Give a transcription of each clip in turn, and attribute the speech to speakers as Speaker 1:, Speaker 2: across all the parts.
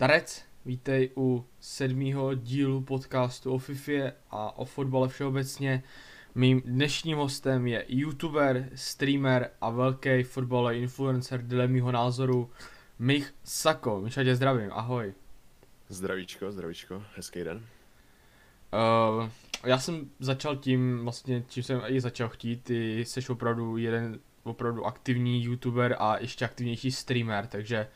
Speaker 1: Darec, vítej u sedmého dílu podcastu o FIFA a o fotbale všeobecně. Mým dnešním hostem je youtuber, streamer a velký fotbalový influencer dle mýho názoru Mich Sako. Miša tě zdravím, ahoj.
Speaker 2: Zdravíčko, zdravíčko, hezký den.
Speaker 1: Uh, já jsem začal tím, vlastně, čím jsem i začal chtít, ty jsi opravdu jeden opravdu aktivní youtuber a ještě aktivnější streamer, takže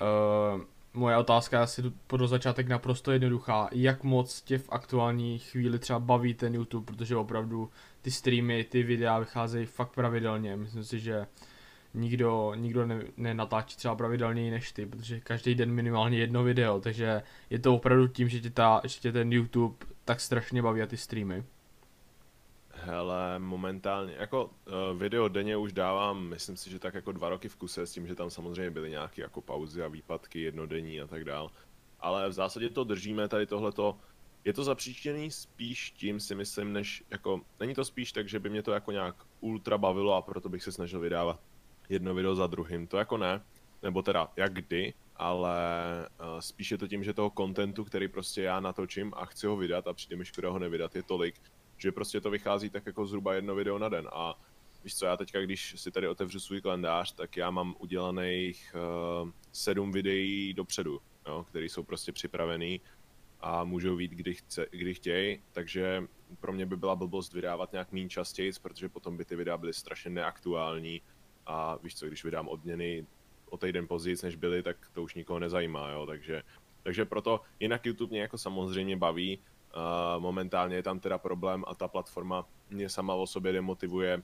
Speaker 1: uh, moje otázka je asi pro začátek naprosto jednoduchá. Jak moc tě v aktuální chvíli třeba baví ten YouTube, protože opravdu ty streamy, ty videa vycházejí fakt pravidelně. Myslím si, že nikdo, nikdo ne, nenatáčí třeba pravidelněji než ty, protože každý den minimálně jedno video, takže je to opravdu tím, že tě, ta, že tě ten YouTube tak strašně baví a ty streamy.
Speaker 2: Hele, momentálně, jako uh, video denně už dávám, myslím si, že tak jako dva roky v kuse, s tím, že tam samozřejmě byly nějaké jako pauzy a výpadky jednodenní a tak dál. Ale v zásadě to držíme tady tohleto. Je to zapříčený spíš tím si myslím, než jako, není to spíš tak, že by mě to jako nějak ultra bavilo a proto bych se snažil vydávat jedno video za druhým, to jako ne, nebo teda jak kdy, ale uh, spíš je to tím, že toho kontentu, který prostě já natočím a chci ho vydat a přijde mi škoda ho nevydat, je tolik, že prostě to vychází tak jako zhruba jedno video na den. A víš co, já teďka, když si tady otevřu svůj kalendář, tak já mám udělaných uh, sedm videí dopředu, jo, které jsou prostě připravený a můžou vít, kdy, chce, kdy chtějí, takže pro mě by byla blbost vydávat nějak méně častěji, protože potom by ty videa byly strašně neaktuální. A víš co, když vydám odměny o týden později, než byly, tak to už nikoho nezajímá, jo, takže, takže proto jinak YouTube mě jako samozřejmě baví, momentálně je tam teda problém a ta platforma mě sama o sobě demotivuje,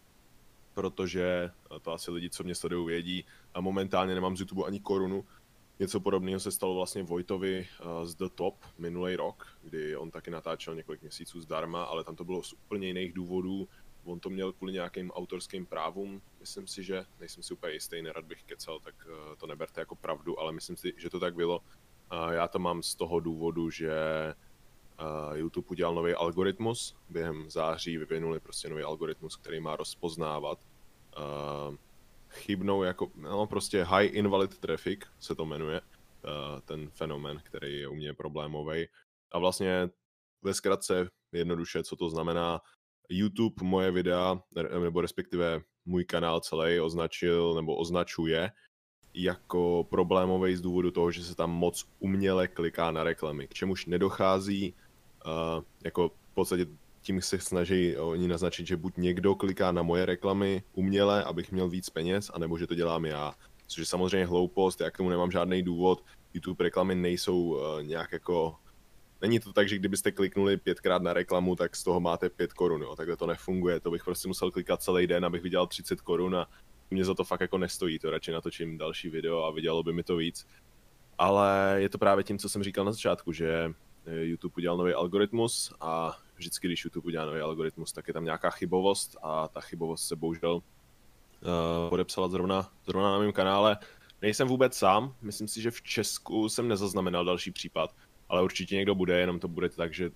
Speaker 2: protože to asi lidi, co mě sledují, vědí. A momentálně nemám z YouTube ani korunu. Něco podobného se stalo vlastně Vojtovi uh, z The Top minulý rok, kdy on taky natáčel několik měsíců zdarma, ale tam to bylo z úplně jiných důvodů. On to měl kvůli nějakým autorským právům, myslím si, že nejsem si úplně jistý, nerad bych kecal, tak uh, to neberte jako pravdu, ale myslím si, že to tak bylo. Já to mám z toho důvodu, že YouTube udělal nový algoritmus, během září vyvinuli prostě nový algoritmus, který má rozpoznávat chybnou jako, no prostě high invalid traffic se to jmenuje, ten fenomen, který je u mě problémový. A vlastně ve zkratce jednoduše, co to znamená, YouTube moje videa, nebo respektive můj kanál celý označil nebo označuje jako problémový z důvodu toho, že se tam moc uměle kliká na reklamy, k čemuž nedochází uh, jako v podstatě tím se snaží oni naznačit, že buď někdo kliká na moje reklamy uměle, abych měl víc peněz, anebo že to dělám já. Což je samozřejmě hloupost, já k tomu nemám žádný důvod. YouTube reklamy nejsou uh, nějak jako... Není to tak, že kdybyste kliknuli pětkrát na reklamu, tak z toho máte pět korun, jo. Takhle to nefunguje, to bych prostě musel klikat celý den, abych vydělal 30 korun a mě za to fakt jako nestojí, to radši natočím další video a vydělalo by mi to víc. Ale je to právě tím, co jsem říkal na začátku, že Eh, YouTube udělal nový algoritmus a vždycky, když YouTube udělá nový algoritmus, tak je tam nějaká chybovost a ta chybovost se bohužel uh, podepsala zrovna, zrovna na mém kanále. Nejsem vůbec sám, myslím si, že v Česku jsem nezaznamenal další případ, ale určitě někdo bude, jenom to bude tak, že,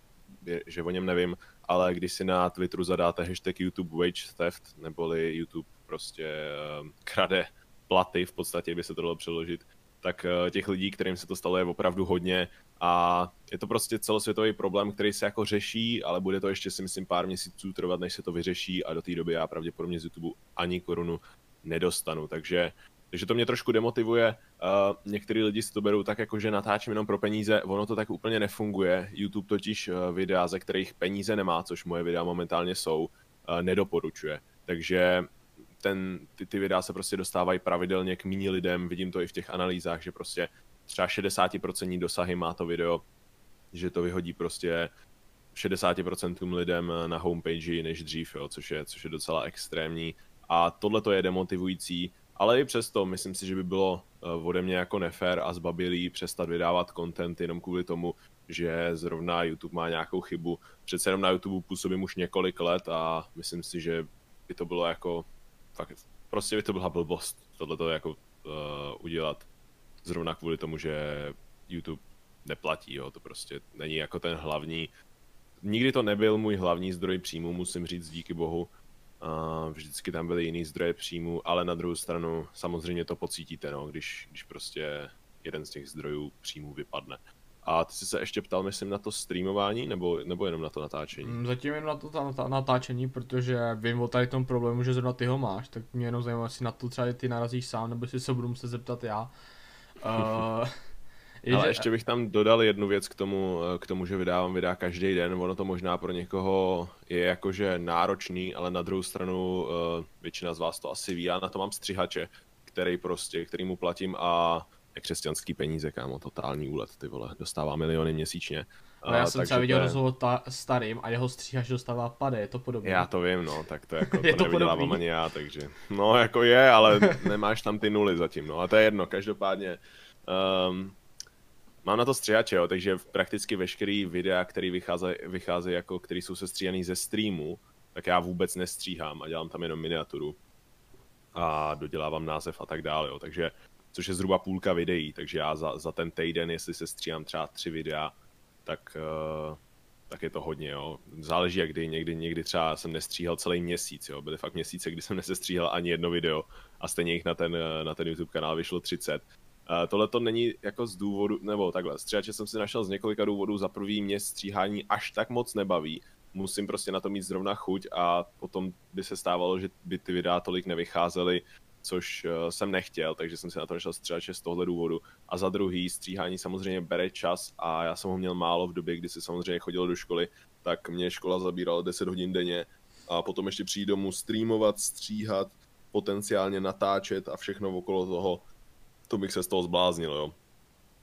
Speaker 2: že o něm nevím, ale když si na Twitteru zadáte hashtag YouTube wage theft, neboli YouTube prostě uh, krade platy, v podstatě by se to dalo přeložit, tak těch lidí, kterým se to stalo, je opravdu hodně a je to prostě celosvětový problém, který se jako řeší, ale bude to ještě si myslím pár měsíců trvat, než se to vyřeší a do té doby já pravděpodobně z YouTube ani korunu nedostanu. Takže, takže to mě trošku demotivuje. Uh, některý lidi si to berou tak, jako že natáčím jenom pro peníze. Ono to tak úplně nefunguje. YouTube totiž uh, videa, ze kterých peníze nemá, což moje videa momentálně jsou, uh, nedoporučuje. Takže ten, ty, ty videa se prostě dostávají pravidelně k méně lidem, vidím to i v těch analýzách, že prostě třeba 60% dosahy má to video, že to vyhodí prostě 60% lidem na homepage než dřív, jo, což, je, což je docela extrémní. A tohle to je demotivující, ale i přesto myslím si, že by bylo eh, ode mě jako nefér a zbabilý přestat vydávat content jenom kvůli tomu, že zrovna YouTube má nějakou chybu. Přece jenom na YouTube působím už několik let a myslím si, že by to bylo jako fakt, prostě by to byla blbost tohle to jako uh, udělat zrovna kvůli tomu, že YouTube neplatí, jo, to prostě není jako ten hlavní, nikdy to nebyl můj hlavní zdroj příjmu, musím říct díky bohu, uh, vždycky tam byly jiný zdroje příjmu, ale na druhou stranu samozřejmě to pocítíte, no, když, když prostě jeden z těch zdrojů příjmu vypadne. A ty jsi se ještě ptal, myslím, na to streamování, nebo, nebo jenom na to natáčení?
Speaker 1: Mm, zatím jenom na to ta, ta, natáčení, protože vím o tady tom problému, že zrovna ty ho máš, tak mě jenom zajímá, jestli na to třeba ty narazíš sám, nebo si se budu muset zeptat já. Uh,
Speaker 2: je, Ale že... ještě bych tam dodal jednu věc k tomu, k tomu, že vydávám videa každý den. Ono to možná pro někoho je jakože náročný, ale na druhou stranu uh, většina z vás to asi ví. Já na to mám střihače, který prostě, který mu platím a křesťanský peníze, kámo, totální úlet, ty vole, dostává miliony měsíčně.
Speaker 1: No já jsem třeba viděl je... rozhovor ta, starým a jeho stříhač dostává pade, je to podobné.
Speaker 2: Já to vím, no, tak to jako, je to, to nevydělávám ani já, takže, no jako je, ale nemáš tam ty nuly zatím, no a to je jedno, každopádně, um, mám na to stříhače, jo, takže prakticky veškerý videa, který vycházejí, vycházejí jako, který jsou sestříhaný ze streamu, tak já vůbec nestříhám a dělám tam jenom miniaturu a dodělávám název a tak dále, jo, takže což je zhruba půlka videí, takže já za, za ten týden, jestli se stříhám třeba tři videa, tak, uh, tak je to hodně, jo. Záleží jak kdy, někdy, někdy třeba jsem nestříhal celý měsíc, jo. Byly fakt měsíce, kdy jsem nesestříhal ani jedno video a stejně jich na ten, eh, na ten YouTube kanál vyšlo 30. Uh, tohle to není jako z důvodu, nebo takhle, stříhače jsem si našel z několika důvodů. Za prvý mě stříhání až tak moc nebaví, musím prostě na to mít zrovna chuť a potom by se stávalo, že by ty videa tolik nevycházely, což uh, jsem nechtěl, takže jsem si na to nešel stříhače z tohle důvodu. A za druhý, stříhání samozřejmě bere čas a já jsem ho měl málo v době, kdy se samozřejmě chodil do školy, tak mě škola zabírala 10 hodin denně a potom ještě přijít domů streamovat, stříhat, potenciálně natáčet a všechno okolo toho, to bych se z toho zbláznil, jo.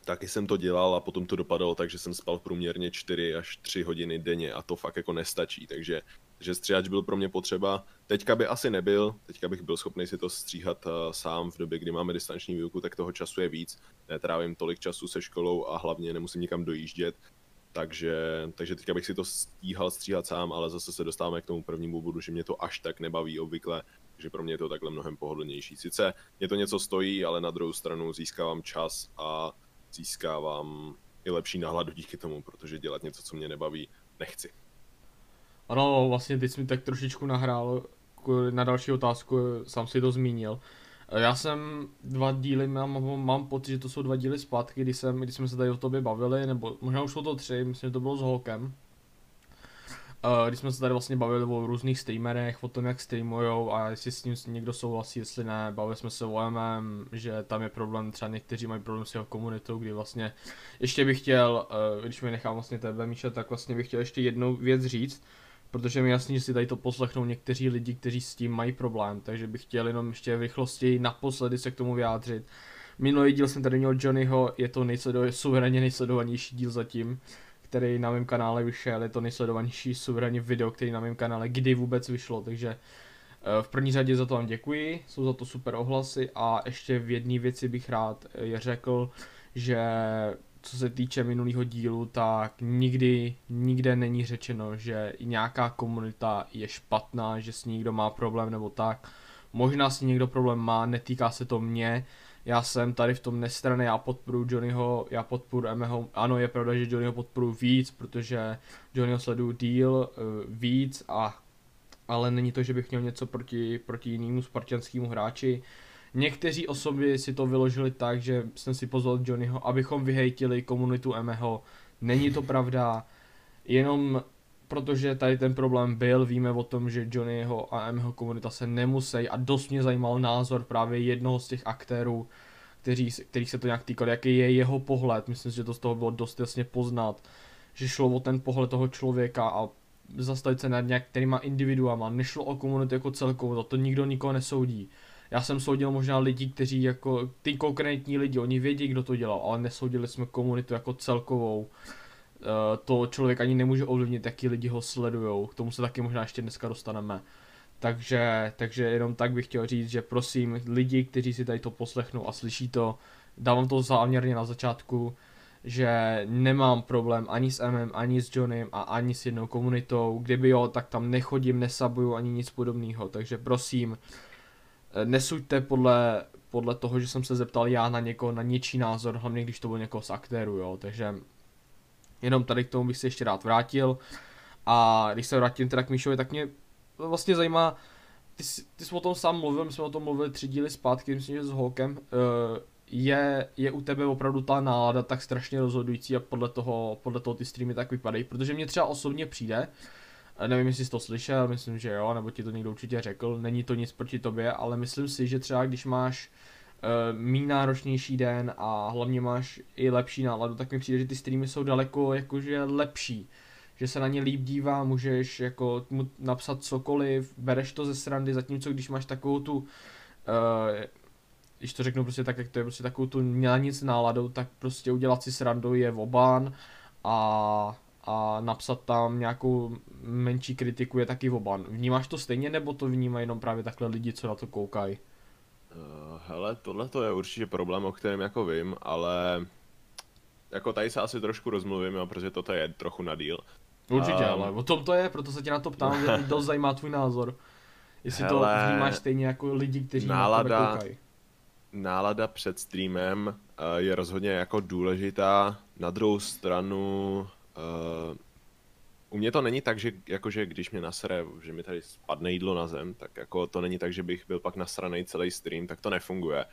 Speaker 2: Taky jsem to dělal a potom to dopadalo tak, že jsem spal průměrně 4 až 3 hodiny denně a to fakt jako nestačí, takže že stříhač byl pro mě potřeba. Teďka by asi nebyl, teďka bych byl schopný si to stříhat uh, sám v době, kdy máme distanční výuku, tak toho času je víc. Netrávím tolik času se školou a hlavně nemusím nikam dojíždět. Takže, takže teďka bych si to stíhal stříhat sám, ale zase se dostáváme k tomu prvnímu bodu, že mě to až tak nebaví obvykle, že pro mě je to takhle mnohem pohodlnější. Sice mě to něco stojí, ale na druhou stranu získávám čas a získávám i lepší náhladu díky tomu, protože dělat něco, co mě nebaví, nechci.
Speaker 1: Ano, vlastně teď jsi mi tak trošičku nahrál na další otázku, sám si to zmínil. Já jsem dva díly, mám, mám pocit, že to jsou dva díly zpátky, kdy, jsem, kdy jsme se tady o tobě bavili, nebo možná už jsou to tři, myslím, že to bylo s Holkem. Uh, když jsme se tady vlastně bavili o různých streamerech, o tom, jak streamujou a jestli s ním někdo souhlasí, jestli ne. Bavili jsme se o MM, že tam je problém, třeba někteří mají problém s jeho komunitou, kdy vlastně ještě bych chtěl, uh, když mi nechám vlastně tebe, Míša, tak vlastně bych chtěl ještě jednou věc říct, protože mi jasně, že si tady to poslechnou někteří lidi, kteří s tím mají problém, takže bych chtěl jenom ještě v rychlosti naposledy se k tomu vyjádřit. Minulý díl jsem tady měl Johnnyho, je to nejsledo- suverénně nejsledovanější díl zatím, který na mém kanále vyšel, je to nejsledovanější suverénně video, který na mém kanále kdy vůbec vyšlo, takže eh, v první řadě za to vám děkuji, jsou za to super ohlasy a ještě v jedné věci bych rád eh, je řekl, že co se týče minulého dílu, tak nikdy, nikde není řečeno, že nějaká komunita je špatná, že s ní někdo má problém nebo tak. Možná s ní někdo problém má, netýká se to mě, já jsem tady v tom nestraně, já podporu Johnnyho, já podporu Emeho, ano je pravda, že Johnnyho podporu víc, protože Johnnyho sleduju díl uh, víc a ale není to, že bych měl něco proti, proti jinému spartianskému hráči. Někteří osoby si to vyložili tak, že jsem si pozval Johnnyho, abychom vyhejtili komunitu Emeho. Není to pravda, jenom protože tady ten problém byl, víme o tom, že Johnnyho a Emeho komunita se nemusí a dost mě zajímal názor právě jednoho z těch aktérů, kteří, který se to nějak týkal, jaký je jeho pohled, myslím že to z toho bylo dost jasně poznat, že šlo o ten pohled toho člověka a zastavit se nad některýma individuama, nešlo o komunitu jako celkovou, za to nikdo nikoho nesoudí. Já jsem soudil možná lidi, kteří jako, ty konkrétní lidi, oni vědí, kdo to dělal, ale nesoudili jsme komunitu jako celkovou. Uh, to člověk ani nemůže ovlivnit, jaký lidi ho sledujou, k tomu se taky možná ještě dneska dostaneme. Takže, takže jenom tak bych chtěl říct, že prosím lidi, kteří si tady to poslechnou a slyší to, dávám to záměrně na začátku, že nemám problém ani s MM, ani s Johnem a ani s jednou komunitou. Kdyby jo, tak tam nechodím, nesabuju ani nic podobného. Takže prosím, Eh, nesuďte podle, podle toho, že jsem se zeptal já na někoho, na něčí názor, hlavně když to byl někoho z aktéru, jo, takže jenom tady k tomu bych se ještě rád vrátil. A když se vrátím teda k Míšovi, tak mě vlastně zajímá, ty jsi, ty jsi o tom sám mluvil, my jsme o tom mluvili tři díly zpátky, myslím, že s Holkem, uh, je, je u tebe opravdu ta nálada tak strašně rozhodující a podle toho, podle toho ty streamy tak vypadají, protože mě třeba osobně přijde, nevím, jestli jsi to slyšel, myslím, že jo, nebo ti to někdo určitě řekl, není to nic proti tobě, ale myslím si, že třeba když máš uh, mý náročnější den a hlavně máš i lepší náladu, tak mi přijde, že ty streamy jsou daleko jakože lepší. Že se na ně líp dívá, můžeš jako mu napsat cokoliv, bereš to ze srandy, zatímco když máš takovou tu, uh, když to řeknu prostě tak, jak to je, prostě takovou tu měla nic náladou, tak prostě udělat si srandu je obán a, a napsat tam nějakou menší kritiku je taky oban. Vnímáš to stejně, nebo to vnímají jenom právě takhle lidi, co na to koukají?
Speaker 2: Uh, hele, tohle to je určitě problém, o kterém jako vím, ale jako tady se asi trošku rozmluvím, protože toto je trochu na díl.
Speaker 1: Určitě, um, ale o tom to je, proto se tě na to ptám, že dost zajímá tvůj názor. Jestli hele, to vnímáš stejně jako lidi, kteří nálada, na to koukají.
Speaker 2: Nálada před streamem uh, je rozhodně jako důležitá. Na druhou stranu uh, u mě to není tak, že jakože když mě nasere, že mi tady spadne jídlo na zem, tak jako to není tak, že bych byl pak nasraný celý stream, tak to nefunguje.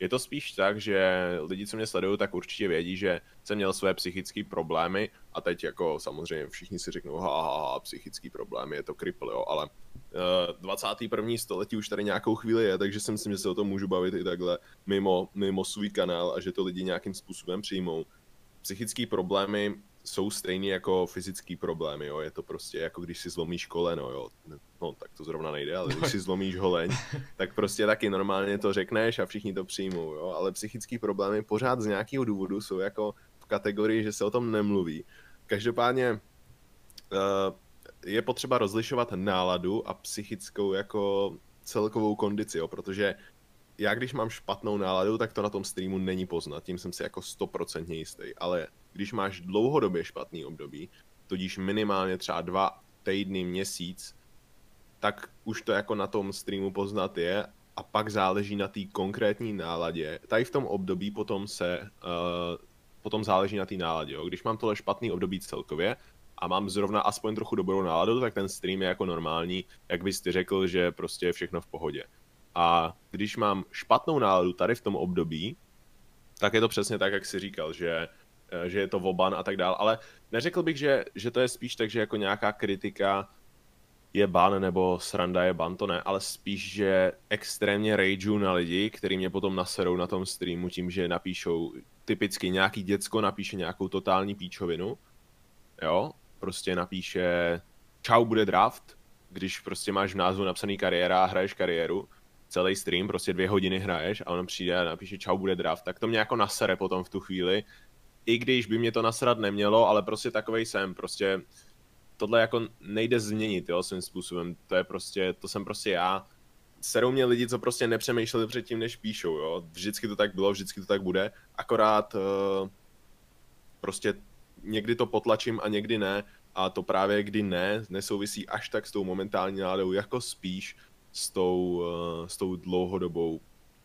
Speaker 2: Je to spíš tak, že lidi, co mě sledují, tak určitě vědí, že jsem měl své psychické problémy a teď jako samozřejmě všichni si řeknou, ha, ha, ha psychický problémy, je to kripl, jo, ale uh, 21. století už tady nějakou chvíli je, takže si myslím, že se o tom můžu bavit i takhle mimo, mimo svůj kanál a že to lidi nějakým způsobem přijmou. Psychické problémy jsou stejný jako fyzický problémy, jo. Je to prostě jako když si zlomíš koleno, jo. No, tak to zrovna nejde, ale když si zlomíš holeň, tak prostě taky normálně to řekneš a všichni to přijmou, jo. Ale psychický problémy pořád z nějakého důvodu jsou jako v kategorii, že se o tom nemluví. Každopádně uh, je potřeba rozlišovat náladu a psychickou jako celkovou kondici, jo, protože já když mám špatnou náladu, tak to na tom streamu není poznat, tím jsem si jako stoprocentně jistý, ale když máš dlouhodobě špatný období, tudíž minimálně třeba dva týdny, měsíc, tak už to jako na tom streamu poznat je a pak záleží na té konkrétní náladě. Tady v tom období potom se, uh, potom záleží na té náladě. Jo. Když mám tohle špatný období celkově a mám zrovna aspoň trochu dobrou náladu, tak ten stream je jako normální, jak bys ty řekl, že prostě je všechno v pohodě. A když mám špatnou náladu tady v tom období, tak je to přesně tak, jak jsi říkal, že že je to voban a tak dál, ale neřekl bych, že, že to je spíš tak, že jako nějaká kritika je ban nebo sranda je ban, to ne, ale spíš, že extrémně rageu na lidi, který mě potom naserou na tom streamu tím, že napíšou typicky nějaký děcko napíše nějakou totální píčovinu, jo, prostě napíše čau bude draft, když prostě máš v názvu napsaný kariéra a hraješ kariéru, celý stream, prostě dvě hodiny hraješ a on přijde a napíše čau bude draft, tak to mě jako nasere potom v tu chvíli, i když by mě to nasrat nemělo, ale prostě takovej jsem, prostě tohle jako nejde změnit, jo, svým způsobem, to je prostě, to jsem prostě já, serou mě lidi, co prostě nepřemýšleli předtím, než píšou, jo, vždycky to tak bylo, vždycky to tak bude, akorát uh, prostě někdy to potlačím a někdy ne, a to právě kdy ne, nesouvisí až tak s tou momentální náladou, jako spíš s tou, uh, s tou dlouhodobou,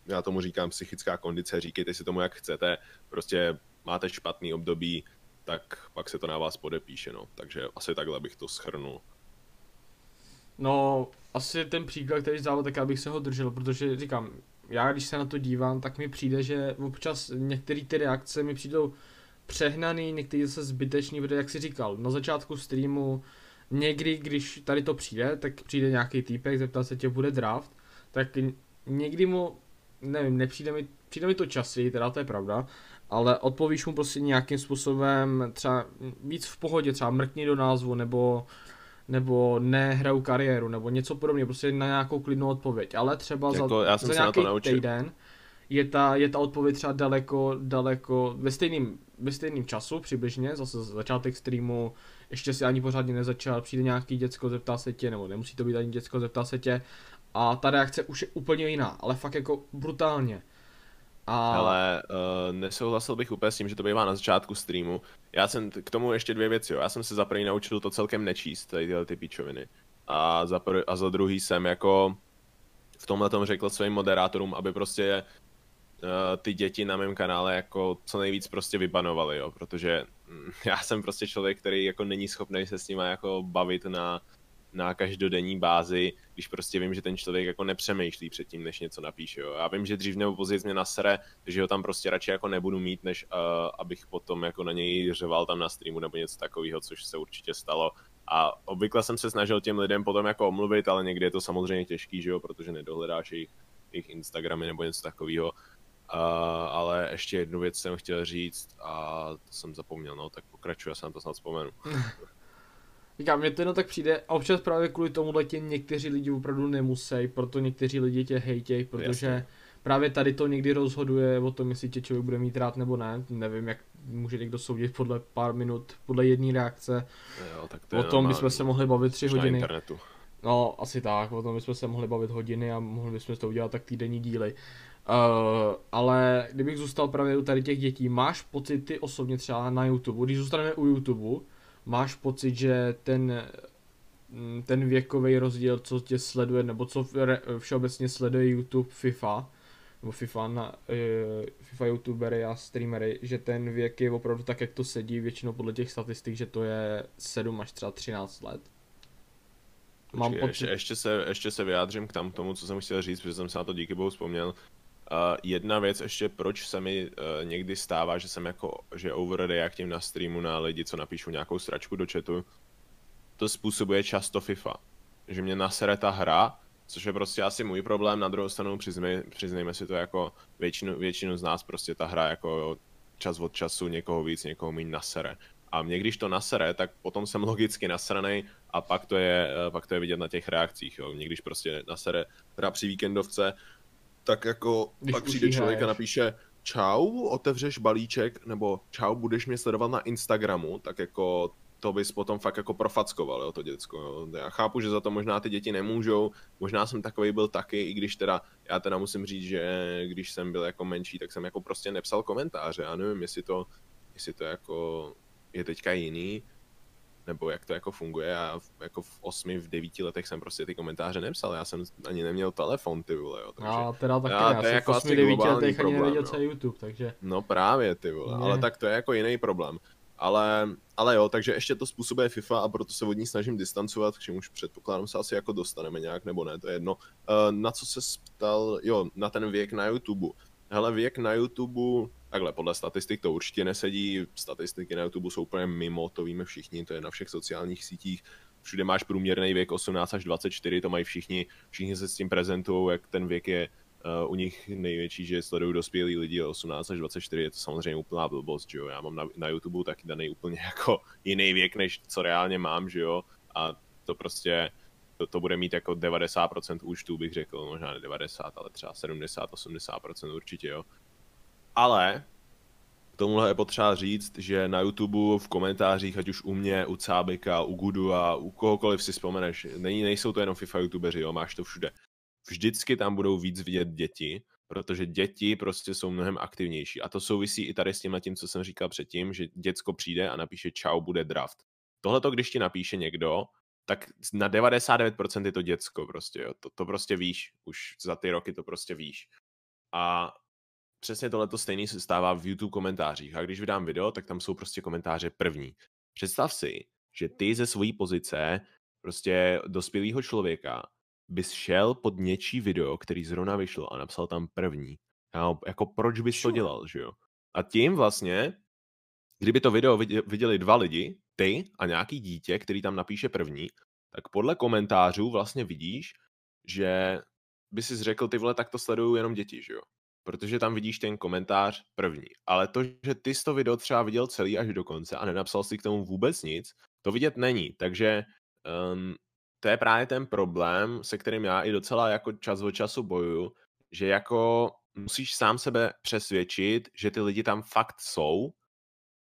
Speaker 2: já tomu říkám psychická kondice, říkejte si tomu, jak chcete, prostě máte špatný období, tak pak se to na vás podepíše, no. Takže asi takhle bych to schrnul.
Speaker 1: No, asi ten příklad, který zával, tak já bych se ho držel, protože říkám, já když se na to dívám, tak mi přijde, že občas některé ty reakce mi přijdou přehnaný, některé zase zbytečný, protože jak si říkal, na začátku streamu, někdy, když tady to přijde, tak přijde nějaký týpek, zeptá se tě, bude draft, tak někdy mu, nevím, nepřijde mi, přijde mi to časy, teda to je pravda, ale odpovíš mu prostě nějakým způsobem třeba víc v pohodě, třeba mrkni do názvu, nebo nebo nehraju kariéru, nebo něco podobného, prostě na nějakou klidnou odpověď, ale třeba jako, za, já jsem za nějaký týden je ta, je ta odpověď třeba daleko, daleko, ve stejným, ve stejným času přibližně, zase začátek streamu, ještě si ani pořádně nezačal, přijde nějaký děcko, zeptá se tě, nebo nemusí to být ani děcko, zeptá se tě a ta reakce už je úplně jiná, ale fakt jako brutálně.
Speaker 2: A... Ale uh, nesouhlasil bych úplně s tím, že to bývá na začátku streamu. Já jsem k tomu ještě dvě věci. Jo. Já jsem se za první naučil to celkem nečíst, tady tyhle ty píčoviny. A za, prv, a za druhý jsem jako v tomhle tom řekl svým moderátorům, aby prostě uh, ty děti na mém kanále jako co nejvíc prostě vybanovali, jo, protože mm, já jsem prostě člověk, který jako není schopný se s nimi jako bavit na na každodenní bázi, když prostě vím, že ten člověk jako nepřemýšlí předtím, než něco napíše. Jo. Já vím, že dřív nebo později mě nasere, takže ho tam prostě radši jako nebudu mít, než uh, abych potom jako na něj řeval tam na streamu nebo něco takového, což se určitě stalo. A obvykle jsem se snažil těm lidem potom jako omluvit, ale někdy je to samozřejmě těžký, že jo, protože nedohledáš jejich, jejich Instagramy nebo něco takového. Uh, ale ještě jednu věc jsem chtěl říct a to jsem zapomněl, no tak pokračuji, já jsem to snad vzpomenu.
Speaker 1: Říkám, mě to jenom tak přijde a občas právě kvůli tomu tě někteří lidi opravdu nemusí, proto někteří lidi tě hejtějí, protože Jasně. právě tady to někdy rozhoduje o tom, jestli tě člověk bude mít rád nebo ne. Nevím, jak může někdo soudit podle pár minut, podle jedné reakce.
Speaker 2: Jo, tak to
Speaker 1: o tom bychom se mohli bavit tři hodiny.
Speaker 2: Internetu.
Speaker 1: No, asi tak, o tom bychom se mohli bavit hodiny a mohli bychom to udělat tak týdenní díly. Uh, ale kdybych zůstal právě u tady těch dětí, máš pocit ty osobně třeba na YouTube, když zůstaneme u YouTube, máš pocit, že ten, mm, ten věkový rozdíl, co tě sleduje, nebo co všeobecně sleduje YouTube, FIFA, nebo FIFA, na, uh, FIFA youtubery a streamery, že ten věk je opravdu tak, jak to sedí, většinou podle těch statistik, že to je 7 až třeba 13 let.
Speaker 2: Mám pocit... ještě, ještě, se, ještě se vyjádřím k tam tomu, co jsem chtěl říct, protože jsem se na to díky bohu vzpomněl. Uh, jedna věc ještě, proč se mi uh, někdy stává, že jsem jako, že overreactím na streamu na lidi, co napíšu nějakou sračku do chatu, to způsobuje často FIFA. Že mě nasere ta hra, což je prostě asi můj problém, na druhou stranu přiznej, přiznejme si to jako většinu, většinu z nás prostě ta hra jako čas od času někoho víc, někoho méně nasere. A mě když to nasere, tak potom jsem logicky nasranej a pak to je, eh, pak to je vidět na těch reakcích. Jo. Mě když prostě nasere hra při víkendovce, tak jako Když pak přijde člověk a napíše čau, otevřeš balíček, nebo čau, budeš mě sledovat na Instagramu, tak jako to bys potom fakt jako profackoval, jo, to děcko. Jo. Já chápu, že za to možná ty děti nemůžou, možná jsem takový byl taky, i když teda, já teda musím říct, že když jsem byl jako menší, tak jsem jako prostě nepsal komentáře, já nevím, jestli to, jestli to jako je teďka jiný, nebo jak to jako funguje. Já jako v osmi, v devíti letech jsem prostě ty komentáře nepsal, já jsem ani neměl telefon, ty vole, jo.
Speaker 1: Takže já teda taky já, to je jako v osmi, devíti letech ani nevěděl, co je YouTube, takže...
Speaker 2: No právě, ty vole, ale tak to je jako jiný problém. Ale, ale jo, takže ještě to způsobuje FIFA a proto se od ní snažím distancovat, k čemuž předpokládám se asi jako dostaneme nějak, nebo ne, to je jedno. Uh, na co se ptal, jo, na ten věk na YouTube. Hele, věk na YouTube, takhle, podle statistik to určitě nesedí, statistiky na YouTube jsou úplně mimo, to víme všichni, to je na všech sociálních sítích, všude máš průměrný věk 18 až 24, to mají všichni, všichni se s tím prezentují, jak ten věk je uh, u nich největší, že sledují dospělí lidi 18 až 24, je to samozřejmě úplná blbost, že jo, já mám na, na YouTube taky daný úplně jako jiný věk, než co reálně mám, že jo, a to prostě, to, to bude mít jako 90% účtů, bych řekl, možná ne 90, ale třeba 70, 80% určitě, jo. Ale k tomuhle je potřeba říct, že na YouTube v komentářích, ať už u mě, u Cábika, u Gudu a u kohokoliv si vzpomeneš, není, nejsou to jenom FIFA youtubeři, jo, máš to všude. Vždycky tam budou víc vidět děti, protože děti prostě jsou mnohem aktivnější. A to souvisí i tady s tím, tím, co jsem říkal předtím, že děcko přijde a napíše čau, bude draft. Tohle to, když ti napíše někdo, tak na 99% je to děcko prostě, jo. To, to prostě víš, už za ty roky to prostě víš. A přesně tohle stejný se stává v YouTube komentářích. A když vydám video, tak tam jsou prostě komentáře první. Představ si, že ty ze své pozice prostě dospělého člověka bys šel pod něčí video, který zrovna vyšlo a napsal tam první. A jako proč bys to dělal, že jo? A tím vlastně, kdyby to video viděli dva lidi, ty a nějaký dítě, který tam napíše první, tak podle komentářů vlastně vidíš, že by si řekl, ty vole, tak to sledují jenom děti, že jo? Protože tam vidíš ten komentář první. Ale to, že ty jsi to video třeba viděl celý až do konce a nenapsal si k tomu vůbec nic, to vidět není. Takže um, to je právě ten problém, se kterým já i docela jako čas od času bojuju, že jako musíš sám sebe přesvědčit, že ty lidi tam fakt jsou,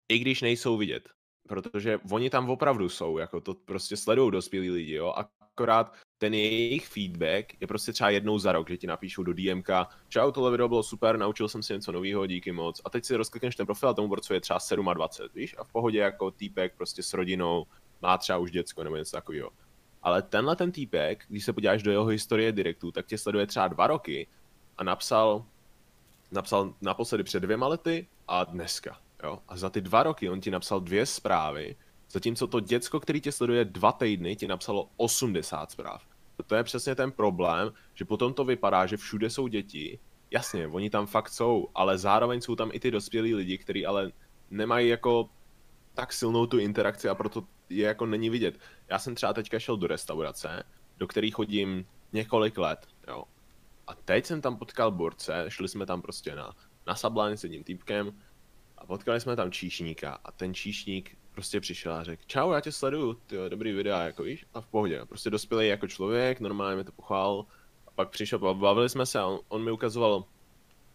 Speaker 2: i když nejsou vidět. Protože oni tam opravdu jsou, jako to prostě sledují dospělí lidi, jo, akorát ten jejich feedback je prostě třeba jednou za rok, že ti napíšou do DMK, čau, tohle video bylo super, naučil jsem si něco nového, díky moc. A teď si rozklikneš ten profil a tomu borcu je třeba 27, víš? A v pohodě jako týpek prostě s rodinou, má třeba už děcko nebo něco takového. Ale tenhle ten týpek, když se podíváš do jeho historie direktu, tak tě sleduje třeba dva roky a napsal, napsal naposledy před dvěma lety a dneska. Jo? A za ty dva roky on ti napsal dvě zprávy, Zatímco to děcko, který tě sleduje dva týdny, ti napsalo 80 zpráv. To je přesně ten problém, že potom to vypadá, že všude jsou děti. Jasně, oni tam fakt jsou, ale zároveň jsou tam i ty dospělí lidi, kteří ale nemají jako tak silnou tu interakci a proto je jako není vidět. Já jsem třeba teďka šel do restaurace, do který chodím několik let, jo. A teď jsem tam potkal borce, šli jsme tam prostě na, na Sublime s jedním týpkem a potkali jsme tam číšníka a ten číšník prostě přišel a řekl, čau, já tě sleduju, ty dobrý videa, jako víš, a v pohodě. Prostě dospělý jako člověk, normálně mi to pochvál. A pak přišel, bavili jsme se a on, on mi ukazoval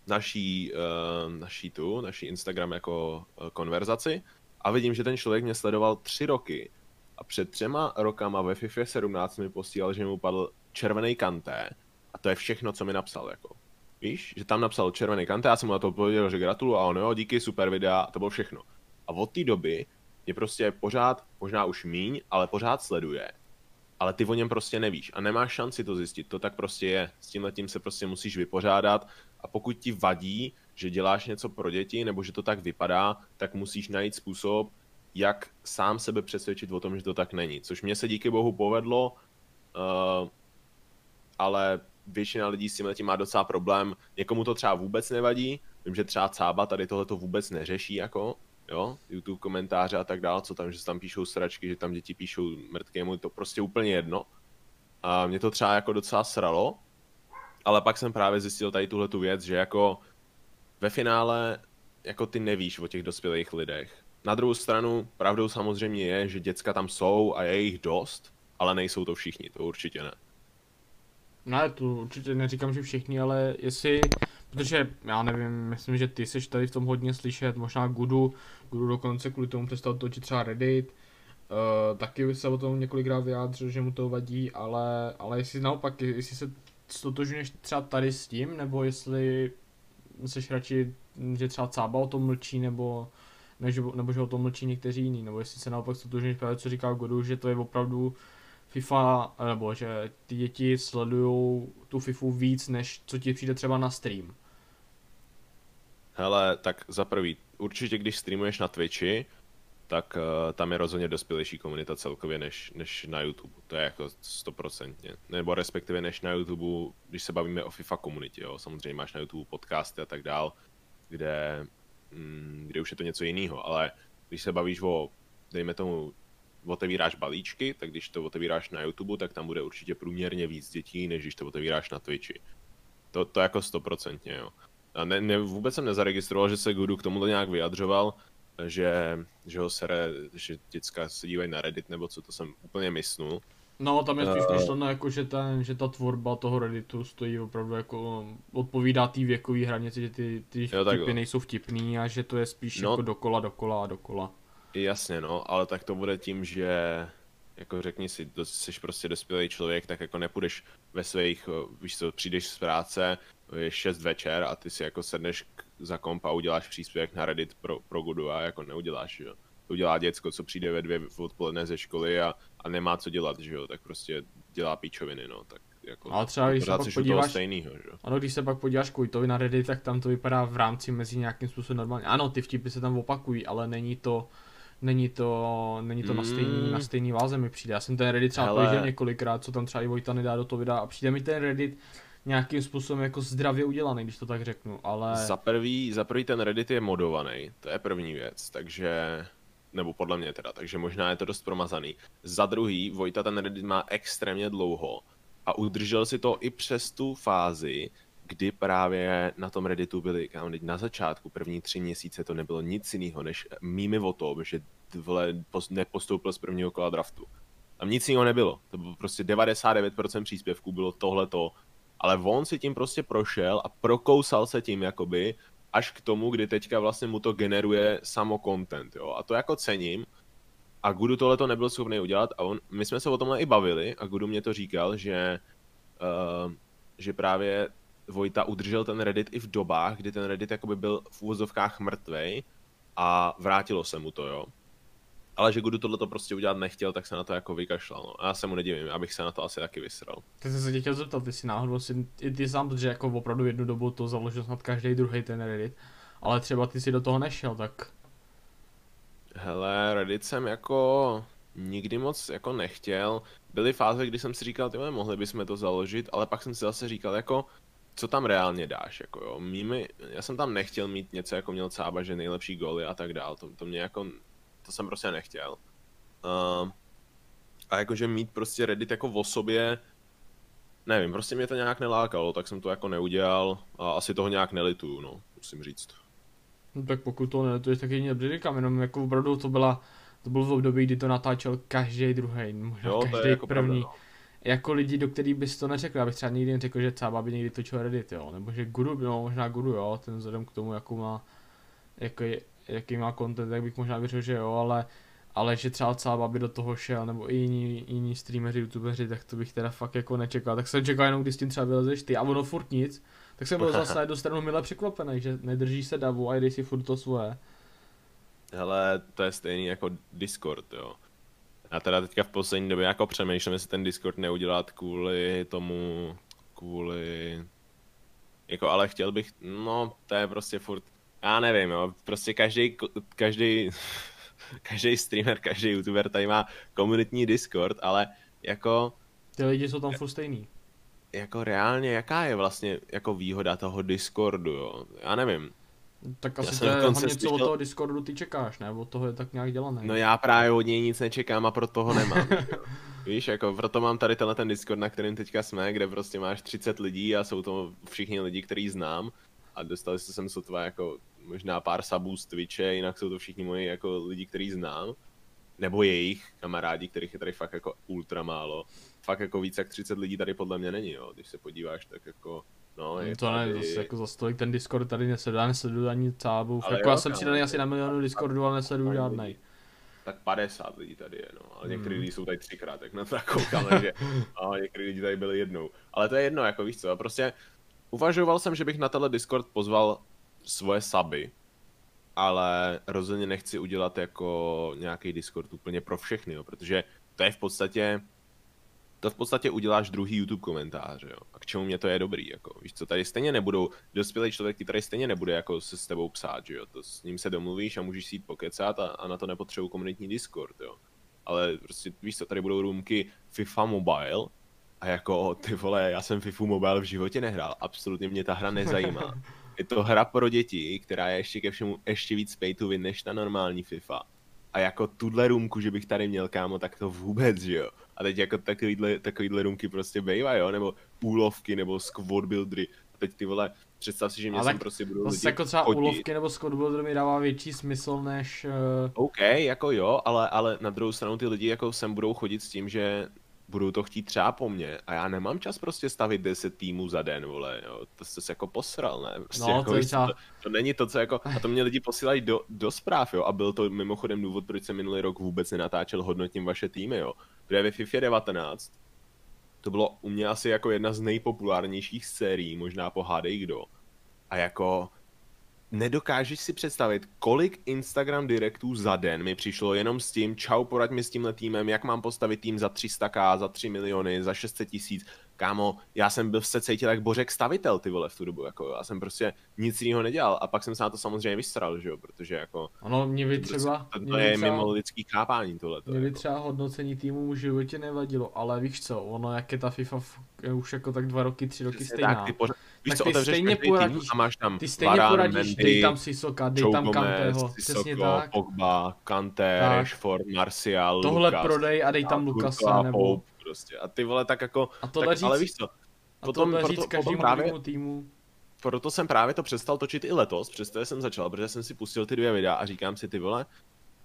Speaker 2: naší, uh, naší tu, naší Instagram jako uh, konverzaci a vidím, že ten člověk mě sledoval tři roky a před třema rokama ve FIFA 17 mi posílal, že mu padl červený kanté a to je všechno, co mi napsal, jako. Víš, že tam napsal červený kanté, já jsem mu na to odpověděl, že gratuluju a on jo, díky, super videa, a to bylo všechno. A od té doby mě prostě pořád, možná už míň, ale pořád sleduje. Ale ty o něm prostě nevíš a nemáš šanci to zjistit, to tak prostě je. S tím letím se prostě musíš vypořádat a pokud ti vadí, že děláš něco pro děti nebo že to tak vypadá, tak musíš najít způsob, jak sám sebe přesvědčit o tom, že to tak není. Což mě se díky bohu povedlo, uh, ale většina lidí s tím letím má docela problém. Někomu to třeba vůbec nevadí, vím, že třeba Cába tady tohle to vůbec neřeší, jako, jo, YouTube komentáře a tak dále, co tam, že tam píšou sračky, že tam děti píšou mrtkému, to prostě úplně jedno. A mě to třeba jako docela sralo, ale pak jsem právě zjistil tady tuhle tu věc, že jako ve finále jako ty nevíš o těch dospělých lidech. Na druhou stranu, pravdou samozřejmě je, že děcka tam jsou a je jich dost, ale nejsou to všichni, to určitě ne.
Speaker 1: Ne, to určitě neříkám, že všichni, ale jestli, protože já nevím, myslím, že ty jsi tady v tom hodně slyšet, možná Gudu, Gudu dokonce kvůli tomu přestal točit třeba Reddit, uh, taky se o tom několikrát vyjádřil, že mu to vadí, ale, ale jestli naopak, jestli se stotožňuješ třeba tady s tím, nebo jestli jsi radši, že třeba Cába o tom mlčí, nebo, než, nebo že o tom mlčí někteří jiní, nebo jestli se naopak stotožňuješ právě, co říká Godu, že to je opravdu FIFA, nebo že ty děti sledují tu FIFU víc, než co ti přijde třeba na stream.
Speaker 2: Hele, tak za prvý, určitě když streamuješ na Twitchi, tak uh, tam je rozhodně dospělejší komunita celkově než, než na YouTube. To je jako stoprocentně. Nebo respektive než na YouTube, když se bavíme o FIFA komunitě, jo. Samozřejmě máš na YouTube podcasty a tak dál, kde, mm, kde už je to něco jiného, ale když se bavíš o, dejme tomu, otevíráš balíčky, tak když to otevíráš na YouTube, tak tam bude určitě průměrně víc dětí, než když to otevíráš na Twitchi. To, to jako stoprocentně, jo. A ne, ne, vůbec jsem nezaregistroval, že se Gudu k tomuto nějak vyjadřoval, že, že ho sere, že děcka se dívají na Reddit, nebo co to jsem úplně mysnul.
Speaker 1: No, tam je spíš uh, myšleno jako, že, ten, že ta tvorba toho Redditu stojí opravdu jako, odpovídá té věkové hranici, že ty, ty jo, vtipy nejsou vtipný a že to je spíš no, jako dokola, dokola a dokola.
Speaker 2: Jasně, no, ale tak to bude tím, že jako řekni si, jsi prostě dospělý člověk, tak jako nepůjdeš ve svých, víš co, přijdeš z práce, je 6 večer a ty si jako sedneš za komp a uděláš příspěvek na Reddit pro, pro Gudu a jako neuděláš, jo. To udělá děcko, co přijde ve dvě odpoledne ze školy a, a nemá co dělat, že jo, tak prostě dělá píčoviny, no, tak jako,
Speaker 1: ale třeba když se pak podíváš, stejnýho, že? Ano, když se pak podíváš Kujtovi na Reddit, tak tam to vypadá v rámci mezi nějakým způsobem normálně. Ano, ty vtipy se tam opakují, ale není to, není to, není to mm. na, stejný, na stejný váze mi přijde. Já jsem ten Reddit třeba Hele. několikrát, co tam třeba i Vojta nedá do toho videa a přijde mi ten Reddit nějakým způsobem jako zdravě udělaný, když to tak řeknu, ale...
Speaker 2: Za prvý, za prvý ten Reddit je modovaný, to je první věc, takže nebo podle mě teda, takže možná je to dost promazaný. Za druhý, Vojta ten Reddit má extrémně dlouho a udržel si to i přes tu fázi, kdy právě na tom Redditu byli, kámo, na začátku, první tři měsíce to nebylo nic jiného, než mými o tom, že vle, nepostoupil z prvního kola draftu. Tam nic jiného nebylo. To bylo prostě 99% příspěvků bylo tohleto, ale on si tím prostě prošel a prokousal se tím jakoby až k tomu, kdy teďka vlastně mu to generuje samo content, jo. A to jako cením. A Gudu tohle to nebyl schopný udělat a on, my jsme se o tomhle i bavili a Gudu mě to říkal, že, uh, že právě Vojta udržel ten Reddit i v dobách, kdy ten Reddit jakoby byl v úvozovkách mrtvej a vrátilo se mu to, jo. Ale že Gudu tohle to prostě udělat nechtěl, tak se na to jako vykašlal. No. A já se mu nedivím, abych se na to asi taky vysral.
Speaker 1: Teď jsem se tě chtěl zeptat, ty si náhodou si, ty sám, protože jako opravdu jednu dobu to založil snad každý druhý ten Reddit, ale třeba ty si do toho nešel, tak
Speaker 2: Hele, Reddit jsem jako nikdy moc jako nechtěl. Byly fáze, kdy jsem si říkal, tyhle, mohli bychom to založit, ale pak jsem si zase říkal, jako, co tam reálně dáš, jako jo. Mými, já jsem tam nechtěl mít něco, jako měl Cába, že nejlepší goly a tak dál, to, to mě jako, to jsem prostě nechtěl. Uh, a jakože mít prostě Reddit jako v sobě, nevím, prostě mě to nějak nelákalo, tak jsem to jako neudělal a asi toho nějak nelituju, no, musím říct.
Speaker 1: No, tak pokud to nelituješ, tak jedině říkám, jenom jako opravdu to byla, to bylo v období, kdy to natáčel každý druhý, možná jo, každý jako první. Pravda, no. Jako lidi, do kterých bys to neřekl, abych třeba nikdy neřekl, že třeba by někdy točil Reddit, jo, nebo že Guru, no možná Guru, jo, ten vzhledem k tomu, jakou má, jako jaký má content, tak bych možná věřil, že jo, ale ale že třeba celá by do toho šel, nebo i jiní, jiní streameři, youtubeři, tak to bych teda fakt jako nečekal. Tak jsem čekal jenom, když s tím třeba vylezeš ty a ono furt nic. Tak jsem byl zase do stranu milé překvapený, že nedrží se davu a jdeš si furt to svoje.
Speaker 2: Hele, to je stejný jako Discord, jo. Já teda teďka v poslední době jako přemýšlím, jestli ten Discord neudělat kvůli tomu, kvůli... Jako ale chtěl bych, no to je prostě furt, já nevím, jo, prostě každý, každý každý streamer, každý youtuber tady má komunitní Discord, ale jako...
Speaker 1: Ty lidi jsou tam furt stejný.
Speaker 2: Jako reálně, jaká je vlastně jako výhoda toho Discordu, jo? Já nevím.
Speaker 1: Tak asi to je hlavně, co slyšel... od toho Discordu ty čekáš, ne? Od toho je tak nějak dělané.
Speaker 2: No já právě od něj nic nečekám a pro toho nemám. Víš, jako proto mám tady tenhle ten Discord, na kterém teďka jsme, kde prostě máš 30 lidí a jsou to všichni lidi, který znám a dostali se sem sotva jako možná pár sabů z Twitche, jinak jsou to všichni moji jako lidi, který znám, nebo jejich kamarádi, kterých je tady fakt jako ultra málo. Fakt jako víc jak 30 lidí tady podle mě není, jo. Když se podíváš, tak jako No,
Speaker 1: je to tady... ne, zase jako za stolik ten Discord tady nesleduju, nesleduju ani cábu. Jako jo, já jsem přidaný asi na milionu Discordu, ale nesleduju žádnej.
Speaker 2: Tak 50 lidí tady je, no. Ale některý hmm. lidi jsou tady třikrát, tak na to koukám, že a některý lidi tady byli jednou. Ale to je jedno, jako víš co, prostě uvažoval jsem, že bych na tenhle Discord pozval svoje suby, ale rozhodně nechci udělat jako nějaký Discord úplně pro všechny, jo, protože to je v podstatě to v podstatě uděláš druhý YouTube komentář, jo. A k čemu mě to je dobrý, jako, víš co, tady stejně nebudou, dospělý člověk ti tady stejně nebude jako se s tebou psát, že jo, to s ním se domluvíš a můžeš si jít pokecat a, a na to nepotřebuji komunitní Discord, jo. Ale prostě, víš co, tady budou růmky FIFA Mobile a jako, ty vole, já jsem FIFA Mobile v životě nehrál, absolutně mě ta hra nezajímá. Je to hra pro děti, která je ještě ke všemu ještě víc pay to win než ta normální FIFA. A jako tuhle růmku, že bych tady měl kámo, tak to vůbec, že jo. A teď jako takovýhle, takovýhle růmky prostě bejvají, jo, nebo úlovky, nebo squad buildery. A teď ty vole, představ si, že mě sem prostě budou
Speaker 1: lidi jako třeba chodit. úlovky nebo squad buildery mi dává větší smysl než... Uh...
Speaker 2: OK, jako jo, ale, ale na druhou stranu ty lidi jako sem budou chodit s tím, že budou to chtít třeba po mně a já nemám čas prostě stavit 10 týmů za den, vole, jo. to jsi se jako posral, ne? Prostě
Speaker 1: no,
Speaker 2: jako,
Speaker 1: to, třeba...
Speaker 2: to, to, není to, co jako, a to mě lidi posílají do, do zpráv, jo, a byl to mimochodem důvod, proč jsem minulý rok vůbec nenatáčel hodnotím vaše týmy, jo. Protože ve FIFA 19 to bylo u mě asi jako jedna z nejpopulárnějších sérií, možná po hádej kdo. A jako nedokážeš si představit, kolik Instagram direktů za den mi přišlo jenom s tím, čau, poraď mi s tímhle týmem, jak mám postavit tým za 300k, za 3 miliony, za 600 tisíc. Kámo, já jsem byl se cítil jak bořek stavitel ty vole v tu dobu, jako já jsem prostě nic jiného nedělal a pak jsem se na to samozřejmě vystral, že jo, protože jako...
Speaker 1: Ano, mě by třeba...
Speaker 2: To, to je třeba, mimo lidský chápání tohle.
Speaker 1: Mě by jako. třeba hodnocení týmu v životě nevadilo, ale víš co, ono jak je ta FIFA už jako tak dva roky, tři roky stejná. Tak, ty pořád,
Speaker 2: Víš tak co, ty stejně poradíš, a máš tam
Speaker 1: ty stejně Varan, poradíš, Mendy, dej tam Sisoka, dej tam Kanteho, přesně tak.
Speaker 2: Pogba, Kante. Rashford, Martial,
Speaker 1: Tohle Lucas, prodej a dej tam Lukasa, nebo... Pope,
Speaker 2: prostě. A ty vole tak jako,
Speaker 1: a tohle tak, říct,
Speaker 2: ale víš co,
Speaker 1: potom, a tohle říct potom právě, týmu.
Speaker 2: Proto jsem právě to přestal točit i letos, přesto jsem začal, protože jsem si pustil ty dvě videa a říkám si ty vole,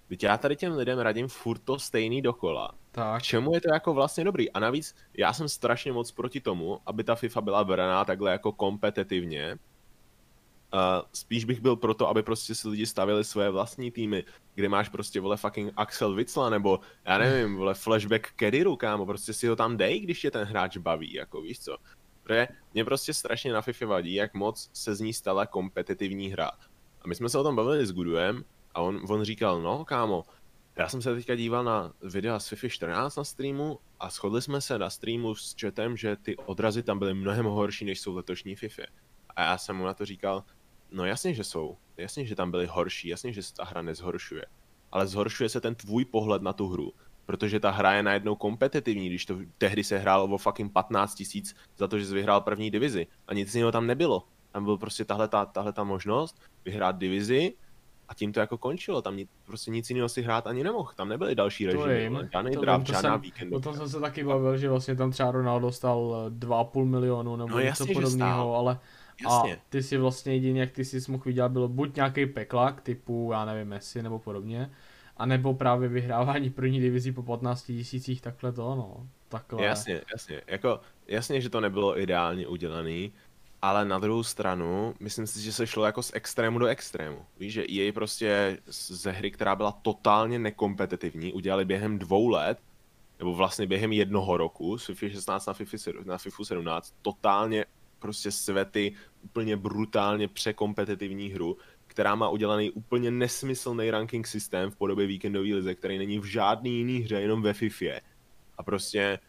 Speaker 2: Víš, já tady těm lidem radím furt to stejný dokola. Tak. Čemu je to jako vlastně dobrý? A navíc já jsem strašně moc proti tomu, aby ta FIFA byla braná takhle jako kompetitivně. Uh, spíš bych byl proto, aby prostě si lidi stavili své vlastní týmy, kde máš prostě, vole, fucking Axel Witsla, nebo já nevím, vole, flashback Kediru, kámo, prostě si ho tam dej, když tě ten hráč baví, jako víš co. Protože mě prostě strašně na FIFA vadí, jak moc se z ní stala kompetitivní hra. A my jsme se o tom bavili s Guduem a on, on říkal, no kámo, já jsem se teďka díval na videa z FIFA 14 na streamu a shodli jsme se na streamu s chatem, že ty odrazy tam byly mnohem horší, než jsou letošní FIFA. A já jsem mu na to říkal, no jasně, že jsou. Jasně, že tam byly horší, jasně, že se ta hra nezhoršuje. ale zhoršuje se ten tvůj pohled na tu hru. Protože ta hra je najednou kompetitivní, když to tehdy se hrálo o fucking 15 tisíc za to, že jsi vyhrál první divizi. A nic jiného tam nebylo. Tam byl prostě tahle ta, tahle ta možnost vyhrát divizi a tím to jako končilo. Tam nic, prostě nic jiného si hrát ani nemohl. Tam nebyly další režimy, žádný draft, žádná víkendu.
Speaker 1: O tom jsem se taky bavil, že vlastně tam třeba Ronaldo dostal 2,5 milionu nebo no, něco podobného, ale Jasně. A ty si vlastně jediný, jak ty si mohl vydělat, bylo buď nějaký peklak typu, já nevím, Messi nebo podobně, a nebo právě vyhrávání první divizí po 15 tisících, takhle to, no. Takhle.
Speaker 2: Jasně, jasně. Jako, jasně, že to nebylo ideálně udělaný, ale na druhou stranu, myslím si, že se šlo jako z extrému do extrému. Víš, že jej prostě ze hry, která byla totálně nekompetitivní, udělali během dvou let, nebo vlastně během jednoho roku, z FIFA 16 na FIFA, na FIFA 17, totálně prostě svety, úplně brutálně překompetitivní hru, která má udělaný úplně nesmyslný ranking systém v podobě víkendové lize, který není v žádný jiný hře, jenom ve FIFA. A prostě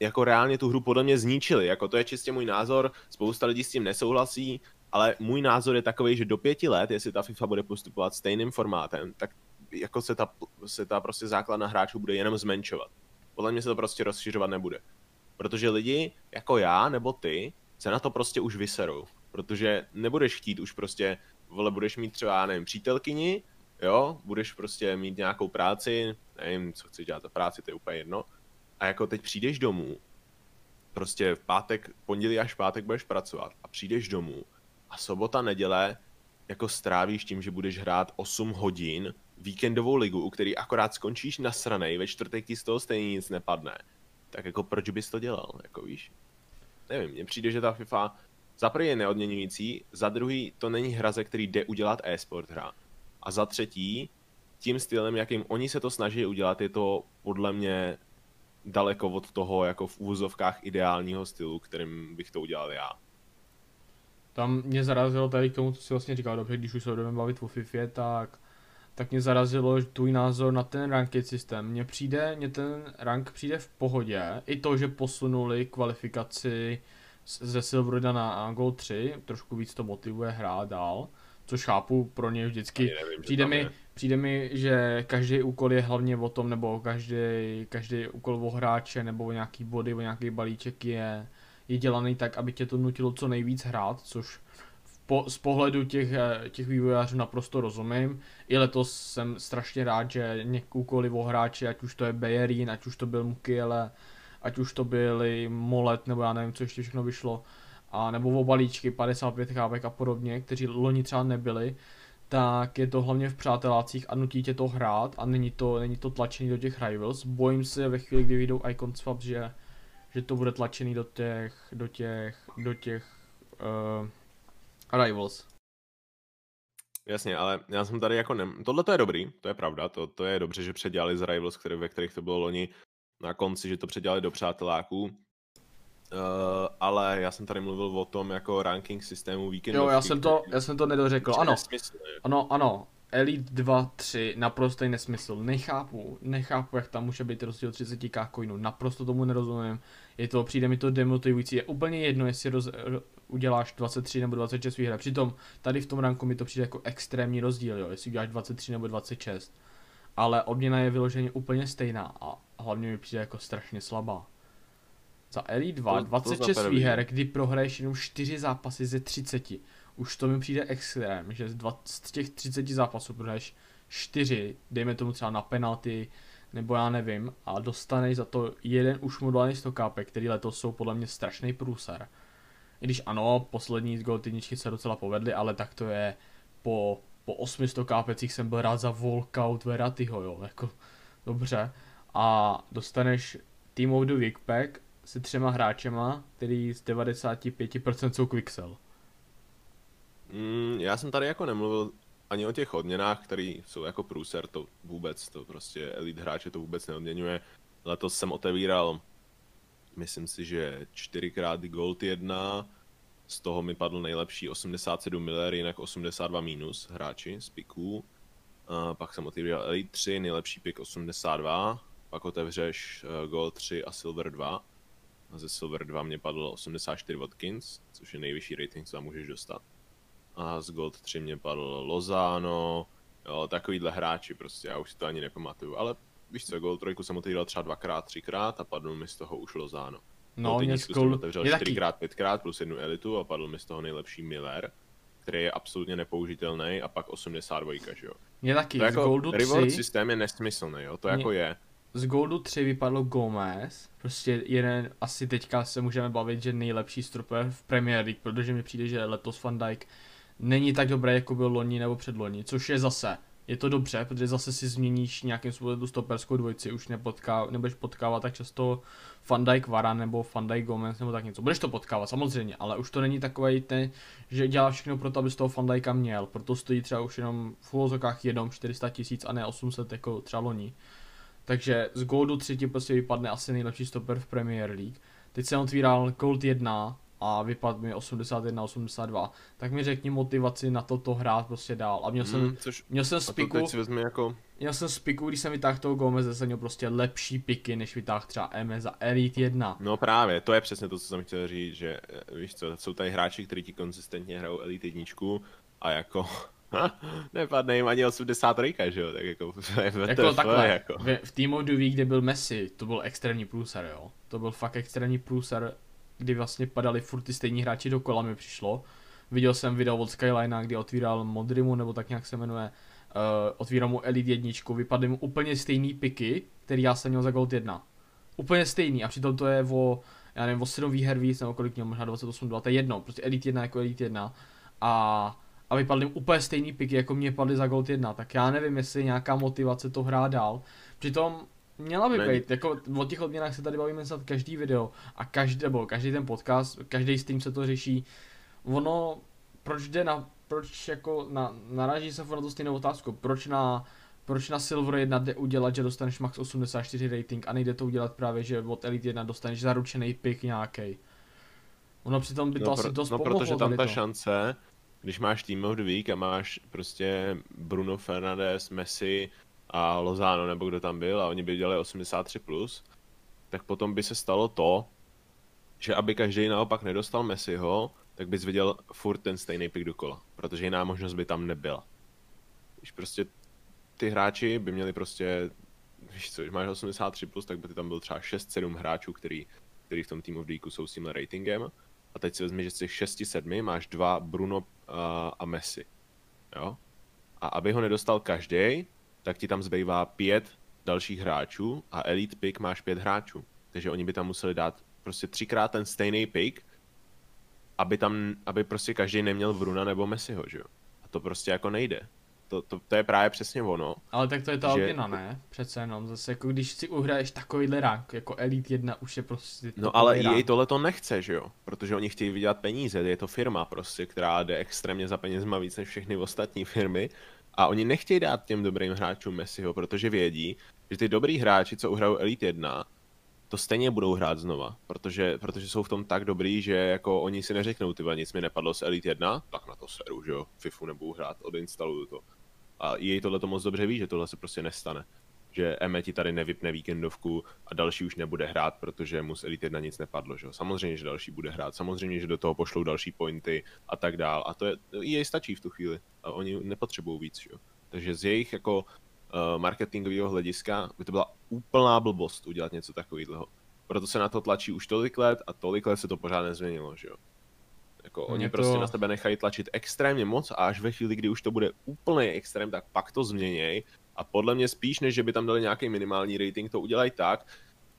Speaker 2: jako reálně tu hru podle mě zničili. Jako to je čistě můj názor, spousta lidí s tím nesouhlasí, ale můj názor je takový, že do pěti let, jestli ta FIFA bude postupovat stejným formátem, tak jako se ta, se ta prostě základna hráčů bude jenom zmenšovat. Podle mě se to prostě rozšiřovat nebude. Protože lidi jako já nebo ty se na to prostě už vyserou. Protože nebudeš chtít už prostě, vole, budeš mít třeba, nevím, přítelkyni, jo, budeš prostě mít nějakou práci, nevím, co chci dělat za práci, to je úplně jedno. A jako teď přijdeš domů, prostě v pátek, pondělí až pátek budeš pracovat a přijdeš domů a sobota, neděle jako strávíš tím, že budeš hrát 8 hodin víkendovou ligu, u který akorát skončíš na straně, ve čtvrtek ti z toho stejně nic nepadne. Tak jako proč bys to dělal, jako víš? Nevím, mně přijde, že ta FIFA za prvý je neodměňující, za druhý to není hra, ze který jde udělat e-sport hra. A za třetí, tím stylem, jakým oni se to snaží udělat, je to podle mě daleko od toho, jako v úvozovkách ideálního stylu, kterým bych to udělal já.
Speaker 1: Tam mě zarazilo tady k tomu, co si vlastně říkal, dobře, když už se budeme bavit o FIFA, tak tak mě zarazilo tvůj názor na ten ranked systém. Mně přijde, mně ten rank přijde v pohodě, i to, že posunuli kvalifikaci ze Silveruda na Gold 3, trošku víc to motivuje hrát dál, což chápu pro ně vždycky. Nevím, přijde, mi, přijde mi, že každý úkol je hlavně o tom, nebo každý, každý úkol o hráče, nebo o nějaký body, o nějaký balíček je, je dělaný tak, aby tě to nutilo co nejvíc hrát, což po, z pohledu těch, eh, těch vývojářů naprosto rozumím. I letos jsem strašně rád, že někoukoliv hráči, ať už to je Bejerín, ať už to byl Mukiele, ať už to byly Molet, nebo já nevím, co ještě všechno vyšlo, a nebo o balíčky 55 chávek a podobně, kteří loni třeba nebyli, tak je to hlavně v přátelácích a nutí tě to hrát a není to, není to tlačený do těch rivals. Bojím se ve chvíli, kdy vyjdou Icon Swap, že, že to bude tlačený do těch, do těch, do těch uh, Rivals.
Speaker 2: Jasně, ale já jsem tady jako ne... Tohle to je dobrý, to je pravda, to, to je dobře, že předělali z Rivals, který, ve kterých to bylo loni na konci, že to předělali do přáteláků. Uh, ale já jsem tady mluvil o tom jako ranking systému víkendu.
Speaker 1: Jo, já jsem to, já jsem to nedořekl, ano. Nesmysl, ano, ano, Elite 2, 3, naprostý nesmysl. Nechápu, nechápu, jak tam může být rozdíl 30k coinů. Naprosto tomu nerozumím. Je to, přijde mi to demotivující. Je úplně jedno, jestli roz, uděláš 23 nebo 26 výher. Přitom tady v tom ranku mi to přijde jako extrémní rozdíl, jo, jestli uděláš 23 nebo 26. Ale odměna je vyloženě úplně stejná a hlavně mi přijde jako strašně slabá. Za Elite 2 to, 26 to výher, kdy prohraješ jenom 4 zápasy ze 30 už to mi přijde extrém, že z, dva, z těch 30 zápasů prohraješ 4, dejme tomu třeba na penalty, nebo já nevím, a dostaneš za to jeden už modulární stokápek, který letos jsou podle mě strašný průser. I když ano, poslední goltiničky se docela povedly, ale tak to je po, po 800 kápecích jsem byl rád za walkout Veratyho, jo, jako dobře. A dostaneš Team of the Week Pack se třema hráčema, který z 95% jsou Quixel.
Speaker 2: Mm, já jsem tady jako nemluvil ani o těch odměnách, které jsou jako průser, to vůbec, to prostě elite hráče to vůbec neodměňuje. Letos jsem otevíral, myslím si, že čtyřikrát Gold 1, z toho mi padl nejlepší 87 miller, jinak 82 minus hráči z piků. A pak jsem otevíral Elite 3, nejlepší pik 82, pak otevřeš eh, Gold 3 a Silver 2. A ze Silver 2 mě padlo 84 Watkins, což je nejvyšší rating, co tam můžeš dostat a z Gold 3 mě padl Lozano, Jo, takovýhle hráči prostě, já už si to ani nepamatuju, ale víš co, Gold 3 jsem otevřel třeba dvakrát, třikrát a padl mi z toho už Lozano.
Speaker 1: No, mě
Speaker 2: jsem
Speaker 1: Gold...
Speaker 2: otevřel čtyřikrát, pětkrát plus jednu elitu a padl mi z toho nejlepší Miller, který je absolutně nepoužitelný a pak 82, že jo.
Speaker 1: Mě taky,
Speaker 2: To
Speaker 1: z
Speaker 2: jako
Speaker 1: Goldu
Speaker 2: reward
Speaker 1: 3,
Speaker 2: systém je nesmyslný, jo, to
Speaker 1: Mě-
Speaker 2: jako je.
Speaker 1: z Goldu 3 vypadlo Gomez, prostě jeden, asi teďka se můžeme bavit, že nejlepší stoper v Premier League, protože mi přijde, že letos Van Dijk není tak dobrý, jako byl loni nebo předloni, což je zase, je to dobře, protože zase si změníš nějakým způsobem tu stoperskou dvojici, už nepotká, nebudeš potkávat tak často Van Dijk nebo Van Dijk Gomez nebo tak něco. Budeš to potkávat samozřejmě, ale už to není takový ten, že dělá všechno pro to, aby z toho Van Dijka měl, proto stojí třeba už jenom v úvozokách jenom 400 tisíc a ne 800 jako třeba loni. Takže z Goldu 3 ti prostě vypadne asi nejlepší stoper v Premier League. Teď jsem otvíral Gold 1 a vypadl mi 81, 82. Tak mi řekni motivaci na toto hrát prostě dál. A měl jsem,
Speaker 2: Hmm, což
Speaker 1: měl jsem
Speaker 2: a
Speaker 1: z
Speaker 2: to
Speaker 1: piku,
Speaker 2: teď si vezmi jako,
Speaker 1: měl jsem z piku, když jsem vytáhl toho Gomeze, jsem měl prostě lepší piky, než vytáhl třeba Eme za Elite 1.
Speaker 2: no právě, to je přesně to, co jsem chtěl říct, že eh, víš co, jsou tady hráči, kteří ti konzistentně hrajou Elite jedničku a jako nepadne jim ani 83, že jo, tak jako,
Speaker 1: Jako
Speaker 2: WTF,
Speaker 1: takhle,
Speaker 2: jako.
Speaker 1: v, v Team of the Week, kde byl Messi, to byl extrémní průser, jo. To byl fakt extrémní průser, kdy vlastně padali furt ty stejní hráči dokola, mi přišlo. Viděl jsem video od Skylinea, kdy otvíral Modrimu, nebo tak nějak se jmenuje, uh, otvíral mu Elite jedničku, vypadly mu úplně stejný piky, který já jsem měl za Gold 1. Úplně stejný a přitom to je o, já nevím, o 7 výher víc, nebo kolik měl, možná 28, 2, to je jedno, prostě Elite 1 jako Elite 1. A a vypadly mu úplně stejný piky, jako mě padly za Gold 1, tak já nevím, jestli je nějaká motivace to hrát dál. Přitom měla by být, jako o těch odměnách se tady bavíme snad každý video a každý, nebo každý ten podcast, každý stream se to řeší. Ono, proč jde na, proč jako na, naráží se na tu stejnou otázku, proč na, proč na Silver 1 jde udělat, že dostaneš max 84 rating a nejde to udělat právě, že od Elite 1 dostaneš zaručený pick nějaký. Ono přitom by to
Speaker 2: no,
Speaker 1: asi
Speaker 2: pro-
Speaker 1: dost
Speaker 2: no
Speaker 1: pomohlo
Speaker 2: protože tam ta
Speaker 1: to.
Speaker 2: šance, když máš Team of the Week a máš prostě Bruno Fernandes, Messi a Lozano, nebo kdo tam byl, a oni by dělali 83+, plus, tak potom by se stalo to, že aby každý naopak nedostal Messiho, tak bys viděl furt ten stejný pick dokola, protože jiná možnost by tam nebyla. Když prostě ty hráči by měli prostě, víš co, když máš 83+, plus, tak by ty tam byl třeba 6-7 hráčů, který, který v tom of the Weeku jsou s tímhle ratingem, a teď si vezmi, že z těch 6-7 máš dva Bruno a, a Messi. Jo? A aby ho nedostal každý, tak ti tam zbývá pět dalších hráčů a elite pick máš pět hráčů. Takže oni by tam museli dát prostě třikrát ten stejný pick, aby tam, aby prostě každý neměl Bruna nebo Messiho, že jo? A to prostě jako nejde. To, to, to je právě přesně ono.
Speaker 1: Ale tak to je ta
Speaker 2: že-
Speaker 1: odměna, ne? Přece jenom, zase jako když si uhraješ takovýhle rank, jako Elite 1 už je prostě
Speaker 2: No ale
Speaker 1: rank.
Speaker 2: tohle to nechce, že jo? Protože oni chtějí vydělat peníze, je to firma prostě, která jde extrémně za penězma víc než všechny ostatní firmy. A oni nechtějí dát těm dobrým hráčům Messiho, protože vědí, že ty dobrý hráči, co uhrajou Elite 1, to stejně budou hrát znova, protože, protože jsou v tom tak dobrý, že jako oni si neřeknou, ty nic mi nepadlo z Elite 1, tak na to seru, že jo, FIFU nebudu hrát, odinstaluju to. A EA tohle to moc dobře ví, že tohle se prostě nestane. Že Eme ti tady nevypne víkendovku a další už nebude hrát, protože mu z Elite 1 nic nepadlo, že. Samozřejmě, že další bude hrát, samozřejmě, že do toho pošlou další pointy a tak dál. A to je, EA stačí v tu chvíli a oni nepotřebují víc, že. Takže z jejich jako uh, marketingového hlediska by to byla úplná blbost udělat něco takového. Proto se na to tlačí už tolik let a tolik let se to pořád nezměnilo, že jo. Jako oni
Speaker 1: Mě
Speaker 2: prostě
Speaker 1: to-
Speaker 2: na sebe nechají tlačit extrémně moc a až ve chvíli, kdy už to bude úplný extrém, tak pak to změněj a podle mě spíš, než že by tam dali nějaký minimální rating, to udělají tak,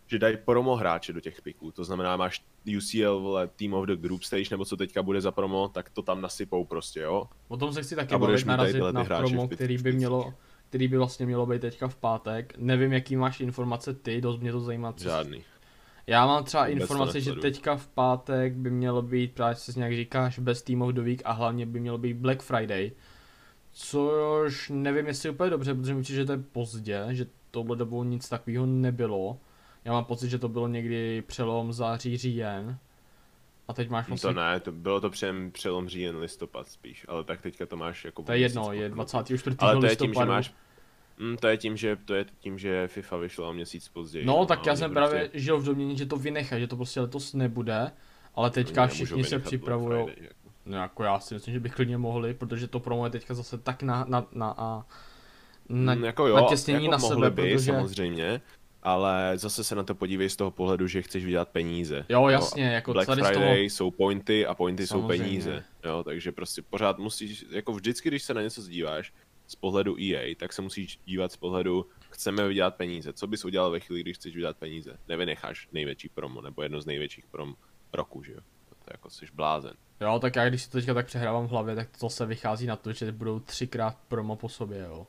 Speaker 2: že dají promo hráče do těch piků. To znamená, máš UCL, vole, Team of the Group Stage, nebo co teďka bude za promo, tak to tam nasypou prostě, jo.
Speaker 1: O tom se chci taky bavit, narazit na promo, který by mělo, který by vlastně mělo být teďka v pátek. Nevím, jaký máš informace ty, dost mě to zajímá. co-
Speaker 2: Žádný.
Speaker 1: Já mám třeba
Speaker 2: Vůbec
Speaker 1: informace, že teďka v pátek by mělo být, právě co nějak říkáš, bez Team of the Week a hlavně by mělo být Black Friday. Což nevím, jestli je úplně dobře, protože mi že to je pozdě, že touhle dobou nic takového nebylo. Já mám pocit, že to bylo někdy přelom září, říjen. A teď máš vlastně...
Speaker 2: To ne, to bylo to přem, přelom říjen listopad spíš, ale tak teďka to máš jako...
Speaker 1: To je jedno, je 24.
Speaker 2: Ale to je tím, že
Speaker 1: listopadu.
Speaker 2: máš... Mm, to je tím, že to je tím, že FIFA vyšla o měsíc později.
Speaker 1: No, tak
Speaker 2: a
Speaker 1: já jsem
Speaker 2: prostě-
Speaker 1: právě žil v domění, že to vynechají, že to prostě letos nebude. Ale teďka všichni se připravují.
Speaker 2: Jako.
Speaker 1: No jako já si myslím, že by klidně mohli, protože to promo je teďka zase tak na, na, na, a Na,
Speaker 2: Mm, jako jo,
Speaker 1: natěsnění
Speaker 2: jako
Speaker 1: na sebe,
Speaker 2: by,
Speaker 1: protože...
Speaker 2: samozřejmě, ale zase se na to podívej z toho pohledu, že chceš vydělat peníze.
Speaker 1: Jo, jasně, jako
Speaker 2: Black
Speaker 1: tady z toho...
Speaker 2: Friday jsou pointy a pointy jsou
Speaker 1: Samozřejmě.
Speaker 2: peníze, jo, takže prostě pořád musíš, jako vždycky, když se na něco zdíváš z pohledu EA, tak se musíš dívat z pohledu, chceme vydělat peníze. Co bys udělal ve chvíli, když chceš vydělat peníze? Nevynecháš největší promo, nebo jedno z největších prom roku, že jo? To je jako jsi blázen.
Speaker 1: Jo, tak já když si to teďka tak přehrávám v hlavě, tak to zase vychází na to, že budou třikrát promo po sobě, jo.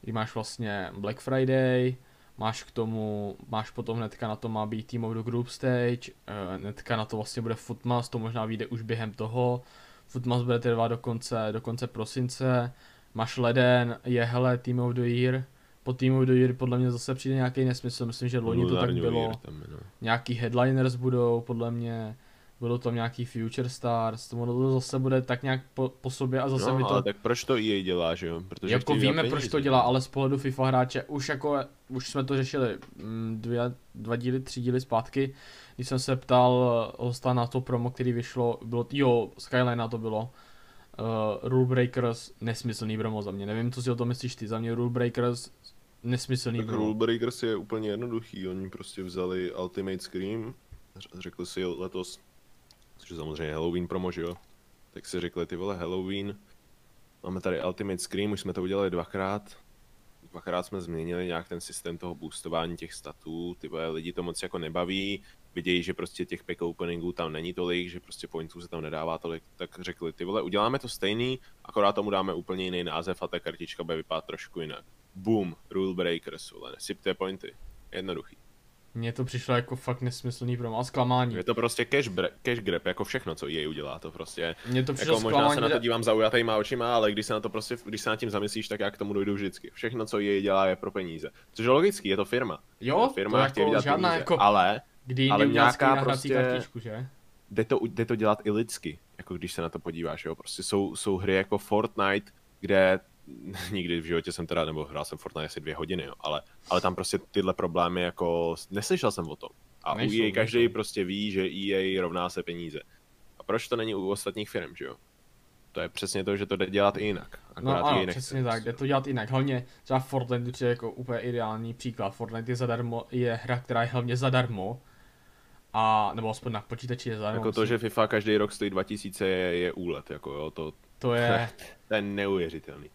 Speaker 1: Kdy máš vlastně Black Friday, máš k tomu, máš potom hnedka na to má být Team of the Group Stage, eh, hnedka na to vlastně bude Footmas, to možná vyjde už během toho, Footmas bude trvat do konce, do konce prosince, máš leden, je hele Team of the Year, po Team of the Year podle mě zase přijde nějaký nesmysl, myslím, že loni to tak bylo.
Speaker 2: Tam, no.
Speaker 1: nějaký headliners budou, podle mě, budou tam nějaký Future Stars, to ono to zase bude tak nějak po, po sobě a zase
Speaker 2: no,
Speaker 1: mi to...
Speaker 2: ale tak proč to EA dělá, že jo? Protože
Speaker 1: jako víme,
Speaker 2: vydělat
Speaker 1: proč
Speaker 2: peníze,
Speaker 1: to dělá, ale z pohledu FIFA hráče, už jako, už jsme to řešili mm, dvě, dva díly, tři díly zpátky, když jsem se ptal eh, hosta na to promo, který vyšlo, bylo, jo, Skyline to bylo, uh, Rule Breakers, nesmyslný promo za mě, nevím, co si o tom myslíš ty, za mě Rule Breakers, nesmyslný
Speaker 2: Tak
Speaker 1: promo.
Speaker 2: Rule Breakers je úplně jednoduchý, oni prostě vzali Ultimate Scream, řekli si letos, což je samozřejmě Halloween promo, že jo? Tak si řekli, ty vole, Halloween, máme tady Ultimate Scream, už jsme to udělali dvakrát, dvakrát jsme změnili nějak ten systém toho boostování těch statů, ty vole, lidi to moc jako nebaví, vidějí, že prostě těch pack openingů tam není tolik, že prostě pointů se tam nedává tolik, tak řekli, ty vole, uděláme to stejný, akorát tomu dáme úplně jiný název a ta kartička bude vypadat trošku jinak. Boom, Rule Breakers, vole, nesypte pointy. Jednoduchý.
Speaker 1: Mně to přišlo jako fakt nesmyslný promo a zklamání.
Speaker 2: Je to prostě cash, bre- cash grab, jako všechno, co EA udělá, to prostě.
Speaker 1: Mně to přišlo
Speaker 2: Jako možná
Speaker 1: zklamání,
Speaker 2: se na to dívám zaujatýma očima, ale když se na to prostě, když se nad tím zamyslíš, tak já k tomu dojdu vždycky. Všechno, co EA dělá, je pro peníze. Což je logický, je to firma.
Speaker 1: Jo,
Speaker 2: Je to firma
Speaker 1: to jako
Speaker 2: vydělat
Speaker 1: žádná
Speaker 2: peníze.
Speaker 1: jako-
Speaker 2: Ale
Speaker 1: Kdy
Speaker 2: Ale nějaká
Speaker 1: na
Speaker 2: prostě-
Speaker 1: kartičku, že?
Speaker 2: jde to, jde to dělat i lidsky, jako když se na to podíváš, jo. Prostě jsou, jsou hry jako Fortnite, kde nikdy v životě jsem teda, nebo hrál jsem Fortnite asi dvě hodiny, jo, ale, ale tam prostě tyhle problémy jako, neslyšel jsem o tom. A
Speaker 1: Nejsou,
Speaker 2: u EA každý
Speaker 1: nejsou.
Speaker 2: prostě ví, že EA rovná se peníze. A proč to není u ostatních firm, že jo? To je přesně to, že to jde dělat i jinak.
Speaker 1: No
Speaker 2: Akorát
Speaker 1: ano,
Speaker 2: EA nechce
Speaker 1: přesně tak, jde to dělat jinak. Hlavně třeba Fortnite je jako úplně ideální příklad. Fortnite je zadarmo, je hra, která je hlavně zadarmo. A, nebo aspoň na počítači je zadarmo.
Speaker 2: Jako to, že FIFA každý rok stojí 2000 je, je úlet, jako jo, to,
Speaker 1: to je...
Speaker 2: to je neuvěřitelný.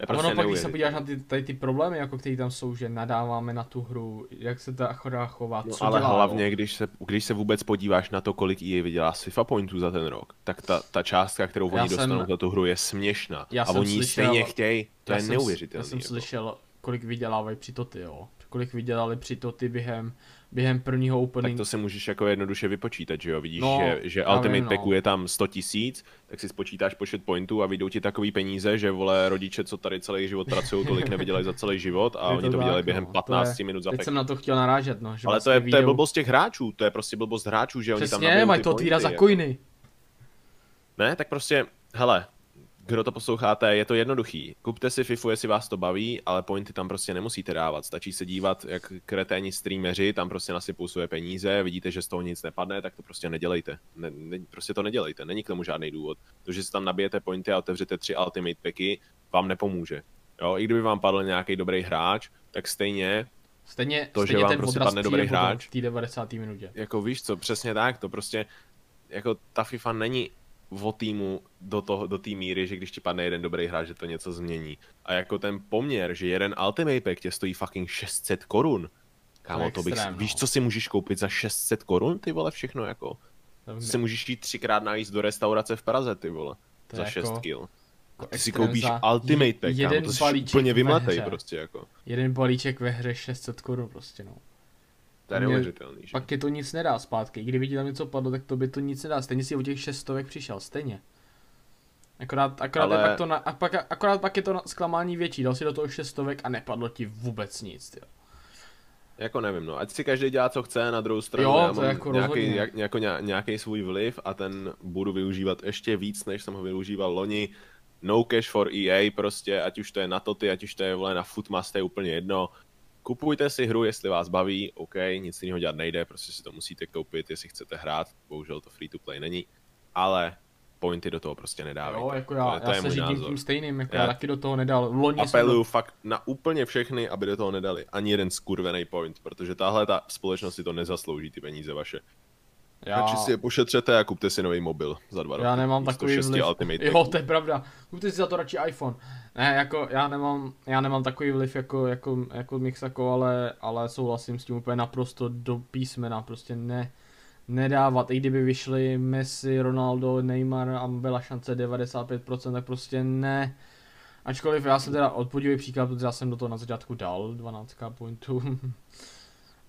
Speaker 2: Je
Speaker 1: A
Speaker 2: prostě
Speaker 1: ono pak, když se podíváš na ty, tady ty problémy, jako které tam jsou, že nadáváme na tu hru, jak se ta hra chová,
Speaker 2: No,
Speaker 1: co
Speaker 2: ale
Speaker 1: dělá,
Speaker 2: hlavně, když se, když se vůbec podíváš na to, kolik EA vydělá z FIFA pointů za ten rok, tak ta, ta částka, kterou
Speaker 1: Já
Speaker 2: oni
Speaker 1: jsem-
Speaker 2: dostanou za tu hru, je směšná.
Speaker 1: Já
Speaker 2: a oni ji
Speaker 1: slyšel-
Speaker 2: stejně chtějí. To
Speaker 1: já
Speaker 2: je
Speaker 1: jsem,
Speaker 2: neuvěřitelné.
Speaker 1: Já jsem
Speaker 2: jako.
Speaker 1: slyšel, kolik vydělávají při Toty, jo. Kolik vydělali při Toty během, během prvního
Speaker 2: Tak
Speaker 1: openingu.
Speaker 2: to si můžeš jako jednoduše vypočítat, že jo? Vidíš,
Speaker 1: No,
Speaker 2: že, že Ultimate
Speaker 1: vím, no.
Speaker 2: Packu je tam 100 tisíc, tak si spočítáš počet pointů a vyjdou ti takový peníze, že vole rodiče, co tady celý život pracují, tolik nevydělají za celý život a
Speaker 1: Je
Speaker 2: oni
Speaker 1: to
Speaker 2: to
Speaker 1: tak,
Speaker 2: během
Speaker 1: no. To
Speaker 2: 15
Speaker 1: je-
Speaker 2: minut za
Speaker 1: Teď
Speaker 2: pack.
Speaker 1: jsem na to chtěl narážet, no. Že
Speaker 2: Ale to
Speaker 1: vlastně
Speaker 2: je, to je blbost těch hráčů, to je prostě blbost hráčů, že oni tam
Speaker 1: Přesně, mají to
Speaker 2: pointy,
Speaker 1: za
Speaker 2: jako.
Speaker 1: coiny.
Speaker 2: Ne, tak prostě, hele, kdo to posloucháte, je to jednoduchý. Kupte si FIFU, jestli vás to baví, ale pointy tam prostě nemusíte dávat. Stačí se dívat, jak kreténi streameři tam prostě nasypou své peníze, vidíte, že z toho nic nepadne, tak to prostě nedělejte. Ne, ne, prostě to nedělejte, není k tomu žádný důvod. To, že si tam nabijete pointy a otevřete tři ultimate packy, vám nepomůže. Jo, i kdyby vám padl nějaký dobrý hráč, tak stejně,
Speaker 1: Stejně,
Speaker 2: To, že
Speaker 1: stejně
Speaker 2: vám
Speaker 1: ten
Speaker 2: prostě padne dobrý hráč.
Speaker 1: v té 90. minutě.
Speaker 2: jako víš co, přesně tak, to prostě, jako ta FIFA není o týmu do, toho, do té míry, že když ti padne jeden dobrý hráč, že to něco změní. A jako ten poměr, že jeden Ultimate Pack tě stojí fucking 600 korun. Kámo, to bych,
Speaker 1: extrém, no.
Speaker 2: víš, co si můžeš koupit za 600 korun, ty vole, všechno jako. Si můžeš jít třikrát najíst do restaurace v Praze, ty vole,
Speaker 1: To
Speaker 2: za
Speaker 1: je
Speaker 2: 6
Speaker 1: jako-
Speaker 2: kil.
Speaker 1: jako
Speaker 2: Ty si koupíš Ultimate Pack, kámo,
Speaker 1: jeden
Speaker 2: to jsi úplně
Speaker 1: hře.
Speaker 2: prostě, jako.
Speaker 1: Jeden balíček ve hře 600 korun prostě, no.
Speaker 2: To je neuvěřitelný, že?
Speaker 1: Pak ti to nic nedá zpátky. I kdyby ti tam něco padlo, tak to by to nic nedá. Stejně si o těch 6 stovek přišel, stejně. Akorát, akorát,
Speaker 2: Ale-
Speaker 1: je pak to na, a pak, akorát pak je to na zklamání větší. Dal si do toho 6 stovek a nepadlo ti vůbec nic, tyjo.
Speaker 2: Jako nevím, no, ať si každý dělá, co chce, na druhou stranu
Speaker 1: Jo,
Speaker 2: já mám
Speaker 1: jako
Speaker 2: nějaký, jak, jako ně- nějaký svůj vliv a ten budu využívat ještě víc, než jsem ho využíval loni. No cash for EA prostě, ať už to je na Toty, ať už to je vole na Footmas, to je úplně jedno. Kupujte si hru, jestli vás baví, OK, nic jiného dělat nejde, prostě si to musíte koupit, jestli chcete hrát, bohužel to free to play není, ale pointy do toho prostě nedávejte.
Speaker 1: Jo, jako já,
Speaker 2: to, to
Speaker 1: já se řídím
Speaker 2: názor.
Speaker 1: tím stejným, jako
Speaker 2: Já-
Speaker 1: já taky do toho nedal. Loni jsem
Speaker 2: Apeluju
Speaker 1: to,
Speaker 2: fakt na úplně všechny, aby do toho nedali ani jeden skurvený point, protože tahle ta společnost si to nezaslouží, ty peníze vaše.
Speaker 1: Já,
Speaker 2: Radši si je pošetřete a kupte si nový mobil za dva roky.
Speaker 1: já nemám takový vliv.
Speaker 2: Ultimate
Speaker 1: Jo, to je pravda. Kupte si za to radši iPhone. Ne, jako já nemám, já nemám takový vliv jako, jako, jako Mixako, ale, ale souhlasím s tím úplně naprosto do písmena, prostě ne, nedávat, i kdyby vyšli Messi, Ronaldo, Neymar a byla šance 95%, tak prostě ne. Ačkoliv já jsem teda odpodívej příklad, protože já jsem do toho na začátku dal 12 pointů.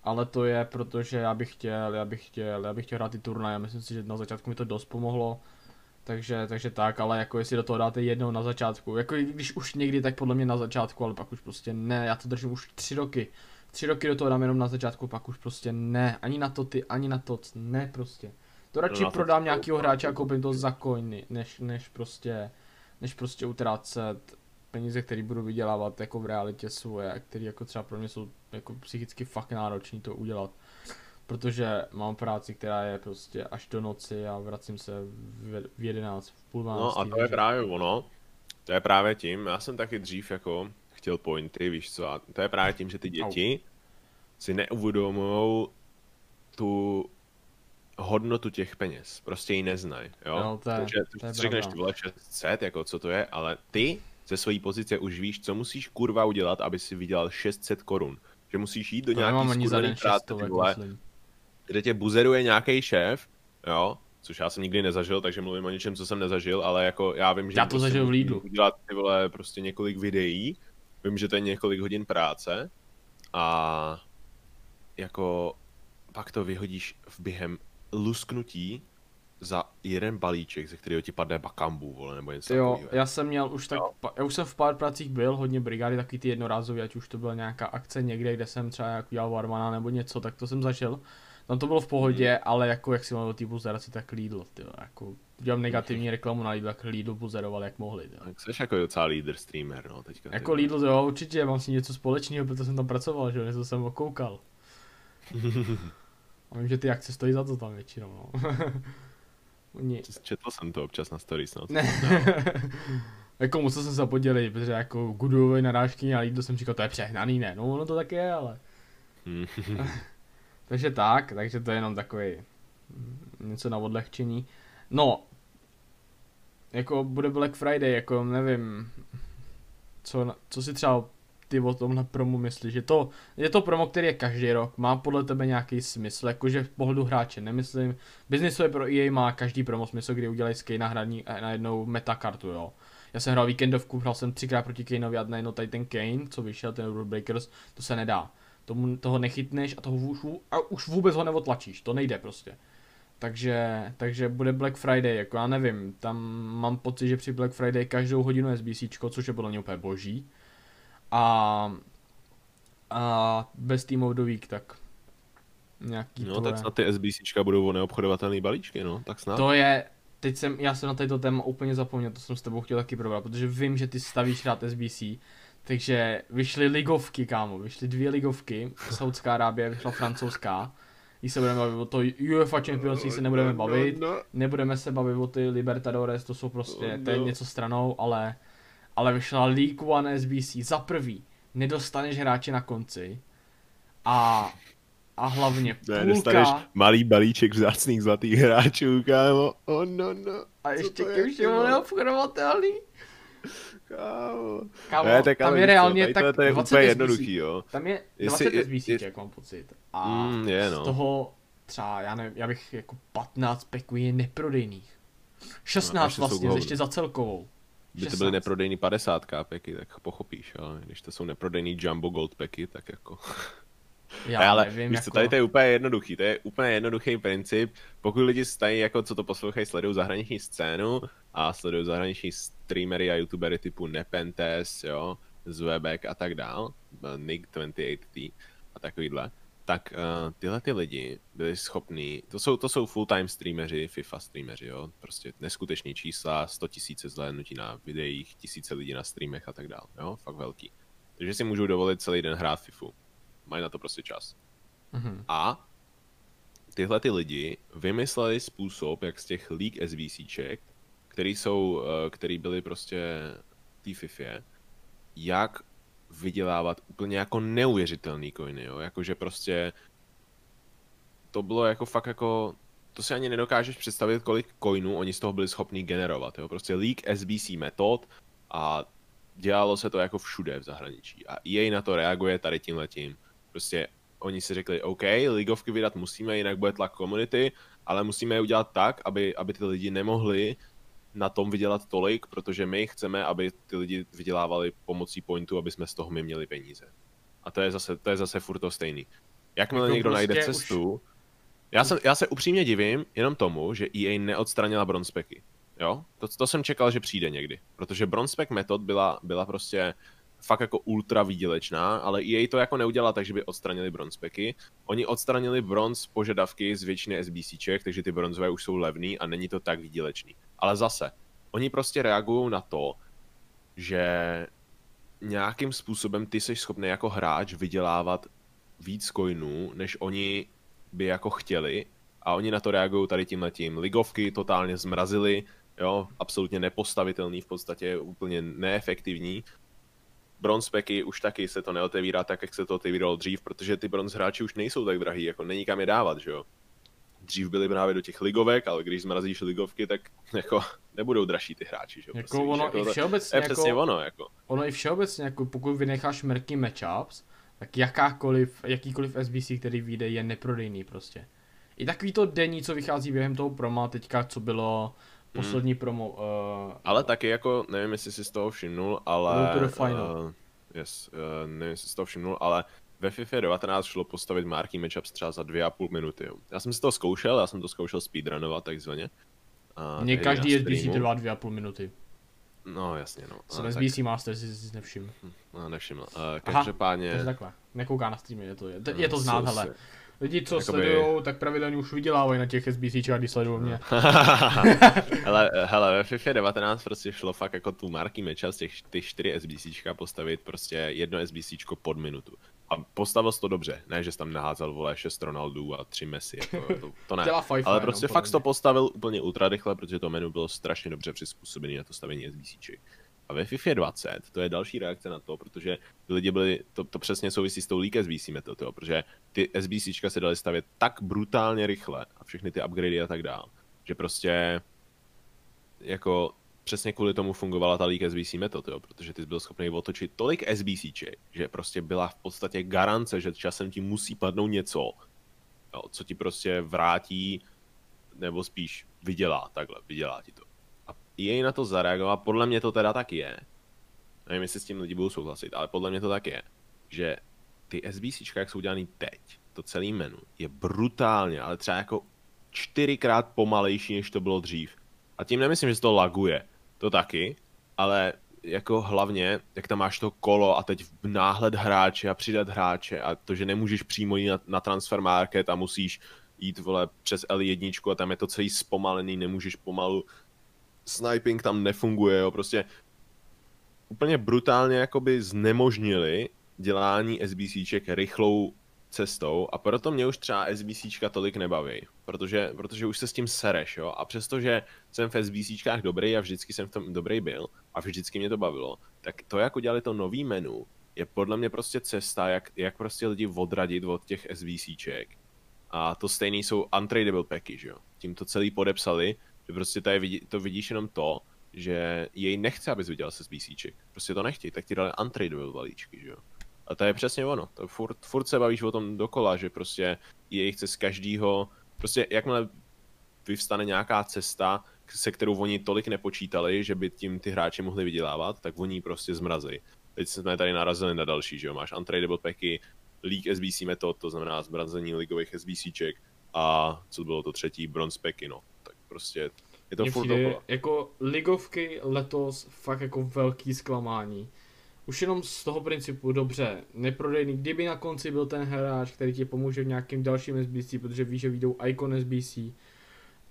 Speaker 1: Ale to je, protože já bych chtěl, já bych chtěl, já bych chtěl hrát ty turnaje, myslím si, že na začátku mi to dost pomohlo. Takže, takže tak, ale jako jestli do toho dáte jednou na začátku, jako když už někdy, tak podle mě na začátku, ale pak už prostě ne, já to držím už tři roky. Tři roky do toho dám jenom na začátku, pak už prostě ne, ani na to ty, ani na to, ne prostě. To radši
Speaker 2: to
Speaker 1: prodám nějakýho hráče a koupím to za coiny, než, než prostě, než prostě utrácet peníze, které budu vydělávat jako v realitě svoje, a které jako třeba pro mě jsou jako psychicky fakt náročný to udělat. Protože mám práci, která je prostě až do noci a vracím se v, 11, v půl 12.
Speaker 2: No a to je
Speaker 1: takže-
Speaker 2: právě ono. To je právě tím, já jsem taky dřív jako chtěl pointy, víš co, a to je právě tím, že ty děti si neuvědomují tu hodnotu těch peněz. Prostě ji neznají, jo.
Speaker 1: Jo, to je-
Speaker 2: Takže
Speaker 1: to je
Speaker 2: ty si řekneš, ty vole 600, jako co to je, ale ty ze své pozice už víš, co musíš kurva udělat, aby si vydělal 600 korun. Že musíš jít do
Speaker 1: To nemám
Speaker 2: nějaký skurvený práce,
Speaker 1: 600,
Speaker 2: ty vole, kde tě buzeruje nějaký šéf, jo, což já jsem nikdy nezažil, takže mluvím o něčem, co jsem nezažil, ale jako já vím, že
Speaker 1: Já to
Speaker 2: prostě
Speaker 1: zažil v Lidlu.
Speaker 2: udělat ty vole prostě několik videí, vím, že to je několik hodin práce a jako pak to vyhodíš v během lusknutí za jeden balíček, ze kterého ti padne bakambu, vole, nebo něco
Speaker 1: Jo, já jsem měl už tak,
Speaker 2: Jo.
Speaker 1: já už jsem v pár pracích byl, hodně brigády, takový ty jednorázový, ať už to byla nějaká akce někde, kde jsem třeba jak udělal Warmana nebo něco, tak to jsem zažil. Tam to bylo v pohodě,
Speaker 2: Hmm.
Speaker 1: ale jako jak si mluvil o té buzeraci, tak Lidl, tyjo, jako dělám negativní reklamu na Lidl, tak Lidl buzeroval jak mohli, tyjo.
Speaker 2: Tak jsi jako docela lídr streamer, no, teďka. ty
Speaker 1: Jako. Lidl, jo, určitě, mám si něco společného, protože jsem tam pracoval, že jo, něco jsem okoukal. A vím, že ty akce stojí za to tam většinou, no. Oni,
Speaker 2: Četl jsem to občas na stories, no.
Speaker 1: Ne. jako musel jsem se podělit, protože jako Goodwillové narážky a Lidl jsem říkal, to je přehnaný, ne? No ono to tak je, ale.
Speaker 2: Hmm.
Speaker 1: Takže tak, takže to je jenom takový něco na odlehčení. No, jako bude Black Friday, jako nevím, co, co si třeba ty o tomhle promu myslíš, že to, je to promo, který je každý rok, má podle tebe nějaký smysl, jakože v pohledu hráče, nemyslím, biznisově pro EA má každý promo smysl, kdy udělají z Kane hraní na jednou metakartu, jo. Já jsem hrál víkendovku, hrál jsem třikrát proti Kaneovi a najednou tady ten Kane, co vyšel, ten Rule Breakers, to se nedá. Tomu, toho nechytneš a, toho už, a už vůbec ho neotlačíš, to nejde prostě. Takže, takže bude Black Friday, jako já nevím, tam mám pocit, že při Black Friday každou hodinu SBC, což je podle mě úplně boží. A, a bez Team of the Week, tak nějaký
Speaker 2: No, tak snad ty SBCčka budou neobchodovatelné balíčky, no, tak snad.
Speaker 1: To je, teď jsem, já jsem na této téma úplně zapomněl, to jsem s tebou chtěl taky probrat, protože vím, že ty stavíš rád SBC, takže vyšly ligovky, kámo, vyšly dvě ligovky, Saudská Arábie, vyšla francouzská, když se budeme bavit o to UEFA Champions League se nebudeme bavit, nebudeme se bavit o ty Libertadores, to jsou prostě, to je
Speaker 2: No.
Speaker 1: něco stranou, ale, ale vyšla League One SBC, za prvý, nedostaneš hráče na konci a, a hlavně
Speaker 2: Ne, dostaneš
Speaker 1: půlka,
Speaker 2: malý balíček vzácných zlatých hráčů, kámo. Oh, no, no.
Speaker 1: a ještě
Speaker 2: to je,
Speaker 1: ke všemu
Speaker 2: vole?
Speaker 1: neobchodovatelný.
Speaker 2: Kámo.
Speaker 1: Kámo,
Speaker 2: Ne, tak
Speaker 1: tam je
Speaker 2: co,
Speaker 1: reálně tak
Speaker 2: to, to je
Speaker 1: 20
Speaker 2: úplně
Speaker 1: SBC.
Speaker 2: jednoduchý, jo.
Speaker 1: Tam je
Speaker 2: Jestli-
Speaker 1: 20
Speaker 2: je-
Speaker 1: SBC,
Speaker 2: je-
Speaker 1: jak mám pocit. A
Speaker 2: Mm, je, no.
Speaker 1: z toho třeba, já nevím, já bych jako 15 peků je neprodejných. 16
Speaker 2: ještě jsou
Speaker 1: vlastně, ještě za celkovou.
Speaker 2: By to
Speaker 1: 16.
Speaker 2: byly neprodejný 50 peky, tak pochopíš, ale když to jsou neprodejný Jumbo Gold peky, tak jako...
Speaker 1: Já
Speaker 2: ale
Speaker 1: nevím,
Speaker 2: víš
Speaker 1: jako...
Speaker 2: co, tady to je úplně jednoduchý, to je úplně jednoduchý princip. Pokud lidi stají, jako co to poslouchají, sledují zahraniční scénu a sledují zahraniční streamery a youtubery typu Nepentes, jo, Zwebek a tak dál, Nick 28T a takovýhle, tak uh, tyhle ty lidi byli schopní, to jsou, to jsou full-time streameři, FIFA streameři, jo, prostě neskuteční čísla, 100 tisíce zhlédnutí na videích, tisíce lidí na streamech a tak dál, jo, fakt velký. Takže si můžou dovolit celý den hrát FIFU. Mají na to prostě čas.
Speaker 1: Mhm.
Speaker 2: A tyhle ty lidi vymysleli způsob, jak z těch league SVCček, který jsou, eh, který byly prostě té FIFA, jak vydělávat úplně jako neuvěřitelný coiny, jo, jakože prostě to bylo jako fakt jako, to si ani nedokážeš představit, kolik coinů oni z toho byli schopni generovat, jo, prostě leak SBC metod a dělalo se to jako všude v zahraničí. A EA na to reaguje tady tím letím. Prostě oni si řekli, OK, ligovky vydat musíme, jinak bude tlak komunity, ale musíme je udělat tak, aby, aby ty lidi nemohli na tom vydělat tolik, protože my chceme, aby ty lidi vydělávali pomocí pointu, aby jsme z toho my měli peníze. A to je zase, to je zase furt to stejný. Jakmile jako někdo prostě najde cestu, už... já, jsem, já se upřímně divím jenom tomu, že EA neodstranila bronzepeky. Jo? To, to jsem čekal, že přijde někdy. Protože bronzepek metod byla, byla prostě fakt jako ultra výdělečná, ale EA to jako neudělala tak, že by odstranili bronzepeky. Oni odstranili bronz požadavky z většiny SBCček, takže ty bronzové už jsou levný a není to tak výdělečný. Ale zase, oni prostě reagují na to, že nějakým způsobem ty jsi schopný jako hráč vydělávat víc coinů, než oni by jako chtěli a oni na to reagují tady tím letím. Ligovky totálně zmrazili, jo, absolutně nepostavitelný v podstatě, úplně neefektivní bronze packy už taky se to neotevírá tak, jak se to otevíralo dřív, protože ty bronze hráči už nejsou tak drahý, jako není kam je dávat, že jo. Dřív byly právě do těch ligovek, ale když zmrazíš ligovky, tak jako nebudou dražší ty hráči, že jo.
Speaker 1: Jako prostě, ono jako, i všeobecně,
Speaker 2: je jako, přesně ono, jako.
Speaker 1: Ono i všeobecně, jako pokud vynecháš merky matchups, tak jakákoliv, jakýkoliv SBC, který vyjde, je neprodejný prostě. I takový to denní, co vychází během toho proma teďka, co bylo poslední hmm. promo. Uh,
Speaker 2: ale taky jako, nevím, jestli jsi z toho všimnul, ale... to final. Uh, yes, uh, nevím, jestli jsi z toho všimnul, ale ve FIFA 19 šlo postavit marky matchups třeba za dvě a půl minuty. Jo. Já jsem si to zkoušel, já jsem to zkoušel speedrunovat takzvaně.
Speaker 1: Mně každý SBC trvá dvě a půl minuty.
Speaker 2: No jasně, no.
Speaker 1: Jsem SBC tak... Master si, si nevšiml.
Speaker 2: Hm, no, nevšiml. Uh, každopádně...
Speaker 1: Aha, takhle. Nekouká na streamy, je to, je to, je to znát, hele. Lidi, co Jakoby... sledují, tak pravidelně už vydělávají na těch SBCčkách, když sledují mě.
Speaker 2: hele, hele, ve FIFA 19 prostě šlo fakt jako tu marky meča z těch ty čtyři SBCčka postavit prostě jedno SBCčko pod minutu. A postavil to dobře, ne, že jsi tam naházel, vole, 6 Ronaldů a 3 Messi, jako, to, to ne. Ale prostě fakt to postavil úplně ultra rychle, protože to menu bylo strašně dobře přizpůsobené na to stavění SBCček. A ve FIFA 20, to je další reakce na to, protože ty lidi byli, to, to přesně souvisí s tou leak SBC metodou, protože ty SBCčka se daly stavět tak brutálně rychle a všechny ty upgradey a tak dál, že prostě jako přesně kvůli tomu fungovala ta leak SBC metod, jo, protože ty jsi byl schopný otočit tolik SBCček, že prostě byla v podstatě garance, že časem ti musí padnout něco, jo, co ti prostě vrátí, nebo spíš vydělá, takhle, vydělá ti to. EA na to zareagoval, podle mě to teda tak je. Nevím, jestli s tím lidi budou souhlasit, ale podle mě to tak je, že ty SBC, jak jsou dělaný teď, to celý menu, je brutálně, ale třeba jako čtyřikrát pomalejší, než to bylo dřív. A tím nemyslím, že se to laguje, to taky, ale jako hlavně, jak tam máš to kolo a teď náhled hráče a přidat hráče a to, že nemůžeš přímo jít na, na transfer market a musíš jít vole přes L1 a tam je to celý zpomalený, nemůžeš pomalu sniping tam nefunguje, jo, prostě úplně brutálně jakoby znemožnili dělání SBCček rychlou cestou a proto mě už třeba SBCčka tolik nebaví, protože, protože už se s tím sereš, jo, a přestože jsem v SBCčkách dobrý a vždycky jsem v tom dobrý byl a vždycky mě to bavilo, tak to, jak udělali to nový menu, je podle mě prostě cesta, jak, jak prostě lidi odradit od těch SBCček. A to stejný jsou untradable packy, že jo. Tím to celý podepsali že prostě tady vidí, to vidíš jenom to, že jej nechce, abys viděl se z BCček. Prostě to nechtějí, tak ti dali untradable balíčky, že jo. A to je přesně ono. To furt, furt se bavíš o tom dokola, že prostě jej chce z každého, prostě jakmile vyvstane nějaká cesta, se kterou oni tolik nepočítali, že by tím ty hráči mohli vydělávat, tak oni prostě zmrazí. Teď jsme tady narazili na další, že jo, máš untradable packy, League SBC metod, to znamená zmrazení ligových SBCček a co bylo to třetí, bronze packy, no prostě je to Mně furt přijde,
Speaker 1: jako ligovky letos fakt jako velký zklamání. Už jenom z toho principu, dobře, neprodejný, kdyby na konci byl ten hráč, který ti pomůže v nějakým dalším SBC, protože víš, že vyjdou Icon SBC,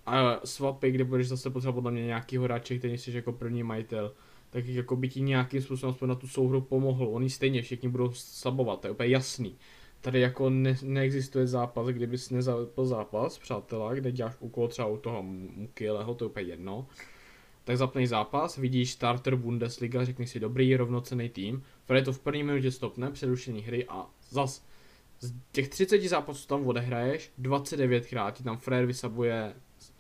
Speaker 1: a swapy, kde budeš zase potřebovat podle mě nějakýho hráče, který jsi jako první majitel, tak jako by ti nějakým způsobem aspoň na tu souhru pomohl. Oni stejně všichni budou slabovat, to je úplně jasný. Tady jako ne, neexistuje zápas, kdybys nezapl zápas, přátelé, kde děláš úkol třeba u toho Mukieleho, to je úplně jedno. Tak zapnej zápas, vidíš starter Bundesliga, řekni si dobrý, rovnocený tým, Fred to v první minutě stopne, přerušení hry a zas z těch 30 zápasů tam odehraješ, 29krát ti tam Fred vysabuje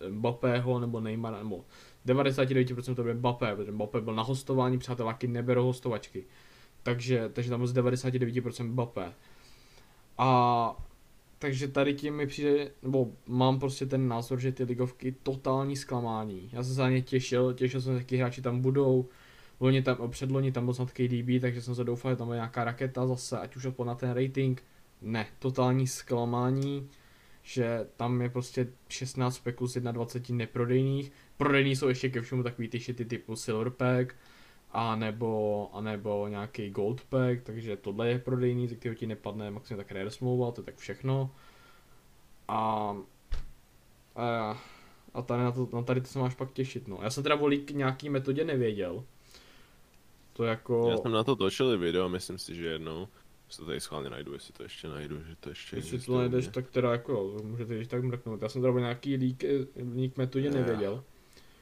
Speaker 1: Mbappého nebo Neymara, nebo 99% to bude Mbappé, protože Mbappé byl na hostování, přáteláky neberou hostovačky. Takže, takže tam z 99% Mbappé. A takže tady tím mi přijde, nebo mám prostě ten názor, že ty ligovky totální zklamání. Já jsem se za ně těšil, těšil jsem, že taky hráči tam budou. Loni tam, předloni tam byl snad KDB, takže jsem se doufal, že tam bude nějaká raketa zase, ať už na ten rating. Ne, totální zklamání, že tam je prostě 16 speků z 21 neprodejných. Prodejní jsou ještě ke všemu takový ty šity typu Silver Pack, a nebo, a nebo nějaký gold pack, takže tohle je prodejný, ze kterého ti nepadne maximálně tak rare smlouva, to je tak všechno. A, a, a tady, na, to, na tady to se máš pak těšit, no. Já jsem teda o nějaký metodě nevěděl. To jako...
Speaker 2: Já jsem na to točil video, myslím si, že jednou. Se to tady schválně najdu, jestli to ještě najdu, že to ještě
Speaker 1: Jestli to najdeš, tak teda jako, můžete ještě tak mrknout. Já jsem teda o nějaký leak, leak metodě nevěděl.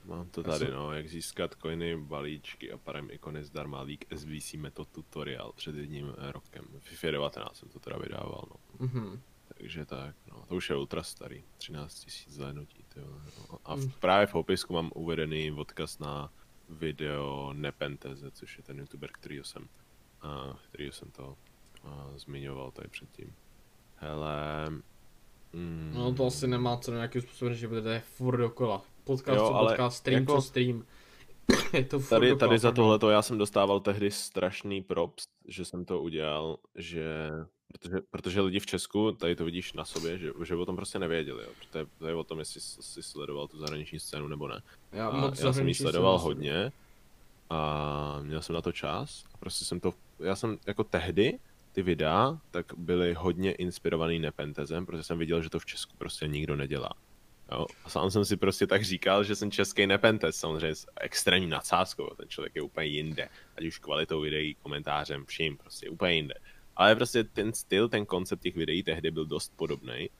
Speaker 2: Mám to tady, no, jak získat coiny, balíčky a parem ikony zdarma leak SVC method tutorial před jedním eh, rokem. V FIFA 19 jsem to teda vydával, no. Mm-hmm. Takže tak, no, to už je ultra starý, 13 000 zhlédnutí, no. A v, mm. právě v popisku mám uvedený odkaz na video Nepenteze, což je ten youtuber, který jsem, uh, který jsem to uh, zmiňoval tady předtím. Hele,
Speaker 1: mm, No to asi nemá co nějakým způsobem, že bude furt dokola podcast, jo, ale podcast, stream jako... stream.
Speaker 2: je to tady, tady za tohleto já jsem dostával tehdy strašný props, že jsem to udělal, že protože, protože lidi v Česku, tady to vidíš na sobě, že, že o tom prostě nevěděli, jo. To, je, to je o tom, jestli jsi sledoval tu zahraniční scénu nebo ne. Já, a já jsem ji sledoval hodně a měl jsem na to čas a prostě jsem to, já jsem jako tehdy ty videa, tak byly hodně inspirovaný nepentezem, protože jsem viděl, že to v Česku prostě nikdo nedělá. Jo, a sám jsem si prostě tak říkal, že jsem český nepentes, samozřejmě s extrémní nadsázkou, ten člověk je úplně jinde, ať už kvalitou videí, komentářem, vším, prostě úplně jinde. Ale prostě ten styl, ten koncept těch videí tehdy byl dost podobný.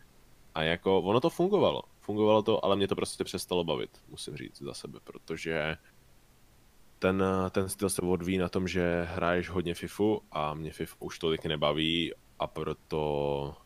Speaker 2: A jako ono to fungovalo. Fungovalo to, ale mě to prostě přestalo bavit, musím říct za sebe, protože ten, ten styl se odvíjí na tom, že hraješ hodně FIFU a mě FIFU už tolik nebaví a proto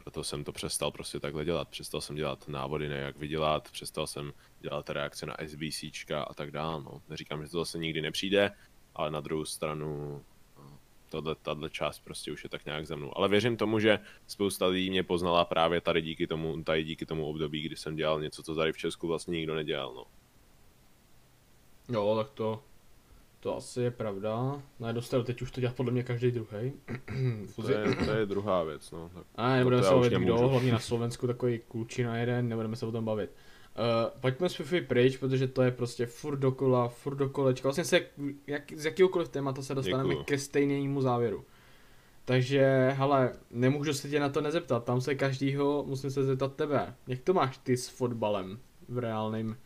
Speaker 2: proto jsem to přestal prostě takhle dělat. Přestal jsem dělat návody na jak vydělat, přestal jsem dělat reakce na SBCčka a tak dále. No. Neříkám, že to zase nikdy nepřijde, ale na druhou stranu no, tohle, tato část prostě už je tak nějak za mnou. Ale věřím tomu, že spousta lidí mě poznala právě tady díky tomu, tady díky tomu období, kdy jsem dělal něco, co tady v Česku vlastně nikdo nedělal. No.
Speaker 1: Jo, tak to, to asi je pravda. Na dostal teď už to dělá podle mě každý druhý.
Speaker 2: to, je, to je druhá věc, no. Tak
Speaker 1: a nebudeme se bavit kdo, hlavně na Slovensku takový klučina jeden, nebudeme se o tom bavit. Uh, pojďme z FIFA pryč, protože to je prostě furt dokola, furt do kolečka. Vlastně se, jak, z jakýkoliv tématu se dostaneme Děkuju. ke stejnému závěru. Takže, hele, nemůžu se tě na to nezeptat, tam se každýho musím se zeptat tebe. Jak to máš ty s fotbalem v reálném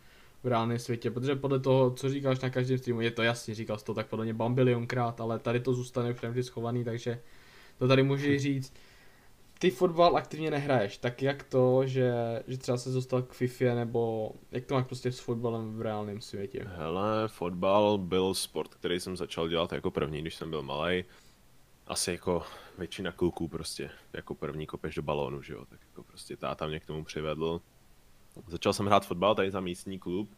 Speaker 1: v reálném světě, protože podle toho, co říkáš na každém streamu, je to jasně, říkal jsi to tak podle mě bambilionkrát, ale tady to zůstane už vždy schovaný, takže to tady můžeš říct. Ty fotbal aktivně nehraješ, tak jak to, že, že třeba se dostal k FIFA, nebo jak to máš prostě s fotbalem v reálném světě?
Speaker 2: Hele, fotbal byl sport, který jsem začal dělat jako první, když jsem byl malý. Asi jako většina kluků prostě, jako první kopeš do balónu, že jo, tak jako prostě táta mě k tomu přivedl Začal jsem hrát fotbal tady za místní klub,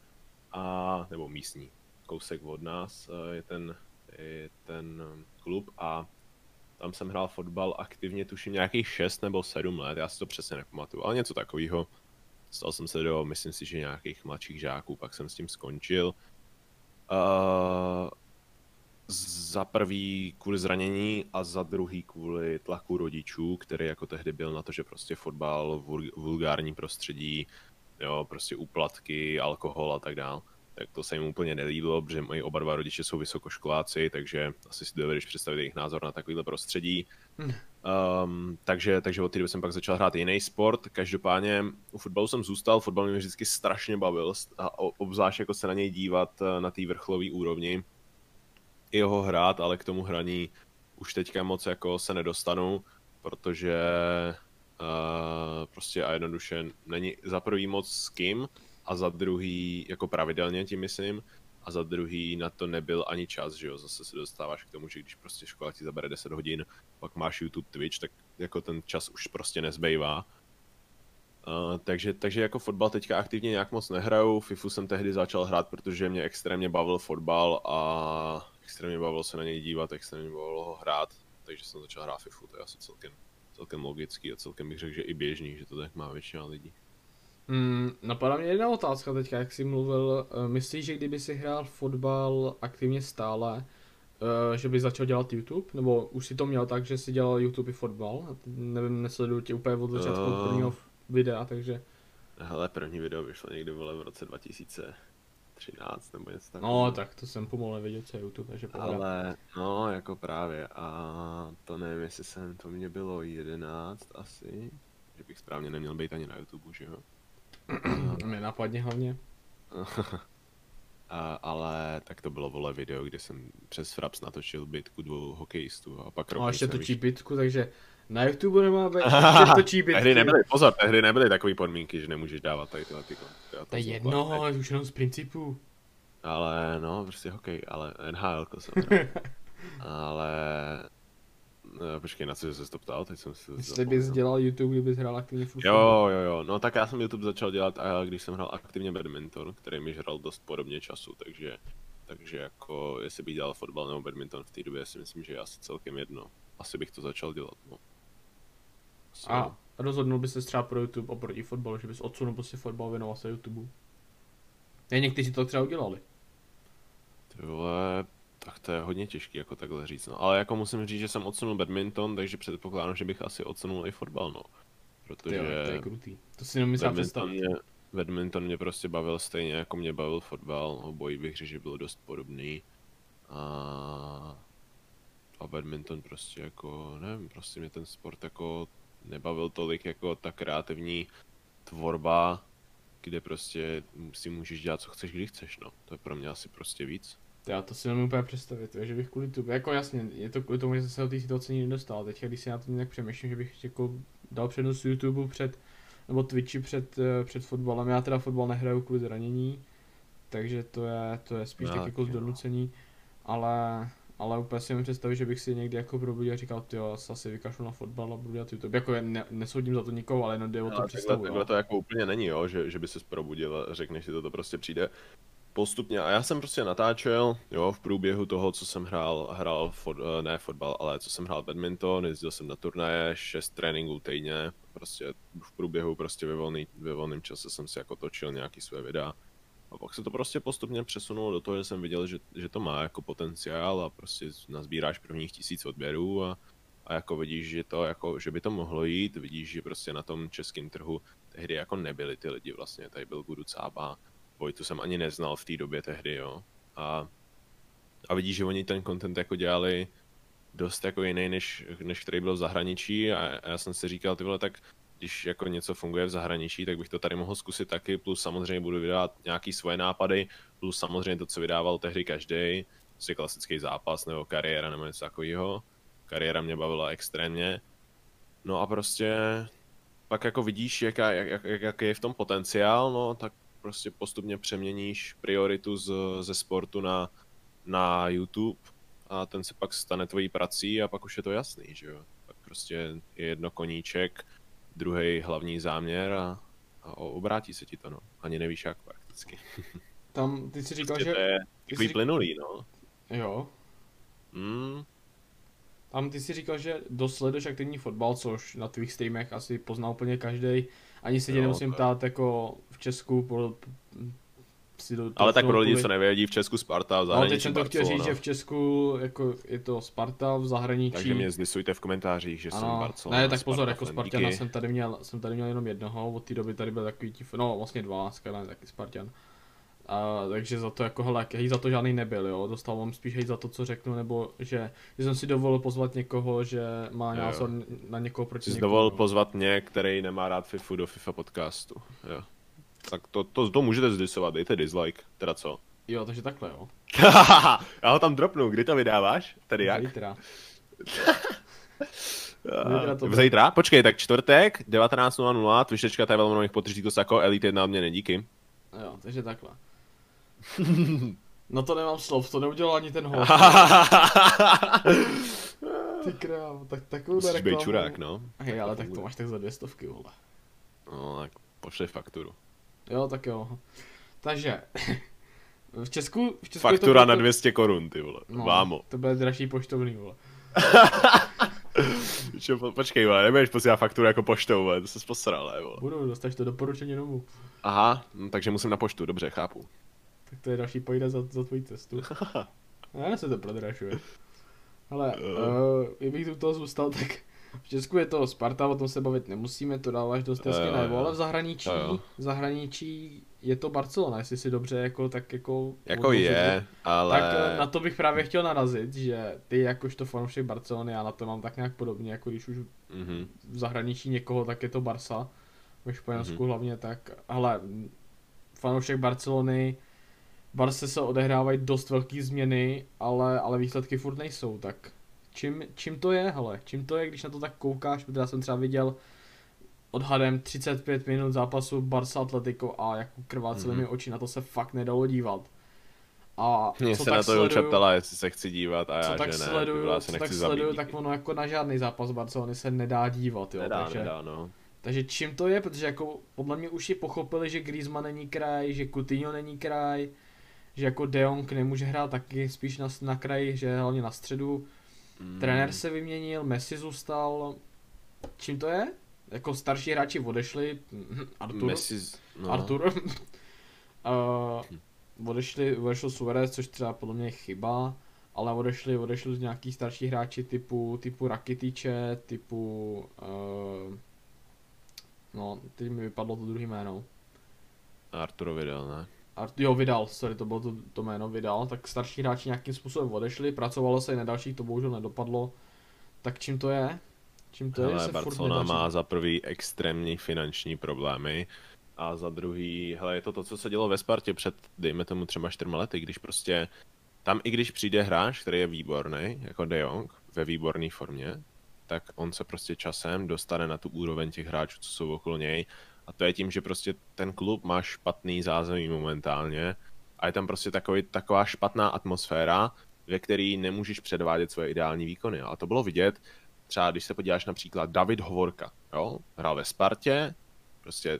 Speaker 2: a, nebo místní, kousek od nás eh, je ten, je ten eh, klub a tam jsem hrál fotbal aktivně, tuším nějakých 6 nebo 7 let, já si to přesně nepamatuju, ale něco takového. Stal jsem se do, myslím si, že nějakých mladších žáků, pak jsem s tím skončil. Uh, za prvý kvůli zranění a za druhý kvůli tlaku rodičů, který jako tehdy byl na to, že prostě fotbal, vulgární prostředí, jo, prostě úplatky, alkohol a tak dál. Tak to se jim úplně nelíbilo, protože moji oba dva rodiče jsou vysokoškoláci, takže asi si dovedeš představit jejich názor na takovýhle prostředí. Um, takže, takže od té doby jsem pak začal hrát jiný sport. Každopádně u fotbalu jsem zůstal, fotbal mě vždycky strašně bavil a obzvlášť jako se na něj dívat eh, na té vrcholové úrovni. I ho hrát, ale k tomu hraní už teďka moc jako se nedostanu, protože Uh, prostě a jednoduše není za prvý moc s kým a za druhý jako pravidelně tím myslím a za druhý na to nebyl ani čas, že jo, zase se dostáváš k tomu, že když prostě škola ti zabere 10 hodin, pak máš YouTube, Twitch, tak jako ten čas už prostě nezbývá. Uh, takže, takže jako fotbal teďka aktivně nějak moc nehraju, FIFU jsem tehdy začal hrát, protože mě extrémně bavil fotbal a extrémně bavilo se na něj dívat, extrémně bavilo ho hrát, takže jsem začal hrát FIFU, to je asi celkem, celkem logický a celkem bych řekl, že i běžný, že to tak má většina lidí.
Speaker 1: Mm, napadá mě jedna otázka teďka, jak jsi mluvil. Eh, myslíš, že kdyby si hrál fotbal aktivně stále, uh, že bys začal dělat YouTube? Nebo už si to měl tak, že si dělal YouTube i fotbal? Nevím, nesleduju tě úplně od začátku uh... prvního videa, takže...
Speaker 2: Hele, první video vyšlo někdy vole v roce 2013 nebo něco
Speaker 1: takového. No, tak to jsem pomalu nevěděl, co je YouTube, takže
Speaker 2: pohoda. Ale, no, jako právě. A to nevím, jestli jsem, to mě bylo 11 asi. Že bych správně neměl být ani na YouTube, že jo.
Speaker 1: Mě napadně hlavně.
Speaker 2: A, ale tak to bylo vole video, kde jsem přes Fraps natočil bitku dvou hokejistů a pak
Speaker 1: No a ještě točí bitku, takže na YouTube nemá být,
Speaker 2: točí bitky. Tehdy nebyly, pozor, tehdy nebyly takové podmínky, že nemůžeš dávat tady tyhle ty
Speaker 1: To je jedno, ale už jenom z principu.
Speaker 2: Ale no, prostě hokej, ale NHL jsem Ale No, počkej, na co jsi se to ptal? Teď jsem si
Speaker 1: Jestli bys dělal YouTube, kdybys hrál aktivně
Speaker 2: fotbal. Jo, jo, jo. No tak já jsem YouTube začal dělat, a když jsem hrál aktivně badminton, který mi žral dost podobně času, takže, takže jako jestli bych dělal fotbal nebo badminton v té době, si myslím, že je asi celkem jedno. Asi bych to začal dělat, no.
Speaker 1: So. A rozhodnul bys se třeba pro YouTube oproti fotbalu, že bys odsunul prostě fotbal, věnoval se YouTube? Ne, někteří to třeba udělali.
Speaker 2: Ty vole, tak to je hodně těžký jako takhle říct, no. Ale jako musím říct, že jsem odsunul badminton, takže předpokládám, že bych asi odsunul i fotbal, no. Protože...
Speaker 1: Tyjo, to je krutý. To si nemyslím představit.
Speaker 2: Mě, badminton mě prostě bavil stejně, jako mě bavil fotbal. Obojí bych řekl, že byl dost podobný. A... A badminton prostě jako, nevím, prostě mě ten sport jako nebavil tolik jako ta kreativní tvorba, kde prostě si můžeš dělat, co chceš, když chceš, no. To je pro mě asi prostě víc.
Speaker 1: Já to si nemůžu úplně představit, že bych kvůli tomu, jako jasně, je to kvůli tomu, že jsem se do té situace nikdy nedostal, teď když si na to nějak přemýšlím, že bych jako dal přednost YouTube před, nebo Twitchi před, eh, před fotbalem, já teda fotbal nehraju kvůli zranění, takže to je, to je spíš no, tak jako z donucení, ale, ale úplně si mi představit, že bych si někdy jako probudil a říkal, ty se asi vykašlu na fotbal a budu dělat YouTube. Jako ne, nesoudím za to nikoho, ale jenom jde o to představu.
Speaker 2: Takhle, to jako úplně není, jo, že, že by se probudil a řekneš si to, to prostě přijde postupně. A já jsem prostě natáčel, jo, v průběhu toho, co jsem hrál, hrál fot, eh, ne fotbal, ale co jsem hrál badminton, jezdil jsem na turnaje, šest tréninků týdně, prostě v průběhu prostě ve, volný, ve volném čase jsem si jako točil nějaký své videa. A pak se to prostě postupně přesunulo do toho, že jsem viděl, že, že to má jako potenciál a prostě nazbíráš prvních tisíc odběrů a, a jako vidíš, že to jako, že by to mohlo jít, vidíš, že prostě na tom českém trhu tehdy jako nebyli ty lidi vlastně, tady byl Gudu Cába, Vojtu jsem ani neznal v té době tehdy, jo. A, a vidíš, že oni ten content jako dělali dost jako jiný, než, než který byl v zahraničí a, a já jsem si říkal, ty vole, tak když jako něco funguje v zahraničí, tak bych to tady mohl zkusit taky, plus samozřejmě budu vydávat nějaký svoje nápady, plus samozřejmě to, co vydával tehdy každý, prostě klasický zápas nebo kariéra nebo něco takového. Kariéra mě bavila extrémně. No a prostě pak jako vidíš, jaká, jak, jak, jak je v tom potenciál, no tak prostě postupně přeměníš prioritu z, ze sportu na, na YouTube a ten se pak stane tvojí prací a pak už je to jasný, že jo. Pak prostě je jedno koníček, druhý hlavní záměr a, a obrátí se ti to, no. Ani nevíš jak prakticky.
Speaker 1: Tam, ty si říkal,
Speaker 2: prostě
Speaker 1: že...
Speaker 2: To je takový jsi... plynulý, no.
Speaker 1: Jo.
Speaker 2: Hmm.
Speaker 1: Tam ty si říkal, že dosleduješ aktivní fotbal, což na tvých streamech asi pozná úplně každý. Ani se tě nemusím to... ptát jako v Česku po,
Speaker 2: si do, Ale tak pro lidi, co nevědí, v Česku Sparta, v zahraničí
Speaker 1: No, teď jsem to chtěl říct, že v Česku jako je to Sparta, v zahraničí.
Speaker 2: Takže mě zdisujte v komentářích, že ano, jsem Barcelona.
Speaker 1: Ne, tak Sparta, pozor, jako Spartana jsem tady měl, jsem tady měl jenom jednoho, od té doby tady byl takový ti, no vlastně dva, Skyline taky Spartan. A, takže za to jako, hele, hej za to žádný nebyl, jo, dostal vám spíš hej za to, co řeknu, nebo že, že jsem si dovolil pozvat někoho, že má názor na někoho proti
Speaker 2: Jsi dovolil pozvat mě, který nemá rád FIFU do FIFA podcastu, jo. Tak to, to, to můžete zdisovat, dejte dislike, teda co?
Speaker 1: Jo, takže takhle jo.
Speaker 2: Já ho tam dropnu, kdy to vydáváš? Tady jak?
Speaker 1: Zítra.
Speaker 2: Zítra, to Zítra? Počkej, tak čtvrtek, 19.00, Twitch.tv, velmi podrží to sako, Elite 1 od mě nedíky.
Speaker 1: Jo, takže takhle. No to nemám slov, to neudělal ani ten host. Ty krávo, tak takovou
Speaker 2: Musíš
Speaker 1: reklamu.
Speaker 2: být čurák, no.
Speaker 1: Hej, ale tak to máš tak za dvě stovky, vole.
Speaker 2: No, tak pošli fakturu.
Speaker 1: Jo, tak jo. Takže, v Česku, v Česku je
Speaker 2: Faktura
Speaker 1: to
Speaker 2: na 200 korun, ty vole.
Speaker 1: No,
Speaker 2: Vámo.
Speaker 1: To bude dražší poštovný, vole.
Speaker 2: Čo, po, počkej, vole, nebudeš posílat fakturu jako poštou, vole, to se posral, ne, vole.
Speaker 1: Budu, dostaneš to doporučení domů.
Speaker 2: Aha, no, takže musím na poštu, dobře, chápu.
Speaker 1: Tak to je další pojde za, za tvoji cestu. Ne, se to prodražuje. Ale, uh, kdybych tu toho zůstal, tak v Česku je to Sparta, o tom se bavit nemusíme, to dáváš dost jasně najevo,
Speaker 2: jo.
Speaker 1: ale v zahraničí,
Speaker 2: Jo, jo.
Speaker 1: v zahraničí je to Barcelona, jestli si dobře jako tak jako...
Speaker 2: Jako je, ale...
Speaker 1: Tak eh, na to bych právě chtěl narazit, že ty jakožto fanoušek Barcelony, já na to mám tak nějak podobně, jako když už
Speaker 2: Mhm.
Speaker 1: v zahraničí někoho, tak je to Barsa. Ve Španělsku
Speaker 2: Mhm.
Speaker 1: hlavně tak, ale fanoušek Barcelony, Barse se odehrávají dost velký změny, ale, ale výsledky furt nejsou, tak čím, čím to je, hele, čím to je, když na to tak koukáš, protože já jsem třeba viděl odhadem 35 minut zápasu Barsa Atletico a jako krvácely
Speaker 2: Mhm.
Speaker 1: mi oči, na to se fakt nedalo dívat. A
Speaker 2: Mě
Speaker 1: co
Speaker 2: se
Speaker 1: tak
Speaker 2: na to
Speaker 1: sleduju-
Speaker 2: ptala, jestli se chci dívat a
Speaker 1: co
Speaker 2: já,
Speaker 1: tak
Speaker 2: že ne,
Speaker 1: sleduju,
Speaker 2: se
Speaker 1: co tak sleduju, tak ono jako na žádný zápas Barcelony se nedá dívat, jo,
Speaker 2: Nedá,
Speaker 1: takže,
Speaker 2: nedá, no.
Speaker 1: takže čím to je, protože jako podle mě už si pochopili, že Griezmann není kraj, že Coutinho není kraj, že jako De Jong nemůže hrát taky spíš na, na kraji, že hlavně na středu.
Speaker 2: Mm.
Speaker 1: Trenér se vyměnil, Messi zůstal. Čím to je? Jako starší hráči odešli, mhm, Artur,
Speaker 2: Messi, no.
Speaker 1: Artur. uh, odešli, odešel Suarez, což třeba podle mě je chyba, ale odešli, odešli z nějaký starší hráči typu, typu Rakitiče, typu, uh, no, teď mi vypadlo to druhý jméno.
Speaker 2: Arturo Vidal, ne?
Speaker 1: Jo, vydal, sorry, to bylo to, to jméno vydal, tak starší hráči nějakým způsobem odešli, pracovalo se i na dalších, to bohužel nedopadlo. Tak čím to je? Čím to je, že
Speaker 2: Hele,
Speaker 1: se furt
Speaker 2: Barcelona má za prvý extrémní finanční problémy a za druhý, hele, je to to, co se dělo ve Spartě před, dejme tomu třeba čtyřma lety, když prostě tam i když přijde hráč, který je výborný, jako De Jong, ve výborné formě, tak on se prostě časem dostane na tu úroveň těch hráčů, co jsou okolo něj. A to je tím, že prostě ten klub má špatný zázemí momentálně a je tam prostě takový, taková špatná atmosféra, ve který nemůžeš předvádět svoje ideální výkony. A to bylo vidět, třeba když se podíváš například David Hovorka, jo, hrál ve Spartě, prostě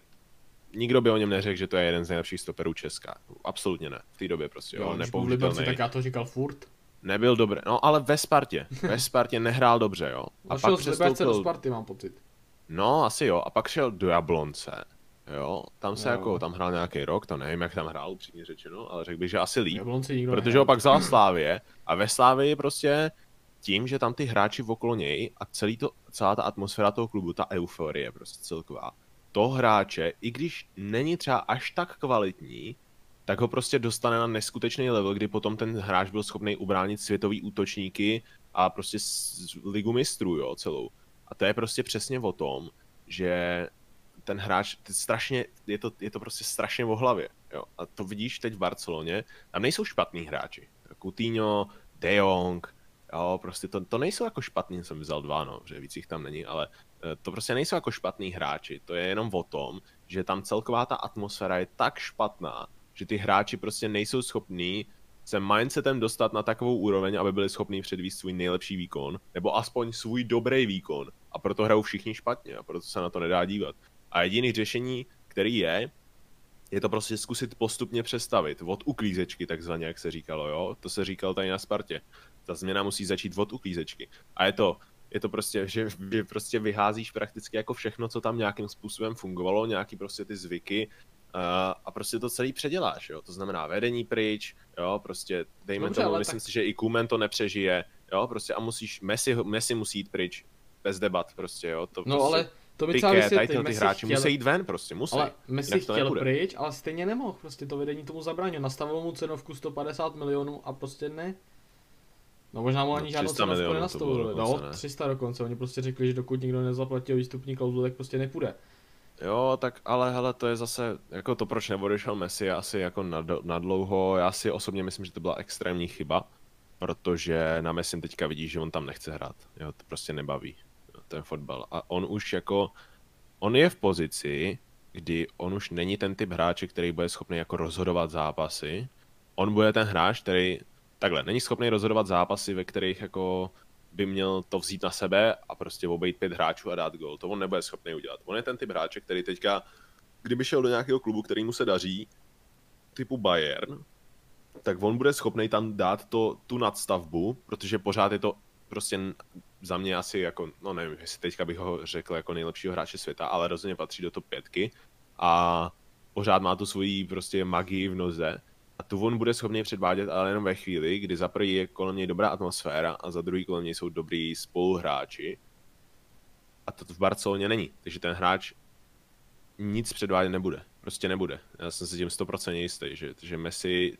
Speaker 2: nikdo by o něm neřekl, že to je jeden z nejlepších stoperů Česka. Absolutně ne. V té době prostě, jo,
Speaker 1: jo, v Liberci,
Speaker 2: nepoužitelný.
Speaker 1: tak já to říkal furt.
Speaker 2: Nebyl dobrý, no ale ve Spartě. Ve Spartě nehrál dobře, jo. A
Speaker 1: Zašel
Speaker 2: pak
Speaker 1: Liberce do
Speaker 2: přestoupil,
Speaker 1: Sparty, mám pocit.
Speaker 2: No asi jo, a pak šel do Jablonce, jo. Tam se
Speaker 1: Jo.
Speaker 2: jako, tam hrál nějaký rok, to nevím, jak tam hrál, upřímně řečeno, ale řekl bych, že asi líp. Protože ho pak vzal Slávě a ve Slávě prostě tím, že tam ty hráči okolo něj a celý to, celá ta atmosféra toho klubu, ta euforie prostě celková, to hráče, i když není třeba až tak kvalitní, tak ho prostě dostane na neskutečný level, kdy potom ten hráč byl schopný ubránit světový útočníky a prostě ligu mistrů, jo, celou. A to je prostě přesně o tom, že ten hráč, ty strašně, je to, je to prostě strašně o hlavě, jo. A to vidíš teď v Barceloně, tam nejsou špatní hráči. Coutinho, De Jong, jo, prostě to, to nejsou jako špatný, jsem vzal dva, no, že víc jich tam není, ale eh, to prostě nejsou jako špatní hráči, to je jenom o tom, že tam celková ta atmosféra je tak špatná, že ty hráči prostě nejsou schopní se mindsetem dostat na takovou úroveň, aby byli schopní předvíst svůj nejlepší výkon, nebo aspoň svůj dobrý výkon. A proto hrajou všichni špatně a proto se na to nedá dívat. A jediný řešení, který je, je to prostě zkusit postupně přestavit. Od uklízečky, takzvaně, jak se říkalo, jo? To se říkal tady na Spartě. Ta změna musí začít od uklízečky. A je to, je to prostě, že prostě vyházíš prakticky jako všechno, co tam nějakým způsobem fungovalo, nějaký prostě ty zvyky, a prostě to celý předěláš, jo. To znamená vedení pryč, jo, prostě dejme
Speaker 1: Dobře,
Speaker 2: tomu, myslím
Speaker 1: tak-
Speaker 2: si, že i Kumen to nepřežije, jo, prostě a musíš, Messi, Messi musí jít pryč, bez debat prostě, jo. To
Speaker 1: No
Speaker 2: prostě,
Speaker 1: ale to by třeba
Speaker 2: tady
Speaker 1: vysvětlit,
Speaker 2: tyhle ty hráči
Speaker 1: chtěl,
Speaker 2: musí jít ven, prostě musí.
Speaker 1: ale Messi chtěl
Speaker 2: nebude.
Speaker 1: pryč, ale stejně nemohl, prostě to vedení tomu zabránil, nastavil mu cenovku 150 milionů a prostě ne. No možná mu
Speaker 2: No,
Speaker 1: ani žádnou
Speaker 2: 300
Speaker 1: cenovku
Speaker 2: milionů to bylo
Speaker 1: nenastavili, no
Speaker 2: ne?
Speaker 1: 300 dokonce, oni prostě řekli, že dokud nikdo nezaplatil výstupní klauzulu, tak prostě nepůjde.
Speaker 2: Jo, tak ale hele, to je zase, jako to, proč neodešel Messi, asi jako na, na dlouho. Já si osobně myslím, že to byla extrémní chyba, protože na Messi teďka vidíš, že on tam nechce hrát. Jo, to prostě nebaví, ten fotbal. A on už jako, on je v pozici, kdy on už není ten typ hráče, který bude schopný jako rozhodovat zápasy, on bude ten hráč, který takhle není schopný rozhodovat zápasy, ve kterých jako by měl to vzít na sebe a prostě obejít pět hráčů a dát gol. To on nebude schopný udělat. On je ten typ hráče, který teďka, kdyby šel do nějakého klubu, který mu se daří, typu Bayern, tak on bude schopný tam dát to, tu nadstavbu, protože pořád je to prostě za mě asi jako, no nevím, jestli teďka bych ho řekl jako nejlepšího hráče světa, ale rozhodně patří do top pětky a pořád má tu svoji prostě magii v noze a tu on bude schopný předvádět, ale jenom ve chvíli, kdy za prvý je kolem něj dobrá atmosféra a za druhý kolem něj jsou dobrý spoluhráči. A to v Barceloně není. Takže ten hráč nic předvádět nebude. Prostě nebude. Já jsem si tím 100% jistý, že, že Messi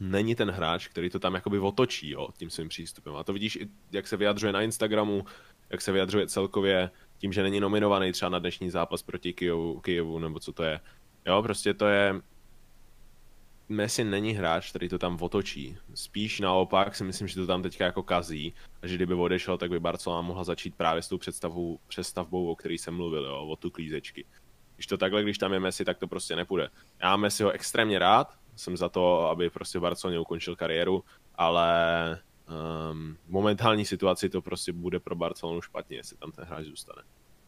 Speaker 2: není ten hráč, který to tam jakoby otočí, jo, tím svým přístupem. A to vidíš jak se vyjadřuje na Instagramu, jak se vyjadřuje celkově tím, že není nominovaný třeba na dnešní zápas proti Kijovu, Kijevu nebo co to je. Jo, prostě to je... Messi není hráč, který to tam otočí. Spíš naopak si myslím, že to tam teďka jako kazí a že kdyby odešel, tak by Barcelona mohla začít právě s tou představou, představbou, o který jsem mluvil, jo, o tu klízečky. Když to takhle, když tam je Messi, tak to prostě nepůjde. Já Messi ho extrémně rád, jsem za to, aby prostě v Barceloně ukončil kariéru, ale um, v momentální situaci to prostě bude pro Barcelonu špatně, jestli tam ten hráč zůstane.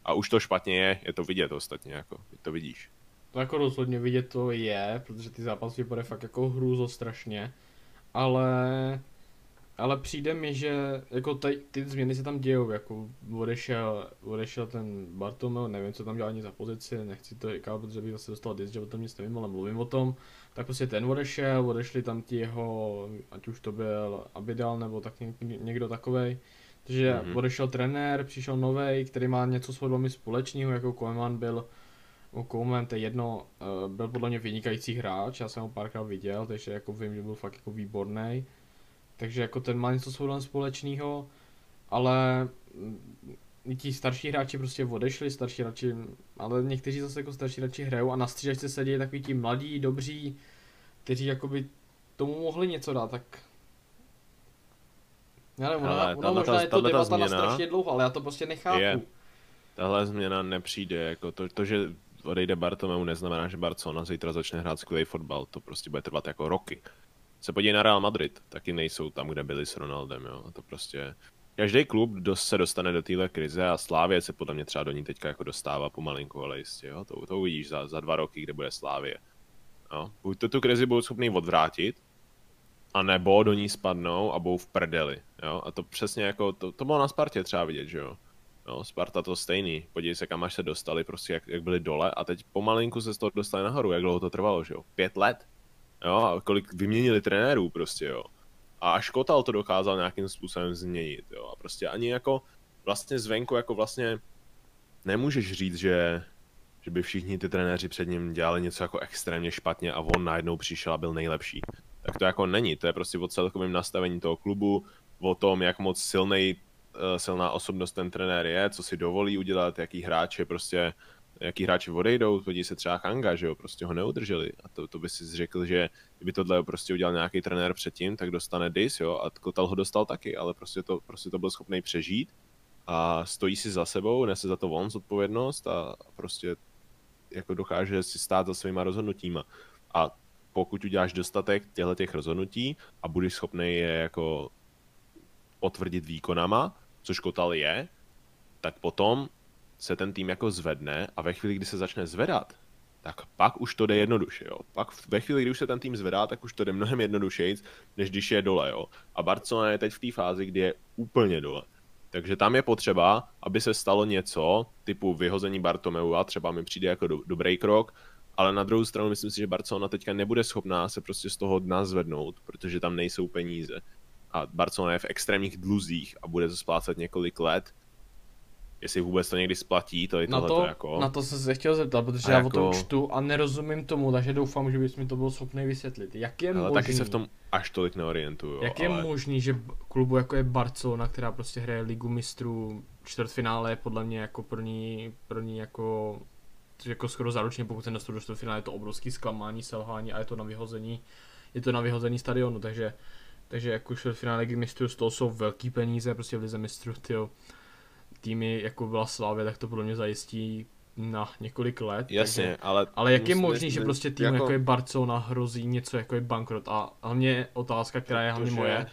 Speaker 2: A už to špatně je, je to vidět ostatně, jako, to vidíš.
Speaker 1: To jako rozhodně vidět to je, protože ty zápasy vypadají fakt jako hrůzo strašně, ale ale přijde mi, že jako ty, ty změny se tam dějou, jako odešel, odešel ten Bartomeu, nevím, co tam dělá ani za pozici, nechci to říkat, protože bych zase dostal dis, že o tom nic nevím, ale mluvím o tom, tak prostě ten odešel, odešli tam ti jeho, ať už to byl Abidal nebo tak někdo takovej, takže mm-hmm. odešel trenér, přišel nový, který má něco s velmi společného, jako Koeman byl, o Koeman, to je jedno, eh, byl podle mě vynikající hráč, já jsem ho párkrát viděl, takže jako vím, že byl fakt jako výborný takže jako ten má něco společného, ale mm, ti starší hráči prostě odešli, starší hráči, ale někteří zase jako starší hráči hrajou a na střídačce sedí takový ti mladí, dobří, kteří jakoby tomu mohli něco dát, tak já nevím, ona, ona možná ta, je to debata změna, na strašně dlouho, ale já to prostě nechápu. Je,
Speaker 2: tahle změna nepřijde, jako to, to že odejde Bartomeu neznamená, že Barcelona zítra začne hrát skvělý fotbal, to prostě bude trvat jako roky se podívej na Real Madrid, taky nejsou tam, kde byli s Ronaldem, jo. A to prostě... Každý klub dost se dostane do téhle krize a Slávě se podle mě třeba do ní teďka jako dostává pomalinku, ale jistě, jo. To, to uvidíš za, za dva roky, kde bude Slávě. Jo. Buď to tu krizi budou schopný odvrátit, a nebo do ní spadnou a budou v prdeli, jo. A to přesně jako, to, to bylo na Spartě třeba vidět, že jo. No, Sparta to stejný. Podívej se, kam až se dostali, prostě jak, jak byli dole a teď pomalinku se z toho dostali nahoru. Jak dlouho to trvalo, že jo? Pět let? jo, a kolik vyměnili trenérů prostě, jo. A až Kotal to dokázal nějakým způsobem změnit, jo. A prostě ani jako vlastně zvenku jako vlastně nemůžeš říct, že, že by všichni ty trenéři před ním dělali něco jako extrémně špatně a on najednou přišel a byl nejlepší. Tak to jako není, to je prostě o celkovém nastavení toho klubu, o tom, jak moc silnej, eh, silná osobnost ten trenér je, co si dovolí udělat, jaký hráče prostě jaký hráči odejdou, podívej se třeba Hanga, že jo, prostě ho neudrželi. A to, to by si řekl, že kdyby tohle prostě udělal nějaký trenér předtím, tak dostane dis, jo, a Kotal ho dostal taky, ale prostě to, prostě to byl schopný přežít a stojí si za sebou, nese za to von zodpovědnost a prostě jako dokáže si stát za svýma rozhodnutíma. A pokud uděláš dostatek těchto těch rozhodnutí a budeš schopný je jako potvrdit výkonama, což Kotal je, tak potom se ten tým jako zvedne a ve chvíli, kdy se začne zvedat, tak pak už to jde jednoduše, jo. Pak ve chvíli, kdy už se ten tým zvedá, tak už to jde mnohem jednodušeji, než když je dole, jo. A Barcelona je teď v té fázi, kdy je úplně dole. Takže tam je potřeba, aby se stalo něco typu vyhození Bartomeu a třeba mi přijde jako do, dobrý krok, ale na druhou stranu myslím si, že Barcelona teďka nebude schopná se prostě z toho dna zvednout, protože tam nejsou peníze. A Barcelona je v extrémních dluzích a bude to splácet několik let jestli vůbec to někdy splatí, to je
Speaker 1: na
Speaker 2: to, jako.
Speaker 1: Na to jsem se chtěl zeptat, protože a já jako... o tom čtu a nerozumím tomu, takže doufám, že bys mi to byl schopný vysvětlit. Jak je
Speaker 2: ale
Speaker 1: možný,
Speaker 2: taky se v tom až tolik neorientuju.
Speaker 1: Jak ale... je možný, že klubu jako je Barcelona, která prostě hraje ligu mistrů, čtvrtfinále je podle mě jako pro ní, pro ní jako jako skoro záručně, pokud se dostane do čtvrtfinále, je to obrovský zklamání, selhání a je to na vyhození, je to na vyhození stadionu, takže takže jako čtvrtfinále ligy mistrů z toho jsou velký peníze, prostě v lize mistrů, tyjo týmy, jako byla Slávě, tak to podle mě zajistí na několik let.
Speaker 2: Jasně,
Speaker 1: takže,
Speaker 2: ale...
Speaker 1: ale jak je možný, že prostě tým jako... jako je Barcelona hrozí něco jako je bankrot a hlavně otázka, která je hlavně moje,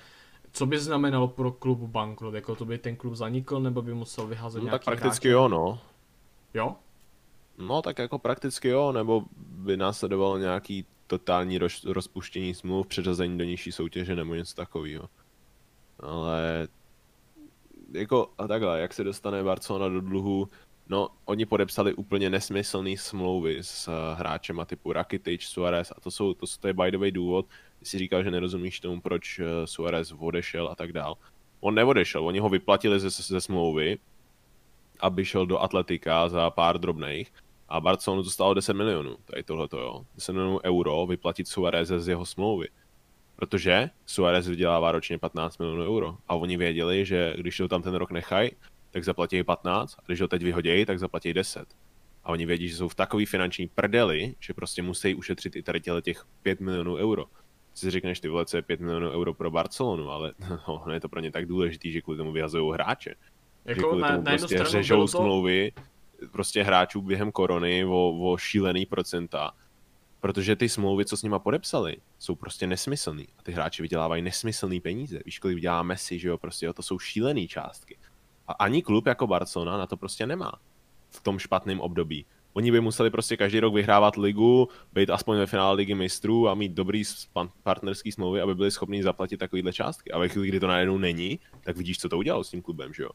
Speaker 1: co by znamenalo pro klub bankrot, jako to by ten klub zanikl, nebo by musel vyházet
Speaker 2: No
Speaker 1: nějaký
Speaker 2: tak prakticky
Speaker 1: hráče?
Speaker 2: jo, no.
Speaker 1: Jo?
Speaker 2: No tak jako prakticky jo, nebo by následovalo nějaký totální roz, rozpuštění smluv, přeřazení do nižší soutěže nebo něco takového. Ale jako a takhle, jak se dostane Barcelona do dluhu, no oni podepsali úplně nesmyslný smlouvy s eh, hráčema typu Rakitic, Suarez a to jsou, to, to je by the way důvod, ty si říkal, že nerozumíš tomu, proč eh, Suarez odešel a tak dál. On neodešel, oni ho vyplatili ze, ze smlouvy, aby šel do Atletika za pár drobných a Barcelonu to stálo 10 milionů, tady tohleto jo, 10 milionů euro vyplatit Suarez z jeho smlouvy. Protože Suarez vydělává ročně 15 milionů euro a oni věděli, že když ho tam ten rok nechají, tak zaplatí 15 a když ho teď vyhodějí, tak zaplatí 10. A oni vědí, že jsou v takový finanční prdeli, že prostě musí ušetřit i tady těle těch 5 milionů euro. Si řekneš, ty vole, co je 5 milionů euro pro Barcelonu, ale no, je to pro ně tak důležitý, že kvůli tomu vyhazují hráče že
Speaker 1: Jako
Speaker 2: kvůli
Speaker 1: na,
Speaker 2: tomu
Speaker 1: na
Speaker 2: prostě
Speaker 1: stranu
Speaker 2: řežou
Speaker 1: to,
Speaker 2: smlouvy prostě hráčů během korony o, o šílený procenta. Protože ty smlouvy, co s nima podepsali, jsou prostě nesmyslný. A ty hráči vydělávají nesmyslný peníze. Víš, kolik vydělá Messi, že jo, prostě jo, to jsou šílený částky. A ani klub jako Barcelona na to prostě nemá v tom špatném období. Oni by museli prostě každý rok vyhrávat ligu, být aspoň ve finále ligy mistrů a mít dobrý partnerský smlouvy, aby byli schopni zaplatit takovýhle částky. A ve chvíli, kdy to najednou není, tak vidíš, co to udělalo s tím klubem, že jo?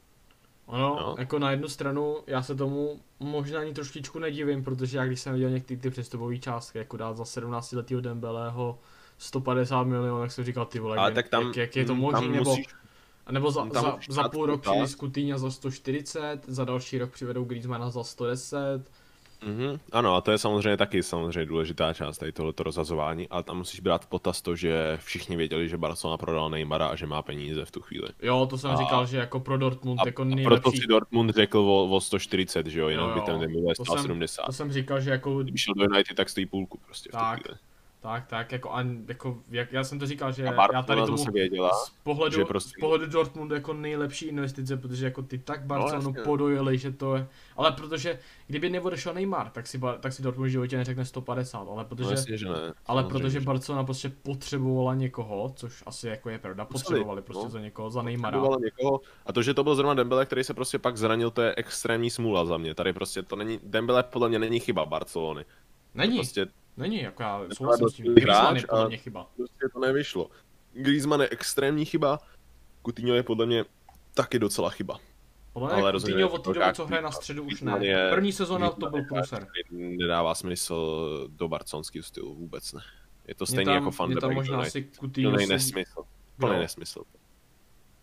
Speaker 1: Ono,
Speaker 2: No.
Speaker 1: jako na jednu stranu, já se tomu možná ani trošičku nedivím, protože já když jsem viděl některé ty přestupové částky, jako dát za 17 letého Dembeleho 150 milionů, tak jsem říkal, ty vole, jak,
Speaker 2: tak tam,
Speaker 1: jak, jak je to možné, nebo,
Speaker 2: musíš,
Speaker 1: nebo za, za, za půl rok
Speaker 2: otázku.
Speaker 1: přijde z Coutinha za 140, za další rok přivedou Griezmana za 110,
Speaker 2: Mhm, ano, a to je samozřejmě taky samozřejmě důležitá část tady tohoto rozhazování, ale tam musíš brát potaz to, že všichni věděli, že Barcelona prodal Neymara a že má peníze v tu chvíli.
Speaker 1: jo, to jsem
Speaker 2: A-
Speaker 1: říkal, že jako pro Dortmund
Speaker 2: A,
Speaker 1: jako
Speaker 2: a proto
Speaker 1: nejlepší,
Speaker 2: si Dortmund řekl o, o 140, že jo, jinak
Speaker 1: Jo,
Speaker 2: by
Speaker 1: jo.
Speaker 2: ten Dembele
Speaker 1: To
Speaker 2: stál
Speaker 1: jsem-
Speaker 2: 70.
Speaker 1: to jsem říkal, že jako
Speaker 2: Kdyby šel do United, tak stojí půlku prostě v tu
Speaker 1: Tak.
Speaker 2: chvíli.
Speaker 1: Tak, tak, jako, a, jako jak, já jsem to říkal, že já tady tomu
Speaker 2: věděla,
Speaker 1: z pohledu,
Speaker 2: že prostě-
Speaker 1: z pohledu Dortmundu jako nejlepší investice, protože jako ty tak Barcelonu
Speaker 2: jasně.
Speaker 1: podojili, že to je, ale protože kdyby neodešel Neymar, tak si, tak si Dortmund v životě neřekne 150, ale
Speaker 2: no
Speaker 1: protože,
Speaker 2: jasně, že ne.
Speaker 1: ale protože
Speaker 2: že
Speaker 1: Barcelona prostě potřebovala někoho, což asi jako je pravda, potřebovali prostě
Speaker 2: no.
Speaker 1: za někoho, za Neymara.
Speaker 2: někoho. A to, že to byl zrovna Dembele, který se prostě pak zranil, to je extrémní smůla za mě. Tady prostě to není, Dembele podle mě není chyba Barcelony.
Speaker 1: Není,
Speaker 2: Prostě
Speaker 1: není, jako já souhlasím s tím, Griezmann je podle mě chyba.
Speaker 2: prostě to nevyšlo. Griezmann je extrémní chyba, Coutinho je podle mě taky docela chyba.
Speaker 1: Podle
Speaker 2: ale
Speaker 1: Coutinho
Speaker 2: to
Speaker 1: od té doby, co hraje na středu, už ne.
Speaker 2: je-
Speaker 1: První sezóna to byl průser.
Speaker 2: Nedává smysl do barcelonského stylu, vůbec ne. Je to stejně jako Van de Beek,
Speaker 1: možná
Speaker 2: to
Speaker 1: asi Coutinho sedí-
Speaker 2: nesmysl. Úplný
Speaker 1: Kdo?
Speaker 2: nesmysl.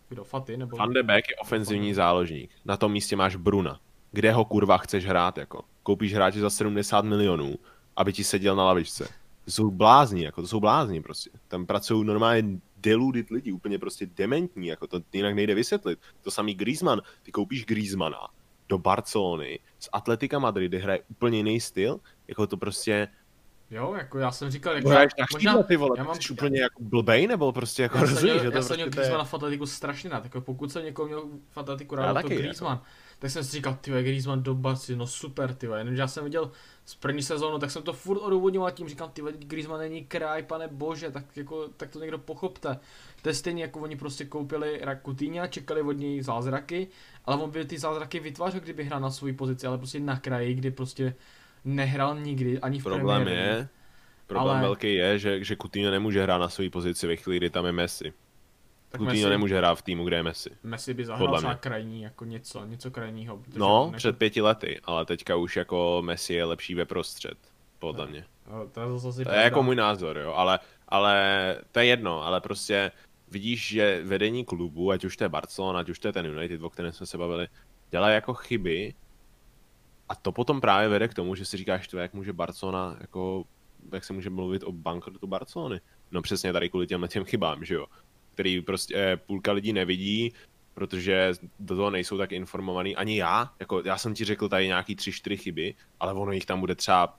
Speaker 1: Kdo, Faty nebo?
Speaker 2: Van de Beek je ofenzivní záložník. Na tom místě máš Bruna. Kde ho kurva chceš hrát, jako? Koupíš hráče za 70 milionů, aby ti seděl na lavičce. To jsou blázni, jako to jsou blázni prostě. Tam pracují normálně deludit lidi, úplně prostě dementní, jako to jinak nejde vysvětlit. To samý Griezmann, ty koupíš Griezmana do Barcelony z Atletika Madrid, kde hraje úplně jiný styl, jako to prostě
Speaker 1: Jo, jako já jsem říkal, jako
Speaker 2: hraješ na
Speaker 1: možná,
Speaker 2: možná, ty vole,
Speaker 1: já mám-
Speaker 2: ty jsi úplně jako blbej, nebo prostě jako
Speaker 1: já
Speaker 2: rozumíš,
Speaker 1: měl,
Speaker 2: že
Speaker 1: já
Speaker 2: to
Speaker 1: jsem měl
Speaker 2: prostě to je...
Speaker 1: Griezmana v Atletiku strašně rád, jako pokud jsem někoho měl v Atletiku
Speaker 2: Já
Speaker 1: rád, to
Speaker 2: taky, jako.
Speaker 1: Tak jsem si říkal, ty Griezmann do Barci, no super, ty jenomže já jsem viděl z první sezónu, tak jsem to furt odůvodňoval tím, říkám, ty Griezmann není kraj, pane bože, tak jako, tak to někdo pochopte. To je stejně jako oni prostě koupili Rakutíňa, čekali od něj zázraky, ale on by ty zázraky vytvářel, kdyby hrál na svou pozici, ale prostě na kraji, kdy prostě nehrál nikdy, ani v
Speaker 2: Problém
Speaker 1: Premier League.
Speaker 2: je, problém
Speaker 1: Ale-
Speaker 2: velký je, že, že Coutinho nemůže hrát na své pozici ve chvíli, kdy tam je Messi.
Speaker 1: Tak
Speaker 2: Coutinho
Speaker 1: Messi-
Speaker 2: nemůže hrát v týmu, kde je Messi.
Speaker 1: Messi by zahrál
Speaker 2: mě.
Speaker 1: krajní, jako něco, něco krajního.
Speaker 2: No,
Speaker 1: on jako-
Speaker 2: před pěti lety, ale teďka už jako Messi je lepší ve prostřed, podle mě.
Speaker 1: No, To je zase
Speaker 2: To je jako můj názor, jo, ale, ale to je jedno, ale prostě vidíš, že vedení klubu, ať už to je Barcelona, ať už to je ten United, o kterém jsme se bavili, dělají jako chyby a to potom právě vede k tomu, že si říkáš, to jak může Barcelona, jako, jak se může mluvit o bankrotu Barcelony. No přesně tady kvůli těmhle těm chybám, že jo, který prostě eh, půlka lidí nevidí, protože do toho nejsou tak informovaný. Ani já, jako já jsem ti řekl tady nějaký tři, čtyři chyby, ale ono jich tam bude třeba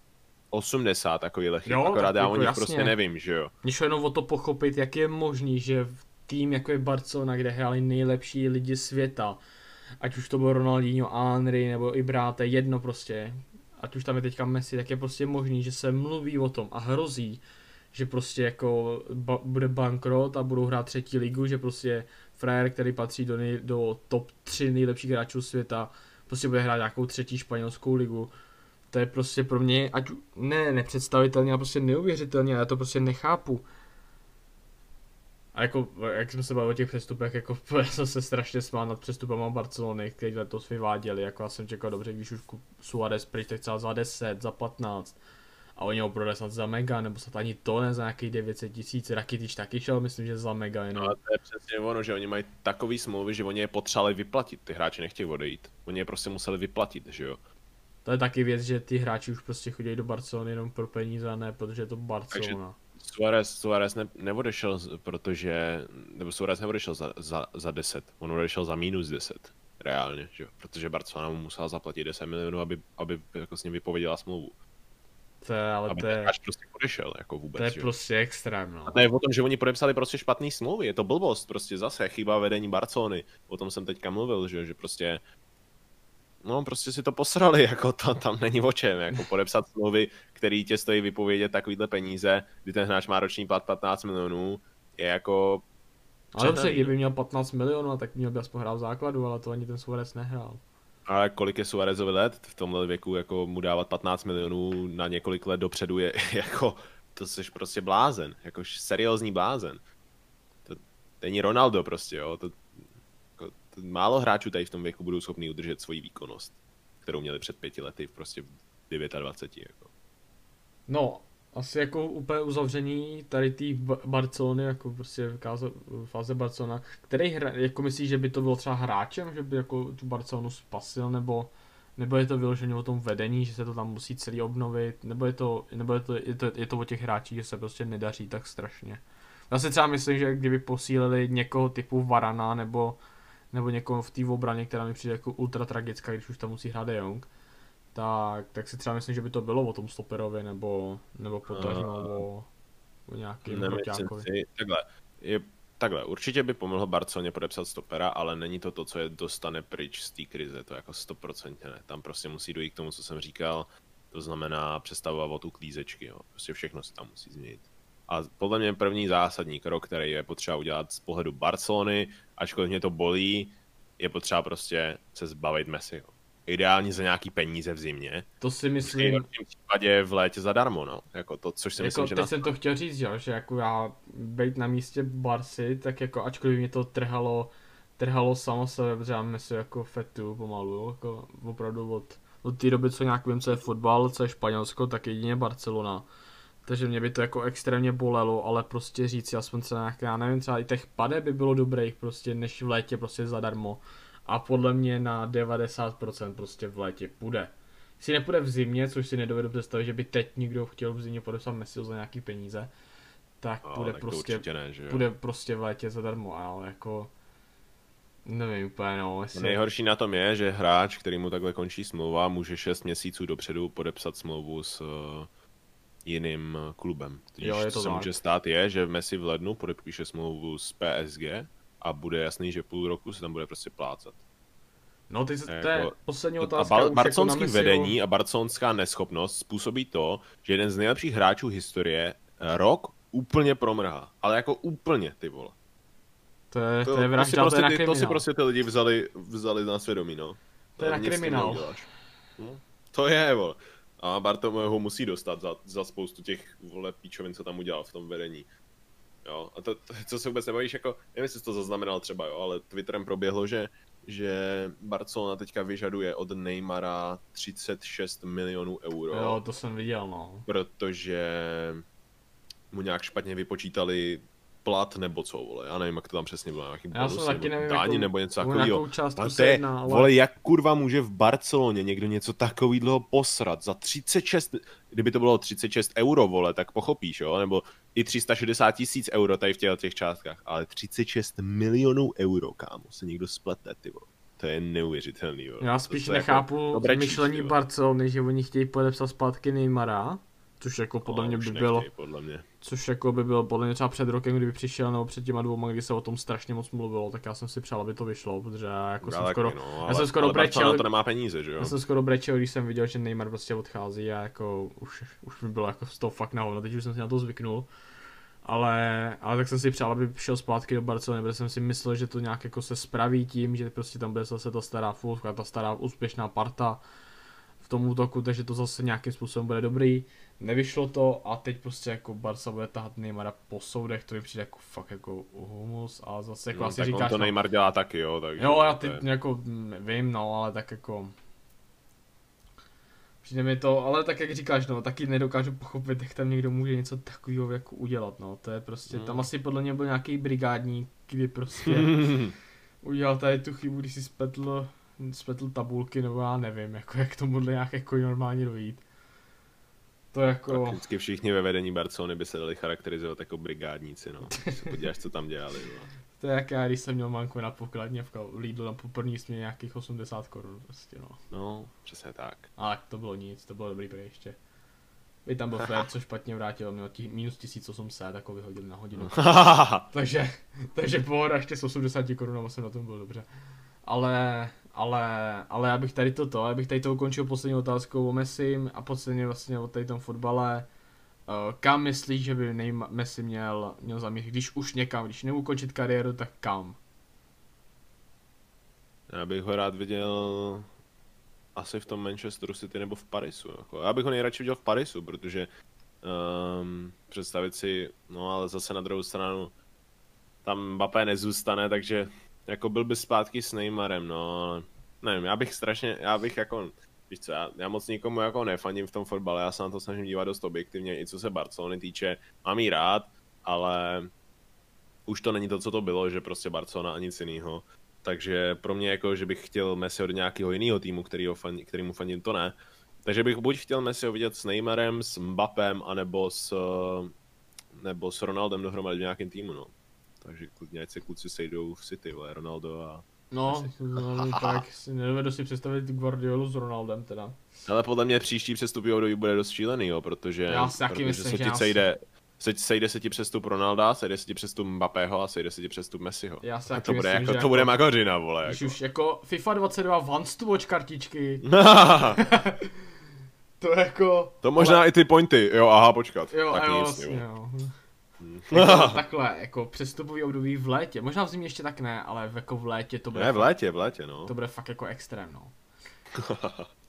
Speaker 2: 80 takovýhle chyb,
Speaker 1: Jo,
Speaker 2: akorát
Speaker 1: tak
Speaker 2: já
Speaker 1: jako
Speaker 2: o nich
Speaker 1: jasně.
Speaker 2: prostě nevím, že jo.
Speaker 1: Mě šlo jenom o to pochopit, jak je možný, že v tým jako je Barcelona, kde hráli nejlepší lidi světa, ať už to byl Ronaldinho, Henry nebo i bráte, jedno prostě, ať už tam je teďka Messi, tak je prostě možný, že se mluví o tom a hrozí, že prostě jako ba- bude bankrot a budou hrát třetí ligu, že prostě frajer, který patří do, nej- do top 3 nejlepších hráčů světa, prostě bude hrát nějakou třetí španělskou ligu. To je prostě pro mě, ať ne nepředstavitelně, ale prostě neuvěřitelně, já to prostě nechápu. A jako, jak jsme se bavili o těch přestupech, jako já jsem se strašně smál nad přestupama Barcelony, který letos vyváděli, jako já jsem čekal dobře, když už Suarez pryč, tak za 10, za 15. A oni ho prodali snad za mega, nebo snad ani to ne za nějakých 900 tisíc. Rakitič taky šel, myslím, že za mega jenom.
Speaker 2: No, to je přesně ono, že oni mají takový smlouvy, že oni je potřebovali vyplatit, ty hráči nechtějí odejít. Oni je prostě museli vyplatit, že jo.
Speaker 1: To je taky věc, že ty hráči už prostě chodí do Barcelony jenom pro peníze a ne, protože je to Barcelona.
Speaker 2: Takže Suarez, Suarez ne, neodešel, protože, nebo Suarez neodešel za, za, za 10, on odešel za minus 10, reálně, že jo, protože Barcelona mu musela zaplatit 10 milionů, aby, aby jako s ním vypověděla smlouvu.
Speaker 1: To je, ale
Speaker 2: aby
Speaker 1: to je,
Speaker 2: až prostě odešel, jako vůbec,
Speaker 1: to je
Speaker 2: že
Speaker 1: prostě extrém, no.
Speaker 2: A to je o tom, že oni podepsali prostě špatný smlouvy, je to blbost, prostě zase chyba vedení Barcelony, o tom jsem teďka mluvil, že, jo, že prostě No, prostě si to posrali, jako to, tam není o čem, jako podepsat smlouvy, který tě stojí vypovědět takovýhle peníze, kdy ten hráč má roční plat 15 milionů, je jako...
Speaker 1: Ale dobře, kdyby měl 15 milionů, tak měl by aspoň hrát v základu, ale to ani ten Suarez nehrál.
Speaker 2: Ale kolik je Suarezovi let v tomhle věku, jako mu dávat 15 milionů na několik let dopředu je jako, to jsi prostě blázen, jako seriózní blázen. To není Ronaldo prostě, jo, to, jako, to, málo hráčů tady v tom věku budou schopni udržet svoji výkonnost, kterou měli před pěti lety prostě v 29, jako.
Speaker 1: No, asi jako úplně uzavření tady té Barcelony, jako prostě káze, fáze Barcelona, který hra, jako myslíš, že by to bylo třeba hráčem, že by jako tu Barcelonu spasil, nebo, nebo je to vyloženě o tom vedení, že se to tam musí celý obnovit, nebo je to, nebo je to, je to, je to o těch hráčích, že se prostě nedaří tak strašně. Já si třeba myslím, že kdyby posílili někoho typu Varana, nebo, nebo někoho v té obraně, která mi přijde jako ultra tragická, když už tam musí hrát De Jong, tak, tak si třeba myslím, že by to bylo o tom stoperovi, nebo, nebo potažmo
Speaker 2: Uh,
Speaker 1: o, o nějakým proťákovi.
Speaker 2: si, takhle, je, takhle, určitě by pomohlo Barceloně podepsat stopera, ale není to to, co je dostane pryč z té krize, to jako stoprocentně ne. Tam prostě musí dojít k tomu, co jsem říkal, to znamená přestavovat od uklízečky, jo. prostě všechno se tam musí změnit. A podle mě první zásadní krok, který je potřeba udělat z pohledu Barcelony, ačkoliv mě to bolí, je potřeba prostě se zbavit Messiho. Ideálně za nějaký peníze v zimě.
Speaker 1: To si
Speaker 2: V
Speaker 1: myslím,
Speaker 2: nejhorším případě v létě zadarmo, no. Jako to, což si myslím,
Speaker 1: jako
Speaker 2: že
Speaker 1: teď
Speaker 2: nás...
Speaker 1: jsem to chtěl říct, jo, že jako já být na místě Barsi, tak jako ačkoliv mě to trhalo, trhalo samo sebe, protože já si jako fetu pomalu, jo, jako opravdu od, od té doby, co nějak vím, co je fotbal, co je Španělsko, tak jedině Barcelona. Takže mě by to jako extrémně bolelo, ale prostě říct, aspoň třeba nějak, já nevím, třeba i těch pade by bylo dobrých prostě, než v létě prostě zadarmo. A podle mě na 90% prostě v létě půjde. Si nepůjde v zimě, což si nedovedu představit, že by teď někdo chtěl v zimě podepsat Messi za nějaký peníze, tak
Speaker 2: No,
Speaker 1: půjde
Speaker 2: tak
Speaker 1: prostě,
Speaker 2: ne,
Speaker 1: půjde prostě v létě zadarmo, ale jako nevím úplně no, jestli...
Speaker 2: Nejhorší na tom je, že hráč, který mu takhle končí smlouva, může 6 měsíců dopředu podepsat smlouvu s uh, jiným uh, klubem. Tudíž,
Speaker 1: Jo, je to
Speaker 2: co se může stát je, že Messi v lednu podepíše smlouvu s PSG a bude jasný, že půl roku se tam bude prostě plácat.
Speaker 1: No se, to
Speaker 2: Jako-
Speaker 1: je poslední
Speaker 2: A
Speaker 1: otázka
Speaker 2: bar-
Speaker 1: už jako
Speaker 2: barcelonský
Speaker 1: na Messiho.
Speaker 2: vedení a barcelonská neschopnost způsobí to, že jeden z nejlepších hráčů historie eh, rok úplně promrhá. Ale jako úplně, ty vole.
Speaker 1: To je, to,
Speaker 2: To,
Speaker 1: je
Speaker 2: to, si
Speaker 1: vražda, to,
Speaker 2: prostě,
Speaker 1: je na
Speaker 2: ty, to si prostě ty lidi vzali, vzali na svědomí, no.
Speaker 1: To je na kriminál.
Speaker 2: No, to je, vole. A Bartomeu ho musí dostat za, za spoustu těch vole píčovin, co tam udělal v tom vedení. Jo, a to, to co se vůbec nebavíš, jako, nevím, jestli jsi to zaznamenal třeba, jo, ale Twitterem proběhlo, že, že Barcelona teďka vyžaduje od Neymara 36 milionů euro,
Speaker 1: Jo, to jsem viděl, no.
Speaker 2: protože mu nějak špatně vypočítali plat nebo co, vole, já nevím, jak to tam přesně bylo, nějaký
Speaker 1: Já
Speaker 2: bonus
Speaker 1: taky
Speaker 2: nebo
Speaker 1: nevím, jakou-
Speaker 2: nebo něco takového. Ale to je,
Speaker 1: ale-
Speaker 2: vole, jak kurva může v Barceloně někdo něco takového posrat za 36, kdyby to bylo 36 euro, vole, tak pochopíš, jo, nebo i 360 tisíc euro tady v těch, těch částkách, ale 36 milionů euro, kámo, se někdo splete, ty vole. To je neuvěřitelný, vole.
Speaker 1: Já spíš
Speaker 2: jako
Speaker 1: nechápu
Speaker 2: dobrečíš,
Speaker 1: myšlení. Barcelony, že oni chtějí podepsat zpátky Neymara, Což jako podle mě by
Speaker 2: nechtěj,
Speaker 1: bylo,
Speaker 2: podle mě.
Speaker 1: což jako by bylo podle mě třeba před rokem, kdyby přišel, nebo před těma dvouma, kdy se o tom strašně moc mluvilo, tak já jsem si přál, aby to vyšlo, protože já jako jsem
Speaker 2: Já
Speaker 1: skoro,
Speaker 2: taky, no,
Speaker 1: já
Speaker 2: ale-
Speaker 1: jsem skoro
Speaker 2: ale
Speaker 1: brečel,
Speaker 2: to nemá peníze, že jo?
Speaker 1: já jsem skoro brečel, když jsem viděl, že Neymar prostě odchází a jako už, už mi bylo jako z toho fakt na hovno, teď už jsem si na to zvyknul. Ale, ale tak jsem si přál, aby šel zpátky do Barcelony, protože jsem si myslel, že to nějak jako se spraví tím, že prostě tam bude zase ta stará fulka, ta stará úspěšná parta v tom útoku, takže to zase nějakým způsobem bude dobrý. Nevyšlo to a teď prostě jako Barca bude tahat Neymara po soudech, to mi přijde jako fakt jako humus a zase jako
Speaker 2: No,
Speaker 1: asi
Speaker 2: tak on
Speaker 1: říkáš,
Speaker 2: to
Speaker 1: no,
Speaker 2: Neymar dělá taky, jo, takže...
Speaker 1: Jo, já
Speaker 2: to je-
Speaker 1: teď jako vím, no, ale tak jako... Přijde mi to, ale tak jak říkáš, no, taky nedokážu pochopit, jak tam někdo může něco takového jako udělat, no, to je prostě,
Speaker 2: Hmm.
Speaker 1: tam asi podle mě byl nějaký brigádník, kdy prostě udělal tady tu chybu, když si spletl, spletl tabulky, nebo já nevím, jako jak tomuhle nějak jako normálně dojít. To jako...
Speaker 2: Prakticky všichni ve vedení Barcelony by se dali charakterizovat jako brigádníci, no. Když se podíváš, co tam dělali, no.
Speaker 1: To je jak já, když jsem měl manku na pokladně v Lidl na poprvní smě nějakých 80 korun prostě, no.
Speaker 2: No, přesně tak.
Speaker 1: Ale to bylo nic, to bylo dobrý ještě. By tam byl Fred, co špatně vrátil, měl tí, minus 1800, jako vyhodil na hodinu. takže, takže pohoda, ještě s 80 korunama jsem na tom byl dobře. Ale, ale, ale já bych tady toto, já bych tady to ukončil poslední otázkou o Messi a posledně vlastně o tady tom fotbale. Uh, kam myslíš, že by Messi měl, měl zamířit, když už někam, když neukončit kariéru, tak kam?
Speaker 2: Já bych ho rád viděl asi v tom Manchesteru City nebo v Parisu. Jako. Já bych ho nejradši viděl v Parisu, protože um, představit si, no ale zase na druhou stranu, tam Mbappé nezůstane, takže jako byl by zpátky s Neymarem, no nevím, já bych strašně, já bych jako, víš co, já, já moc nikomu jako nefandím v tom fotbale, já se na to snažím dívat dost objektivně, i co se Barcelony týče, mám jí rád, ale už to není to, co to bylo, že prostě Barcelona a nic jiného. Takže pro mě jako, že bych chtěl Messi od nějakého jiného týmu, který ho fan, kterýmu fandím, to ne. Takže bych buď chtěl Messi vidět s Neymarem, s Mbappem, anebo s, eh, nebo s Ronaldem dohromady v nějakém týmu, no. Takže klidně ať se kluci sejdou v City, vole, Ronaldo a...
Speaker 1: No, tak si nedovedu si představit Guardiolu s Ronaldem teda.
Speaker 2: Ale podle mě příští přestupy období bude dost šílený, jo, protože,
Speaker 1: Já si taky
Speaker 2: protože
Speaker 1: myslím,
Speaker 2: se ti sejde, se, sejde se ti přestup Ronalda, sejde se ti přestup Mbappého a sejde se ti přestup Messiho.
Speaker 1: Já si
Speaker 2: a
Speaker 1: taky
Speaker 2: to bude,
Speaker 1: myslím,
Speaker 2: jako, to bude
Speaker 1: jako-
Speaker 2: magořina, vole.
Speaker 1: Když
Speaker 2: Jako.
Speaker 1: už jako FIFA 22 Vans to watch kartičky, to jako...
Speaker 2: to možná
Speaker 1: ale,
Speaker 2: i ty pointy, jo, aha, počkat.
Speaker 1: Jo,
Speaker 2: tak
Speaker 1: jo,
Speaker 2: nic,
Speaker 1: vlastně,
Speaker 2: jo.
Speaker 1: jo. Jako, takhle, jako přestupový období v létě, možná v zimě ještě tak ne, ale v- jako v létě to bude,
Speaker 2: Ne, v létě, v létě, no.
Speaker 1: to bude fakt jako extrém, no.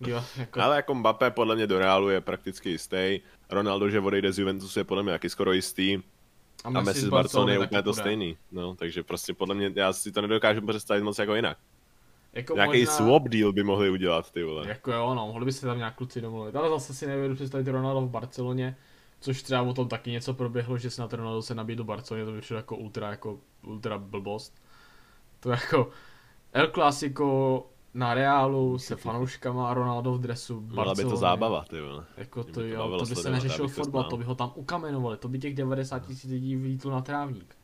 Speaker 1: Jo, jako,
Speaker 2: Ale jako Mbappé podle mě do Reálu je prakticky jistý. Ronaldo, že odejde z Juventusu je podle mě taky skoro jistý. A Messi z Barcelony je úplně to stejný. No, takže prostě podle mě, já si to nedokážu představit moc jako jinak.
Speaker 1: Jako
Speaker 2: Nějaký
Speaker 1: možná-
Speaker 2: swap deal by mohli udělat, ty vole.
Speaker 1: Jako jo, no, mohli by se tam nějak kluci domluvit, ale zase si nevědu představit Ronaldo v Barceloně, což třeba o tom taky něco proběhlo, že snad Ronaldo se nabídl do Barceloně, to by přišlo jako ultra, jako ultra blbost. To jako El Clasico na Reálu se fanouškama a Ronaldo v dresu v
Speaker 2: Byla by to zábava, ty vole.
Speaker 1: Jako to,
Speaker 2: by to
Speaker 1: jo, to by se
Speaker 2: sledovat,
Speaker 1: neřešil
Speaker 2: to
Speaker 1: fotbal, to by ho tam ukamenovali, to by těch 90 tisíc lidí vlítlo na trávník.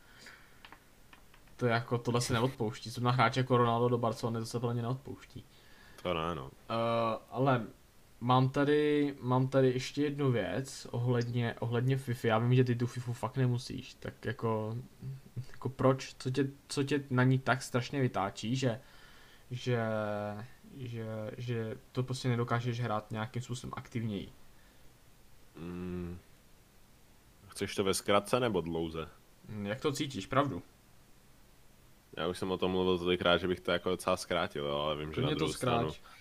Speaker 1: To je jako, tohle se neodpouští, co na hráče jako Ronaldo do Barcelony, to se podle mě neodpouští.
Speaker 2: To ne, no.
Speaker 1: Uh, ale mám tady, mám tady ještě jednu věc ohledně, ohledně FIFA. Já vím, že ty tu FIFU fakt nemusíš, tak jako, jako proč, co tě, co tě na ní tak strašně vytáčí, že, že, že, že to prostě nedokážeš hrát nějakým způsobem aktivněji.
Speaker 2: Mm. Chceš to ve zkratce nebo dlouze?
Speaker 1: Hm, Jak to cítíš, pravdu?
Speaker 2: Já už jsem o tom mluvil tolikrát, že bych to jako docela zkrátil, jo, ale vím, že na
Speaker 1: to
Speaker 2: druhou stranu,
Speaker 1: zkráť.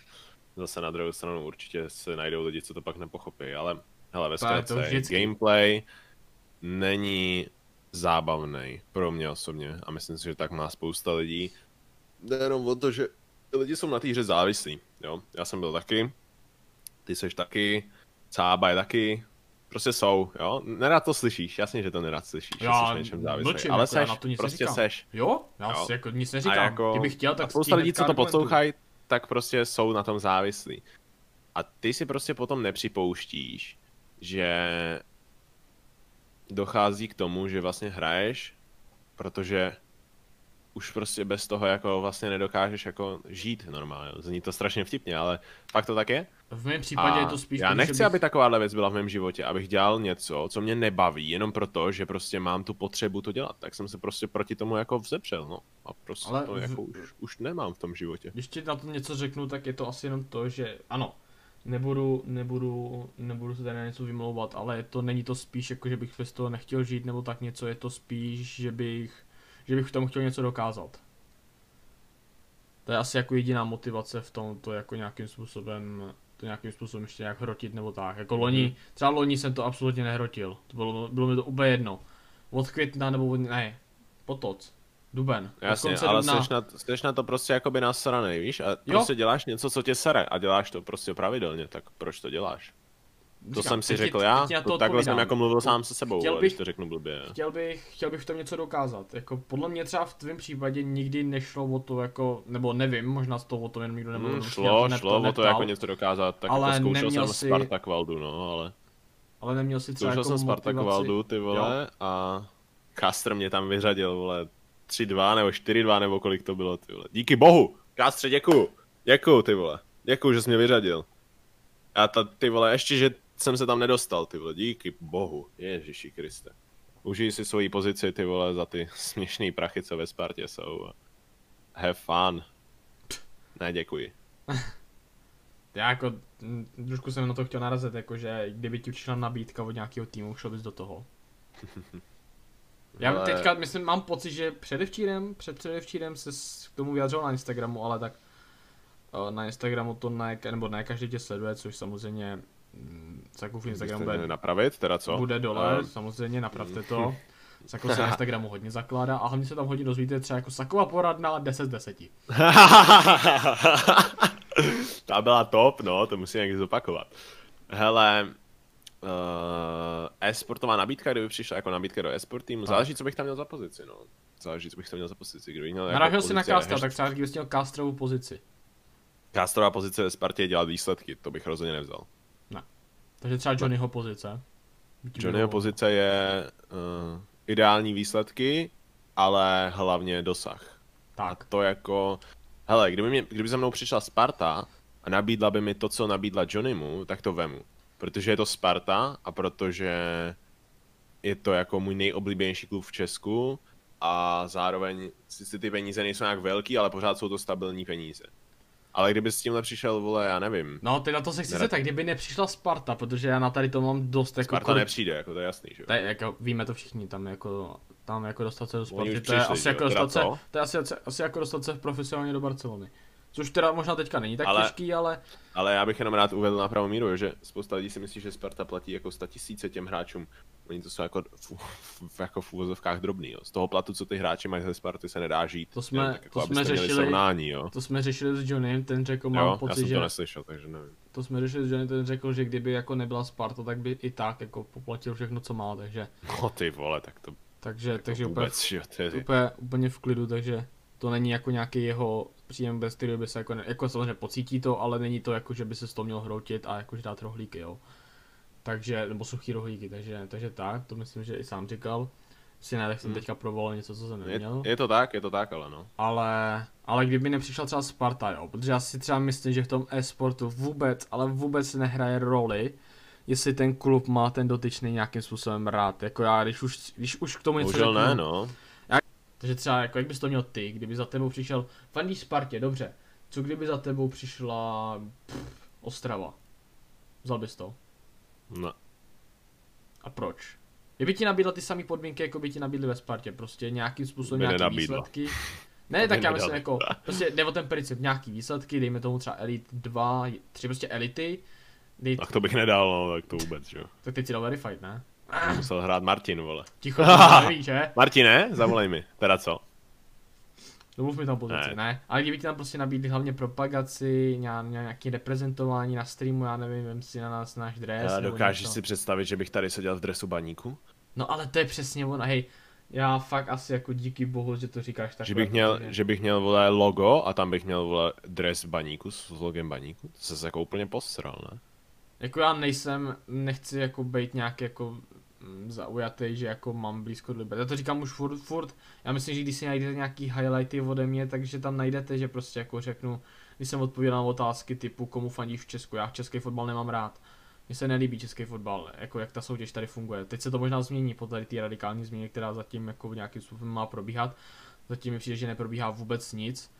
Speaker 2: Zase na druhou stranu určitě se najdou lidi, co to pak nepochopí, ale hele, ve zkratce,
Speaker 1: vždycky.
Speaker 2: gameplay není zábavný pro mě osobně a myslím si, že tak má spousta lidí. Jde jenom o to, že lidi jsou na té hře závislí, jo, já jsem byl taky, ty seš taky, Cába je taky, prostě jsou, jo, nerad to slyšíš, jasně, že to nerad slyšíš, že
Speaker 1: Já
Speaker 2: jsi na něčem závislý,
Speaker 1: mlčím,
Speaker 2: ale
Speaker 1: jako
Speaker 2: seš,
Speaker 1: na to nic
Speaker 2: prostě
Speaker 1: neříkám.
Speaker 2: seš,
Speaker 1: Jo? Já
Speaker 2: Jo.
Speaker 1: si jako nic neříkám.
Speaker 2: jako,
Speaker 1: Kdybych chtěl, tak
Speaker 2: a spousta lidí, co to poslouchají, tak prostě jsou na tom závislí. A ty si prostě potom nepřipouštíš, že dochází k tomu, že vlastně hraješ, protože už prostě bez toho jako vlastně nedokážeš jako žít normálně. Zní to strašně vtipně, ale fakt to tak je.
Speaker 1: V mém případě
Speaker 2: A
Speaker 1: je to spíš
Speaker 2: já nechci,
Speaker 1: že bych...
Speaker 2: aby takováhle věc byla v mém životě, abych dělal něco, co mě nebaví, jenom proto, že prostě mám tu potřebu to dělat. Tak jsem se prostě proti tomu jako vzepřel, no. A prostě
Speaker 1: Ale
Speaker 2: to
Speaker 1: v-
Speaker 2: jako už, už nemám v tom životě.
Speaker 1: Když ti na to něco řeknu, tak je to asi jenom to, že ano, nebudu, nebudu, nebudu se tady na něco vymlouvat, ale to není to spíš jako, že bych bez toho nechtěl žít nebo tak něco, je to spíš, že bych, že bych v tom chtěl něco dokázat. To je asi jako jediná motivace v tom, to jako nějakým způsobem, to nějakým způsobem ještě nějak hrotit nebo tak. Jako loni, třeba loni jsem to absolutně nehrotil, to bylo, bylo mi to úplně jedno. Od května nebo od, ne, potoc, duben.
Speaker 2: Jasně, ale
Speaker 1: dubna-
Speaker 2: jsi na, jsi na to prostě jakoby nasranej, víš? A prostě děláš něco, co tě sere a děláš to prostě pravidelně, tak proč to děláš? To
Speaker 1: Říkám,
Speaker 2: jsem si řekl
Speaker 1: teď
Speaker 2: já,
Speaker 1: ti na
Speaker 2: to, takhle jsem jako mluvil sám se sebou,
Speaker 1: Chtěl
Speaker 2: ale
Speaker 1: bych-
Speaker 2: když to řeknu blbě.
Speaker 1: Chtěl bych, chtěl bych v tom něco dokázat. Jako podle mě třeba v tvém případě nikdy nešlo o to jako, nebo nevím, možná z toho o tom jenom nikdo nebyl.
Speaker 2: Hmm, šlo, šlo o to jako něco dokázat, tak
Speaker 1: Ale
Speaker 2: jako zkoušel jsem
Speaker 1: si-
Speaker 2: Spartak Valdu, no, ale
Speaker 1: Ale neměl si třeba
Speaker 2: zkoušel
Speaker 1: jako
Speaker 2: jsem Spartak. Valdu, ty vole, a Kastr mě tam vyřadil, vole, 3-2 nebo 4-2 nebo kolik to bylo, ty vole. Díky bohu, Kastře, děkuju, děkuju, ty vole, děkuju, že jsi mě vyřadil. A ta, ty vole, ještě, že jsem se tam nedostal, ty vole, díky bohu, Ježíši Kriste. Užij si svoji pozici, ty vole, za ty směšný prachy, co ve Spartě jsou. Have fun. Ne, děkuji.
Speaker 1: Já jako, mm, trošku jsem na to chtěl narazit, jako že kdyby ti přišla nabídka od nějakého týmu, šel bys do toho. Já
Speaker 2: Ale-
Speaker 1: teďka, myslím, mám pocit, že předevčírem, před předevčírem se k tomu vyjadřoval na Instagramu, ale tak eh, na Instagramu to ne, nebo ne každý tě sleduje, což samozřejmě Sakův Instagram bude
Speaker 2: napravit, teda co?
Speaker 1: bude dole,
Speaker 2: Ehm,
Speaker 1: samozřejmě, napravte to. Sako se na Instagramu hodně zakládá a hlavně se tam hodně dozvíte třeba jako Sakova poradna 10 z 10.
Speaker 2: Ta byla top, no, to musím někdy zopakovat. Hele, uh, e-sportová nabídka, kdyby přišla jako nabídka do e-sport týmu, záleží, co bych tam měl za pozici, no. Záleží, co bych tam měl za pozici, kdybych měl jako
Speaker 1: si na
Speaker 2: hashtag-
Speaker 1: tak třeba kdybys měl Castrovou pozici.
Speaker 2: Castrová pozice ve Spartě je dělat výsledky, to bych rozhodně nevzal.
Speaker 1: Takže třeba Johnnyho pozice.
Speaker 2: Johnnyho pozice je uh, ideální výsledky, ale hlavně dosah. A
Speaker 1: Tak.
Speaker 2: to jako, hele, kdyby, mě, kdyby za mnou přišla Sparta a nabídla by mi to, co nabídla Johnnymu, tak to vemu. Protože je to Sparta a protože je to jako můj nejoblíbenější klub v Česku a zároveň sice ty peníze nejsou nějak velký, ale pořád jsou to stabilní peníze. Ale kdyby s tímhle přišel, vole, já nevím,
Speaker 1: No, ty na to se chci zeptat, kdyby nepřišla Sparta, protože já na tady to mám dost jako...
Speaker 2: Sparta
Speaker 1: kolik-
Speaker 2: nepřijde, jako to je jasný, že jo.
Speaker 1: Jako, víme to všichni, tam jako, tam jako dostat se do Sparty, to je
Speaker 2: přišli,
Speaker 1: asi
Speaker 2: jo,
Speaker 1: jako dostat se, to je asi, asi jako dostat se profesionálně do Barcelony. Což teda možná teďka není tak
Speaker 2: Ale-
Speaker 1: těžký, ale
Speaker 2: Ale já bych jenom rád uvedl na pravou míru, že spousta lidí si myslí, že Sparta platí jako 100 tisíce těm hráčům. Oni to jsou jako v, jako v úvozovkách drobný, jo. Z toho platu, co ty hráči mají ze Sparty, se nedá žít.
Speaker 1: To jsme-
Speaker 2: jo, tak jako,
Speaker 1: to jsme řešili-
Speaker 2: srovnání, jo.
Speaker 1: to jsme řešili s Johnnym, ten řekl, mám
Speaker 2: Jo, já
Speaker 1: pocit,
Speaker 2: jsem
Speaker 1: že
Speaker 2: to neslyšel, takže nevím.
Speaker 1: to jsme řešili s Johnnym, ten řekl, že kdyby jako nebyla Sparta, tak by i tak jako poplatil všechno, co má, takže,
Speaker 2: No ty vole, tak to
Speaker 1: takže, takže úplně,
Speaker 2: vůbec, že jo,
Speaker 1: úplně, úplně v klidu, takže to není jako nějaký jeho příjem, bez kterého by se jako, ne, jako samozřejmě pocítí to, ale není to jako, že by se z toho měl hroutit a jakože dát rohlíky, jo. Takže, nebo suchý rohlíky, takže, takže tak, to myslím, že i sám říkal. Si ne, tak jsem
Speaker 2: Hmm.
Speaker 1: teďka provolil něco, co jsem
Speaker 2: je,
Speaker 1: neměl.
Speaker 2: je, to tak, je to tak, ale no.
Speaker 1: Ale, ale kdyby nepřišla třeba Sparta, jo, protože já si třeba myslím, že v tom e-sportu vůbec, ale vůbec nehraje roli, jestli ten klub má ten dotyčný nějakým způsobem rád. Jako já, když už, když už k tomu něco
Speaker 2: Bohužel
Speaker 1: řeknu,
Speaker 2: ne, no.
Speaker 1: Takže třeba, jako jak bys to měl ty, kdyby za tebou přišel, fandíš Spartě, dobře, co kdyby za tebou přišla pff, Ostrava? Vzal bys to?
Speaker 2: no.
Speaker 1: A proč? Kdyby ti nabídla ty samé podmínky, jako by ti nabídly ve Spartě, prostě nějakým způsobem
Speaker 2: nenabídla.
Speaker 1: výsledky. Ne, tak já myslím jako, prostě jde o ten princip, nějaký výsledky, dejme tomu třeba Elite 2, 3 prostě elity, dej,
Speaker 2: Tak to bych nedal, no, tak to vůbec, že jo.
Speaker 1: tak teď si dal verified, ne?
Speaker 2: Musel hrát Martin, vole.
Speaker 1: Ticho, to nevíš, že?
Speaker 2: Martine, zavolej mi, teda co?
Speaker 1: Domluv mi tam pozici,
Speaker 2: Ne.
Speaker 1: ne. Ale kdyby ti tam prostě nabídli hlavně propagaci, ně- ně- nějaký reprezentování na streamu, já nevím, vem si na nás náš dres. Nebo
Speaker 2: dokážeš
Speaker 1: něco.
Speaker 2: si představit, že bych tady seděl v dresu baníku?
Speaker 1: No ale to je přesně ono, hej, já fakt asi jako díky bohu, že to říkáš tak.
Speaker 2: Že bych měl, že bych měl vole logo a tam bych měl vole dres baníku s logem baníku? To se jako úplně posral, ne?
Speaker 1: Jako já nejsem, nechci jako být nějak jako zaujatý, že jako mám blízko do Liberce. Já to říkám už furt, furt, já myslím, že když si najdete nějaký highlighty ode mě, takže tam najdete, že prostě jako řeknu, když jsem odpověděl na otázky typu komu fandíš v Česku, já v český fotbal nemám rád. Mně se nelíbí český fotbal, jako jak ta soutěž tady funguje. Teď se to možná změní po tady té radikální změně, která zatím jako nějakým způsobem má probíhat. Zatím mi přijde, že neprobíhá vůbec nic.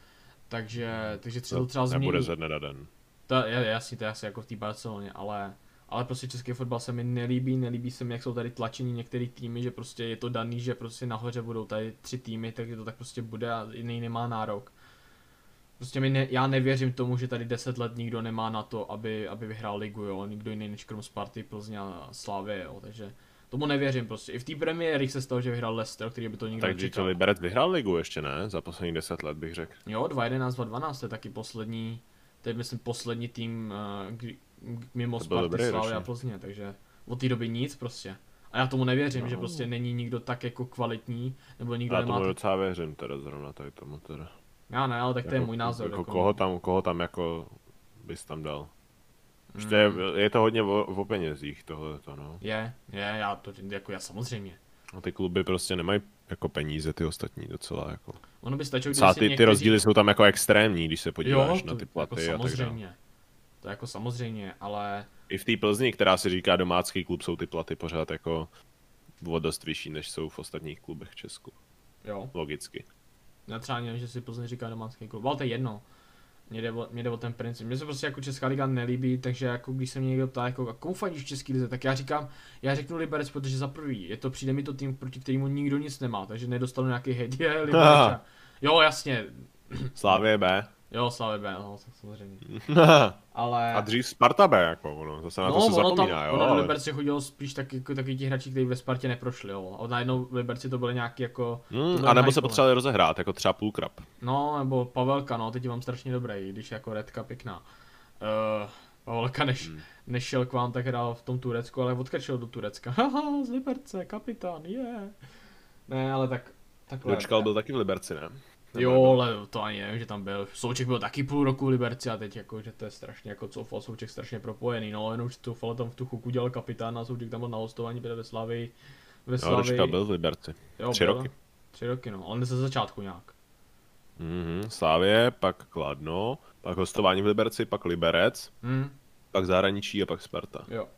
Speaker 1: Takže, takže třeba to třeba změní.
Speaker 2: Nebude ze dne na den.
Speaker 1: To je jasně, to je asi jako v té Barceloně, ale, ale prostě český fotbal se mi nelíbí, nelíbí se mi, jak jsou tady tlačení některé týmy, že prostě je to daný, že prostě nahoře budou tady tři týmy, takže to tak prostě bude a jiný nemá nárok. Prostě mi ne, já nevěřím tomu, že tady 10 let nikdo nemá na to, aby, aby vyhrál ligu, jo, nikdo jiný než krom Sparty, Plzně a Slávy, jo, takže tomu nevěřím prostě. I v té premiéře se stalo, že vyhrál Leicester, který by to nikdo
Speaker 2: Takže to Liberec vyhrál ligu ještě ne? Za posledních 10 let bych řekl.
Speaker 1: Jo, 2.11, 2.12 to je taky poslední, to je myslím poslední tým kdy, mimo Sparty, a. Plzně, takže od té doby nic prostě. A já tomu nevěřím,
Speaker 2: No.
Speaker 1: že prostě není nikdo tak jako kvalitní, nebo nikdo
Speaker 2: Já
Speaker 1: nemá...
Speaker 2: tomu
Speaker 1: tak-
Speaker 2: docela věřím teda zrovna tady tomu teda.
Speaker 1: Já ne, ale tak to je
Speaker 2: Jako-
Speaker 1: můj názor.
Speaker 2: Jako koho tam, koho tam jako bys tam dal?
Speaker 1: Mm.
Speaker 2: je, je to hodně o, o penězích tohle to no.
Speaker 1: Je, je, já to, jako já samozřejmě.
Speaker 2: A ty kluby prostě nemají jako peníze ty ostatní docela jako.
Speaker 1: Ono by stačilo, si
Speaker 2: ty, ty
Speaker 1: někteří-
Speaker 2: rozdíly jsou tam jako extrémní, když se
Speaker 1: jo,
Speaker 2: podíváš
Speaker 1: to,
Speaker 2: na ty
Speaker 1: jako
Speaker 2: platy a tak dále.
Speaker 1: To jako samozřejmě, ale
Speaker 2: I v té Plzni, která se říká domácký klub, jsou ty platy pořád jako o dost vyšší, než jsou v ostatních klubech v Česku.
Speaker 1: jo.
Speaker 2: Logicky.
Speaker 1: Já třeba nevím, že si Plzeň říká domácký klub, ale to je jedno. Mně jde, o, mě jde o ten princip. Mně se prostě jako Česká liga nelíbí, takže jako když se mě někdo ptá, jako, komu fandíš v České lize, tak já říkám, já řeknu Liberec, protože za prvý, je to přijde mi to tým, proti kterému nikdo nic nemá, takže nedostanu nějaký hate, je. Jo, jasně,
Speaker 2: Slávě B.
Speaker 1: jo, Slavy B, no, tak samozřejmě. Ale...
Speaker 2: A dřív Sparta B, jako ono, zase na to se
Speaker 1: ono
Speaker 2: zapomíná, jo.
Speaker 1: ono do
Speaker 2: ale-
Speaker 1: Liberce chodilo spíš taky, jako, taky ti hráči, kteří ve Spartě neprošli, jo. A najednou v Liberci to byly nějaký jako... byly
Speaker 2: a nebo se potřebovali rozehrát, jako třeba půlkrap.
Speaker 1: No, nebo Pavelka, no, teď mám strašně dobrý, když jako Redka pěkná. Uh, Pavelka, než,
Speaker 2: Hmm.
Speaker 1: než šel k vám, tak hrál v tom Turecku, ale odkačil do Turecka. Haha, z Liberce, kapitán, je. Yeah. Ne, ale tak, takhle.
Speaker 2: Dočkal byl taky v Liberci, ne? Nebo
Speaker 1: Jo,
Speaker 2: nebyl?
Speaker 1: ale to ani nevím, že tam byl. Souček byl taky půl roku v Liberci a teď jako, že to je strašně jako coufal Souček strašně propojený. No, jenom coufal tam v tu chuku dělal kapitán a Souček tam byl na hostování byl ve Slavii. Ve
Speaker 2: Jo,
Speaker 1: Slavii.
Speaker 2: Dočkal byl v Liberci.
Speaker 1: jo,
Speaker 2: tři
Speaker 1: byl.
Speaker 2: roky.
Speaker 1: Tři roky, no, ale ne ze začátku nějak.
Speaker 2: Mhm, Slávě, pak Kladno, pak hostování v Liberci, pak Liberec,
Speaker 1: Hm,
Speaker 2: pak zahraničí a pak Sparta.
Speaker 1: jo.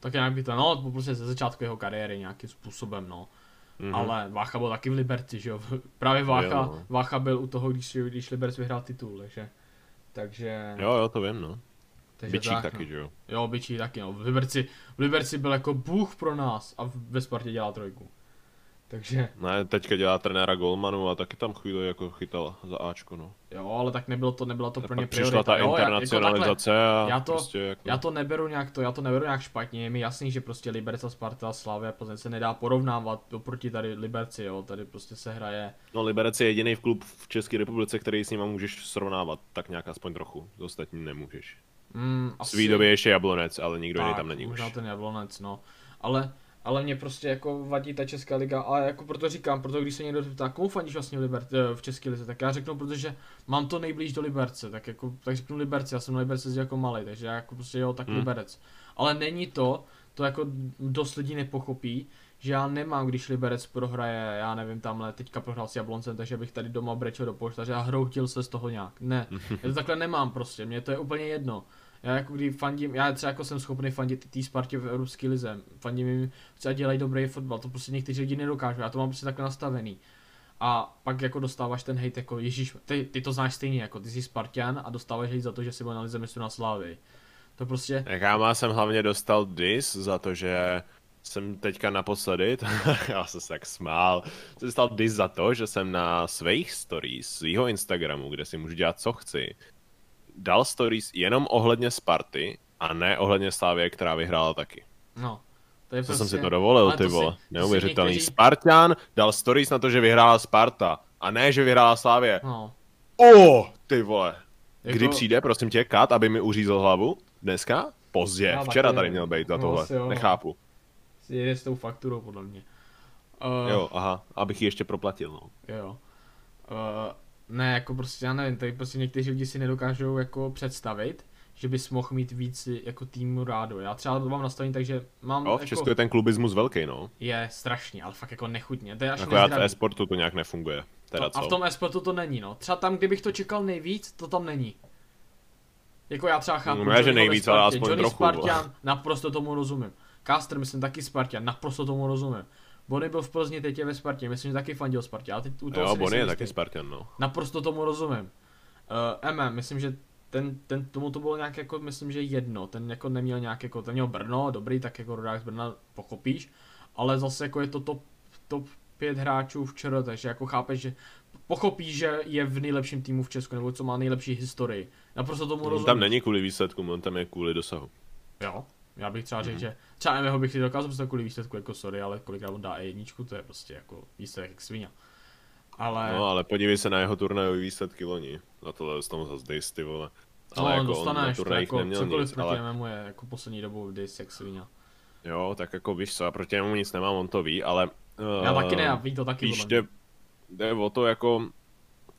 Speaker 1: Tak nějak by to, no, to prostě ze začátku jeho kariéry nějakým způsobem, no.
Speaker 2: Mhm.
Speaker 1: Ale Vácha byl taky v Liberci, že jo. Právě Vácha,
Speaker 2: Jo, no.
Speaker 1: Vácha byl u toho, když, když Liberec vyhrál titul, takže... Takže...
Speaker 2: Jo, jo, to vím, no.
Speaker 1: takže
Speaker 2: Bičík
Speaker 1: tak,
Speaker 2: taky,
Speaker 1: no.
Speaker 2: že jo.
Speaker 1: Jo, Bičí taky, no. V Liberci, v Liberci byl jako bůh pro nás a ve Spartě dělá trojku. Takže,
Speaker 2: Ne, teďka dělá trenéra Golmanu a taky tam chvíli jako chytal za Ačko, no.
Speaker 1: jo, ale tak nebylo to, nebylo to pro ně
Speaker 2: pak přišla
Speaker 1: priorita.
Speaker 2: ta
Speaker 1: jo, já- jako
Speaker 2: internacionalizace a
Speaker 1: já to-
Speaker 2: prostě jako...
Speaker 1: Já to neberu nějak to, já to neberu nějak špatně, je mi jasný, že prostě Liberec a Sparta, Slavia, Plzeň se nedá porovnávat oproti tady Liberci, jo, tady prostě se hraje,
Speaker 2: No Liberec je jediný v klub v České republice, který s nima můžeš srovnávat, tak nějak aspoň trochu. Z ostatní nemůžeš.
Speaker 1: mm,
Speaker 2: V svý době ještě Jablonec, ale nikdo jiný tam není už.
Speaker 1: možná ten Jablonec, no, ale, ale mě prostě jako vadí ta Česká liga a jako proto říkám, proto když se někdo ptá, komu fandíš vlastně v, Liber, eh, v České lize, tak já řeknu, protože mám to nejblíž do Liberce, tak jako, tak řeknu Liberce, já jsem na Liberce jako malý, takže já jako prostě jo, tak
Speaker 2: Hmm.
Speaker 1: Liberec. Ale není to, to jako dost lidí nepochopí, že já nemám, když Liberec prohraje, já nevím, tamhle, teďka prohrál s Jabloncem, takže bych tady doma brečel do poštaře a hroutil se z toho nějak. Ne, já to takhle nemám prostě, mně to je úplně jedno. Já jako kdy fandím, já třeba jako jsem schopný fandit té Spartě v Evropské lize, fandím jim, třeba dělají dobrý fotbal, to prostě někteří lidi nedokážou, já to mám prostě takhle nastavený. A pak jako dostáváš ten hate jako, ježíš, ty, ty to znáš stejně, jako ty jsi Spartan a dostáváš hate za to, že jsi byl na lize na Slávy. To prostě,
Speaker 2: má jsem hlavně dostal dis za to, že jsem teďka naposledy, já jsem se tak smál, jsem dostal dis za to, že jsem na svých stories, svýho Instagramu, kde si můžu dělat co chci, dal stories jenom ohledně Sparty a ne ohledně Slávě, která vyhrála taky.
Speaker 1: no. To je
Speaker 2: Co
Speaker 1: prostě,
Speaker 2: jsem si to dovolil,
Speaker 1: ale
Speaker 2: ty vole. Neuvěřitelný.
Speaker 1: někteří-
Speaker 2: Spartan dal stories na to, že vyhrála Sparta. A ne, že vyhrála Slávě.
Speaker 1: No.
Speaker 2: O, ty vole.
Speaker 1: Jako-
Speaker 2: Kdy přijde, prosím tě, Kat, aby mi uřízl hlavu? Dneska? Pozdě.
Speaker 1: Já
Speaker 2: Včera tady měl být za
Speaker 1: No,
Speaker 2: tohle.
Speaker 1: no.
Speaker 2: Nechápu.
Speaker 1: Jede s tou fakturou, podle mě. Uh,
Speaker 2: Jo, aha, abych ji ještě proplatil, no.
Speaker 1: Jo. Uh, ne, jako prostě, já nevím, tady prostě někteří lidi si nedokážou jako představit, že bys mohl mít víc jako týmu rádo. Já třeba to mám nastavení, takže mám
Speaker 2: No, v
Speaker 1: jako,
Speaker 2: Česku je ten klubismus velký, no.
Speaker 1: je strašně, ale fakt jako nechutně. To je až
Speaker 2: Akorát v e-sportu to nějak nefunguje. Teda
Speaker 1: To,
Speaker 2: co?
Speaker 1: a v tom esportu to není, no. Třeba tam, kdybych to čekal nejvíc, to tam není. Jako já třeba chápu,
Speaker 2: No, ne, že nejvíc, ale aspoň
Speaker 1: Johnny
Speaker 2: trochu,
Speaker 1: Spartan, naprosto tomu rozumím. Caster, myslím, taky Spartan, naprosto tomu rozumím. Bonny byl v Plzni, teď je ve Spartě, myslím, že taky fandil Spartě, ale teď u toho
Speaker 2: Jo,
Speaker 1: nejsem
Speaker 2: je taky. Spartan, no.
Speaker 1: Naprosto tomu rozumím. Uh, MM, myslím, že ten, ten, tomu to bylo nějak jako, myslím, že jedno, ten jako neměl nějak jako, ten měl Brno, dobrý, tak jako rodák z Brna pochopíš, ale zase jako je to top, top 5 hráčů v ČR, takže jako chápeš, že pochopíš, že je v nejlepším týmu v Česku, nebo co má nejlepší historii. Naprosto tomu
Speaker 2: On
Speaker 1: rozumím.
Speaker 2: tam není kvůli výsledkům, on tam je kvůli dosahu.
Speaker 1: Jo, já bych třeba řekl,
Speaker 2: Mhm.
Speaker 1: že třeba Emeho bych si dokázal představit kvůli výsledku jako sorry, ale kolikrát on dá e jedničku, to je prostě jako výsledek jak svině. Ale,
Speaker 2: No, ale podívej se na jeho turnajové výsledky loni. Na tohle dostanu zase Days, ty vole.
Speaker 1: no,
Speaker 2: Ale jako on na turnajích
Speaker 1: jako
Speaker 2: neměl
Speaker 1: cokoliv
Speaker 2: nic,
Speaker 1: proti
Speaker 2: ale
Speaker 1: Ememu je jako poslední dobou dis jak svině.
Speaker 2: jo, tak jako víš co, já proti němu nic nemám, on to ví, ale...
Speaker 1: Já
Speaker 2: eh,
Speaker 1: taky ne, já ví to taky.
Speaker 2: Víš, jde, jde o to jako,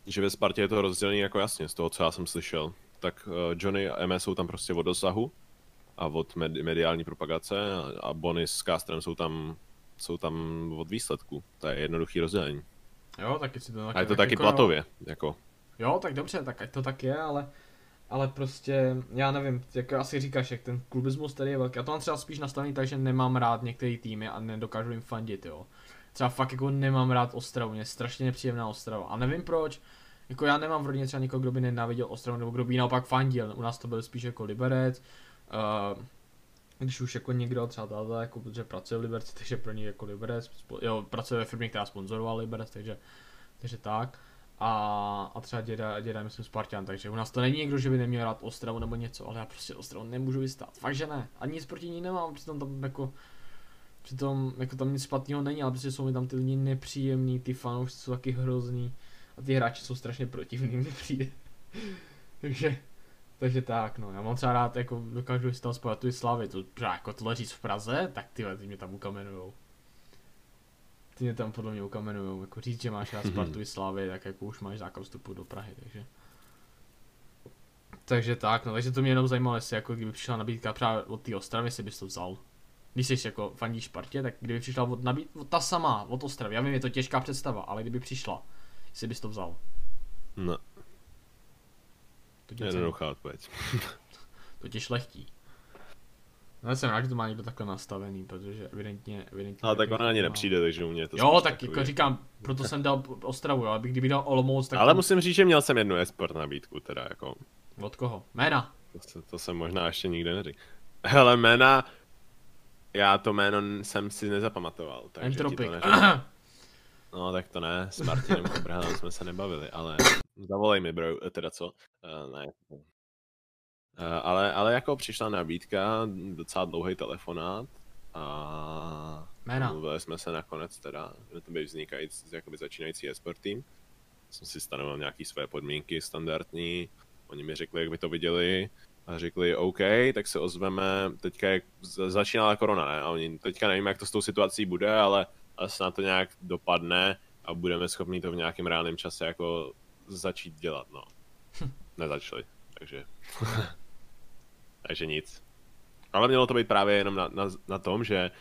Speaker 2: že ve Spartě je to rozdělené jako jasně, z toho, co já jsem slyšel. Tak uh, Johnny a MS jsou tam prostě od dosahu a od med- mediální propagace a, Bonnie s Castrem jsou tam, jsou tam od výsledku. To je jednoduchý rozdělení.
Speaker 1: Jo, taky si to taky.
Speaker 2: A je to
Speaker 1: tak
Speaker 2: taky
Speaker 1: jako,
Speaker 2: platově, jako.
Speaker 1: Jo, tak dobře, tak ať to tak je, ale ale prostě, já nevím, jak asi říkáš, jak ten klubismus tady je velký. Já to mám třeba spíš nastavený tak, že nemám rád některé týmy a nedokážu jim fandit, jo. Třeba fakt jako nemám rád Ostravu, mě je strašně nepříjemná Ostrava. A nevím proč, jako já nemám v rodině třeba někoho, kdo by nenáviděl Ostravu, nebo kdo by naopak fandil. U nás to byl spíš jako Liberec. Uh, když už jako někdo třeba táta, jako, protože pracuje v Liberci, takže pro něj jako Liberec, jo, pracuje ve firmě, která sponzorovala Liberec, takže, takže tak. A, a třeba děda, děda myslím Spartan, takže u nás to není někdo, že by neměl rád Ostravu nebo něco, ale já prostě Ostravu nemůžu vystát. Fakt, že ne. A nic proti ní nemám, přitom tam jako Přitom jako tam nic špatného není, ale prostě jsou mi tam ty lidi nepříjemný, ty fanoušci jsou taky hrozný a ty hráči jsou strašně protivný, mi přijde. takže, takže tak, no, já mám třeba rád, jako dokážu si tam tu Slavy, to třeba jako tohle říct v Praze, tak ty, ty mě tam ukamenujou. Ty mě tam podle mě ukamenujou, jako říct, že máš rád Spartu i Slavy, tak jako už máš zákaz vstupu do Prahy, takže. Takže tak, no, takže to mě jenom zajímalo, jestli jako kdyby přišla nabídka právě od té Ostravy, jestli bys to vzal. Když jsi jako fandíš Spartě, tak kdyby přišla od nabít, od ta samá, od Ostravy, já vím, je to těžká představa, ale kdyby přišla, jestli bys to vzal.
Speaker 2: No,
Speaker 1: To tě, cení,
Speaker 2: jednoduchá odpověď.
Speaker 1: to tě šlechtí. No, já jsem rád, že to má někdo takhle nastavený, protože evidentně, evidentně
Speaker 2: Ale tak ona ani
Speaker 1: má.
Speaker 2: nepřijde, takže u mě je to
Speaker 1: Jo, tak
Speaker 2: takový-
Speaker 1: jako říkám, proto jsem dal Ostravu, ale kdyby dal Olomouc, tak
Speaker 2: Ale musím říct, že měl jsem jednu esport nabídku, teda jako.
Speaker 1: od koho? Jména.
Speaker 2: To, se- to jsem možná ještě nikde neřekl. Hele, jména, já to jméno jsem si nezapamatoval, takže ti
Speaker 1: Entropic.
Speaker 2: to neřeknu. No, tak to ne, s Martinem Abrahamem jsme se nebavili, ale zavolej mi, bro, teda co? Uh, ne. Uh, ale, ale jako přišla nabídka, docela dlouhý telefonát a
Speaker 1: Jména.
Speaker 2: mluvili jsme se nakonec teda, že to by vznikající, jakoby začínající esport tým. Jsem si stanovil nějaký své podmínky standardní, oni mi řekli, jak by to viděli a řekli OK, tak se ozveme, teďka jak za- začínala korona, ne? A oni teďka nevím, jak to s tou situací bude, ale, ale snad to nějak dopadne a budeme schopni to v nějakém reálném čase jako začít dělat, no. Nezačali, takže... takže nic. Ale mělo to být právě jenom na, na, na tom, že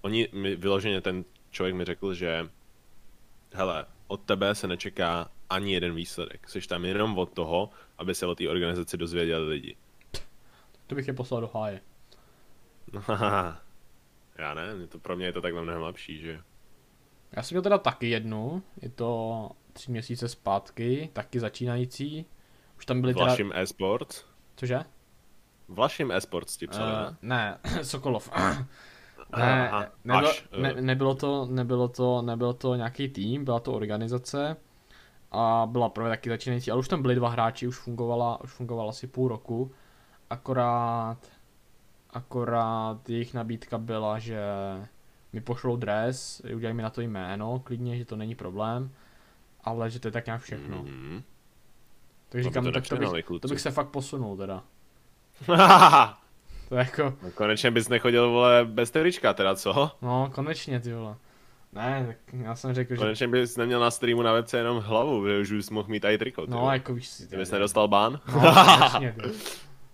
Speaker 2: oni mi vyloženě ten člověk mi řekl, že hele, od tebe se nečeká ani jeden výsledek. Jsi tam jenom od toho, aby se o té organizaci dozvěděli lidi.
Speaker 1: To bych je poslal do háje.
Speaker 2: No, Já ne, to, pro mě je to takhle mnohem lepší, že
Speaker 1: Já jsem měl teda taky jednu, je to tři měsíce zpátky, taky začínající. Už tam teda...
Speaker 2: Vlašim e-sports,
Speaker 1: Cože?
Speaker 2: Vlašim e-sports ti psali,
Speaker 1: Uh,
Speaker 2: ne?
Speaker 1: ne, Sokolov.
Speaker 2: Aha,
Speaker 1: ne, nebylo,
Speaker 2: až,
Speaker 1: ne,
Speaker 2: eh.
Speaker 1: nebylo, to, nebylo, to, nebylo to nějaký tým, byla to organizace a byla právě taky začínající, ale už tam byli dva hráči, už fungovala, už fungovala asi půl roku, akorát, akorát jejich nabídka byla, že mi pošlou dres, udělají mi na to jméno, klidně, že to není problém, ale že to je tak nějak všechno.
Speaker 2: Mhm.
Speaker 1: Tak
Speaker 2: Aby
Speaker 1: říkám,
Speaker 2: to
Speaker 1: tak to bych, to bych se fakt posunul teda. To je jako,
Speaker 2: no, konečně bys nechodil, vole, bez trička teda, co?
Speaker 1: no konečně ty vole. Ne, tak já jsem řekl, že
Speaker 2: Konečně bys neměl na streamu na webce jenom hlavu, že už bys mohl mít i triko, ty
Speaker 1: No,
Speaker 2: vole.
Speaker 1: jako víš si.
Speaker 2: Ty bys nedostal bán?
Speaker 1: No, konečně, ty.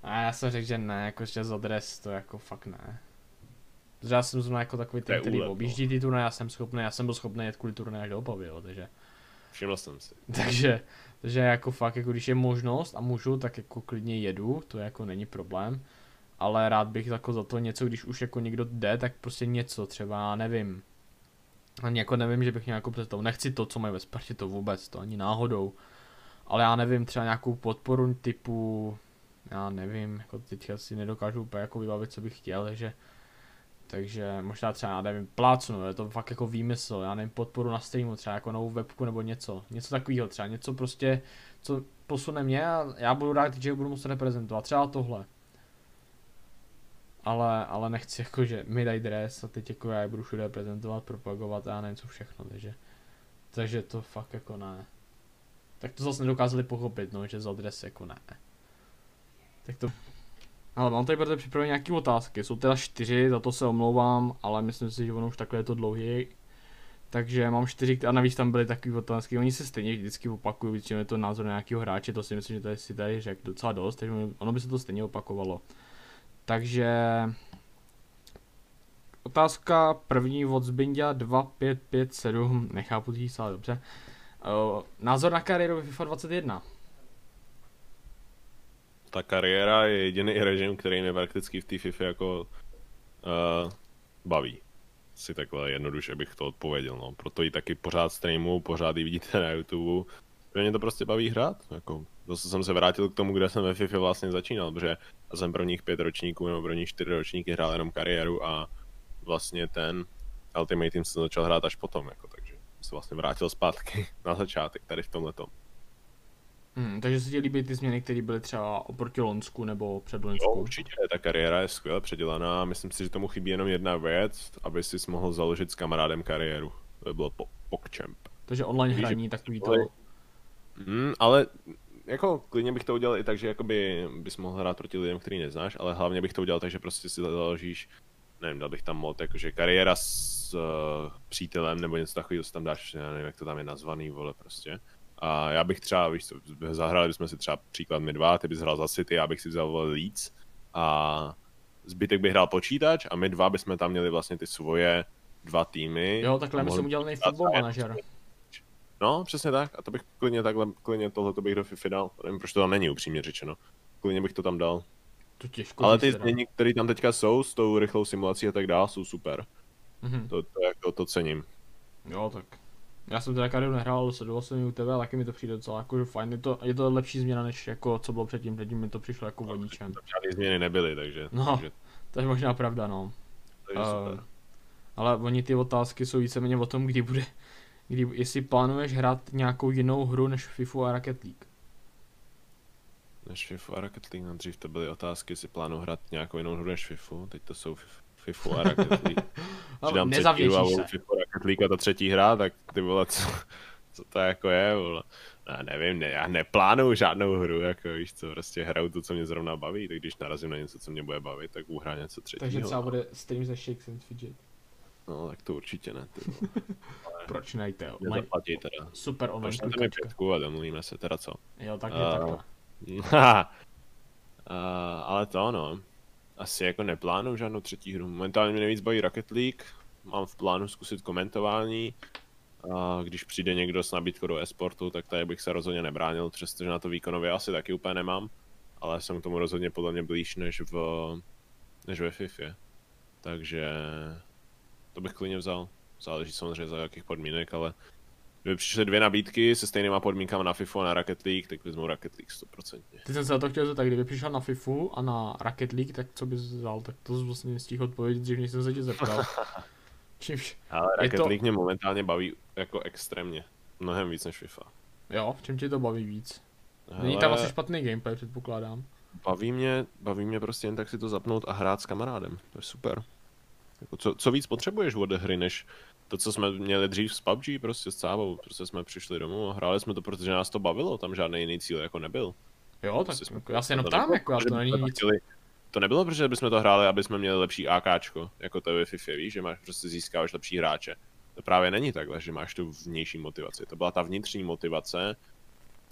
Speaker 1: A já jsem řekl, že ne, jako že za dres to jako fakt ne. Protože já jsem zrovna jako takový ten, který
Speaker 2: úlet, no.
Speaker 1: objíždí ty turnaje, já jsem schopný, já jsem byl schopný jet kvůli turnaje až do Opavy, jo, takže,
Speaker 2: Všiml jsem si.
Speaker 1: takže, takže jako fakt, jako když je možnost a můžu, tak jako klidně jedu, to jako není problém. Ale rád bych jako za to něco, když už jako někdo jde, tak prostě něco, třeba, nevím. Ani jako nevím, že bych měl jako představu. Nechci to, co mají ve Spartě, to vůbec, to ani náhodou. Ale já nevím, třeba nějakou podporu typu, já nevím, jako teďka si nedokážu úplně jako vybavit, co bych chtěl, takže takže možná třeba, já nevím, plácnu, je to fakt jako výmysl, já nevím, podporu na streamu, třeba jako novou webku nebo něco, něco takového třeba, něco prostě, co posune mě a já budu rád, že budu muset reprezentovat, třeba tohle. Ale, ale nechci jako, že mi dají dres a teď jako já je budu všude reprezentovat, propagovat a já nevím co všechno, takže, takže to fakt jako ne. Tak to zase nedokázali pochopit, no, že za dres jako ne. Tak to ale mám tady pro tebe připravené nějaké otázky, jsou teda čtyři, za to se omlouvám, ale myslím si, že ono už takhle je to dlouhý. Takže mám čtyři, a navíc tam byly takové otázky, oni se stejně vždycky opakují, většinou je to názor nějakého hráče, to si myslím, že tady si tady řekl docela dost, takže ono by se to stejně opakovalo. Takže otázka první od Zbindia 2557, nechápu čísla, dobře. Uh, názor na kariéru FIFA 21.
Speaker 2: Ta kariéra je jediný režim, který mě prakticky v té FIFA jako uh, baví. Si takhle jednoduše bych to odpověděl, no. Proto ji taky pořád streamu, pořád ji vidíte na YouTube. Protože mě to prostě baví hrát. Jako, zase jsem se vrátil k tomu, kde jsem ve FIFA vlastně začínal, protože jsem prvních pět ročníků nebo prvních čtyři ročníky hrál jenom kariéru a vlastně ten Ultimate Team jsem začal hrát až potom, jako, takže jsem se vlastně vrátil zpátky na začátek tady v tomhletom.
Speaker 1: Hmm, takže se ti líbí ty změny, které byly třeba oproti Lonsku nebo před Lonsku?
Speaker 2: určitě, ta kariéra je skvěle předělaná. Myslím si, že tomu chybí jenom jedna věc, aby si mohl založit s kamarádem kariéru. To by bylo po- PogChamp.
Speaker 1: Takže online
Speaker 2: Víš,
Speaker 1: hraní, takový to.
Speaker 2: Ale- Hmm, ale jako klidně bych to udělal i tak, že jakoby bys mohl hrát proti lidem, který neznáš, ale hlavně bych to udělal tak, že prostě si založíš, nevím, dal bych tam mod, jakože kariéra s uh, přítelem nebo něco takového, co tam dáš, já nevím, jak to tam je nazvaný, vole, prostě. A já bych třeba, víš co, zahrali bychom si třeba příklad my dva, ty bys hrál za City, já bych si vzal Leeds a zbytek by hrál počítač a my dva bychom tam měli vlastně ty svoje dva týmy.
Speaker 1: Jo, takhle by jsem udělal football manažer.
Speaker 2: No, přesně tak. A to bych klidně takhle, klidně tohle bych do FIFA dal. Nevím, proč to tam není, upřímně řečeno. Klidně bych to tam dal.
Speaker 1: To těžko
Speaker 2: Ale ty změny, které tam teďka jsou, s tou rychlou simulací a tak dále, jsou super.
Speaker 1: Mhm.
Speaker 2: To, to, jako, to cením.
Speaker 1: Jo, tak. Já jsem teda kariéru nehrál, ale sledoval jsem u tebe, ale taky mi to přijde docela jako fajn. Je to, je to lepší změna, než jako co bylo předtím, předtím mi to přišlo jako vodičem.
Speaker 2: Tam žádné změny nebyly, takže...
Speaker 1: No.
Speaker 2: takže,
Speaker 1: To je možná pravda, no.
Speaker 2: takže
Speaker 1: Eh,
Speaker 2: super.
Speaker 1: ale oni ty otázky jsou víceméně o tom, kdy bude, kdy, jestli plánuješ hrát nějakou jinou hru než FIFA a Rocket League.
Speaker 2: Než FIFA a Rocket League, no dřív to byly otázky, jestli plánu hrát nějakou jinou hru než FIFA, teď to jsou Fif- FIFA a Rocket League. A
Speaker 1: nezavděčíš se.
Speaker 2: FIFA Rocket League a ta třetí hra, tak ty vole, co, co to jako je, vole. Já nevím, ne, já neplánuju žádnou hru, jako víš co, prostě hraju to, co mě zrovna baví, tak když narazím na něco, co mě bude bavit, tak budu hrát něco třetího.
Speaker 1: Takže třeba bude stream ze Shakes and Fidget.
Speaker 2: No, tak to určitě ne, ty.
Speaker 1: Proč nejte? jo?
Speaker 2: Mě zaplatí teda.
Speaker 1: super online
Speaker 2: Pošlete mi pětku a domluvíme se teda co.
Speaker 1: Jo, tak je
Speaker 2: A-
Speaker 1: takhle.
Speaker 2: A, ale to no. Asi jako neplánuju žádnou třetí hru. Momentálně mě nejvíc baví Rocket League. Mám v plánu zkusit komentování. A když přijde někdo s nabídkou do e-sportu, tak tady bych se rozhodně nebránil, přestože na to výkonově asi taky úplně nemám. Ale jsem k tomu rozhodně podle mě blíž než v, než ve FIFA. Takže to bych klidně vzal. Záleží samozřejmě za jakých podmínek, ale kdyby přišly dvě nabídky se stejnýma podmínkama na FIFA a na Rocket League, tak vezmu Rocket League 100%.
Speaker 1: Ty jsem se na to chtěl zeptat, kdyby přišel na FIFU a na Rocket League, tak co bys vzal? Tak to vlastně stihl odpovědět dřív, než jsem se tě zeptal. Čímž,
Speaker 2: Ale Rocket
Speaker 1: to-
Speaker 2: League mě momentálně baví jako extrémně. Mnohem víc než FIFA.
Speaker 1: jo, v čem tě to baví víc? Není tam asi špatný gameplay, předpokládám.
Speaker 2: baví mě, baví mě prostě jen tak si to zapnout a hrát s kamarádem. To je super. Jako co, co víc potřebuješ od hry, než to, co jsme měli dřív s PUBG, prostě s Cávou. Prostě jsme přišli domů a hráli jsme to, protože nás to bavilo, tam žádný jiný cíl jako nebyl.
Speaker 1: Jo, tak
Speaker 2: Prostě jsme-
Speaker 1: jako, já se jenom ptám, jako, já to není nic.
Speaker 2: chtěli- To nebylo, protože bychom to hráli, aby jsme měli lepší AKčko, jako to je ve FIFA, víš, že máš prostě získáváš lepší hráče. To právě není takhle, že máš tu vnější motivaci. To byla ta vnitřní motivace,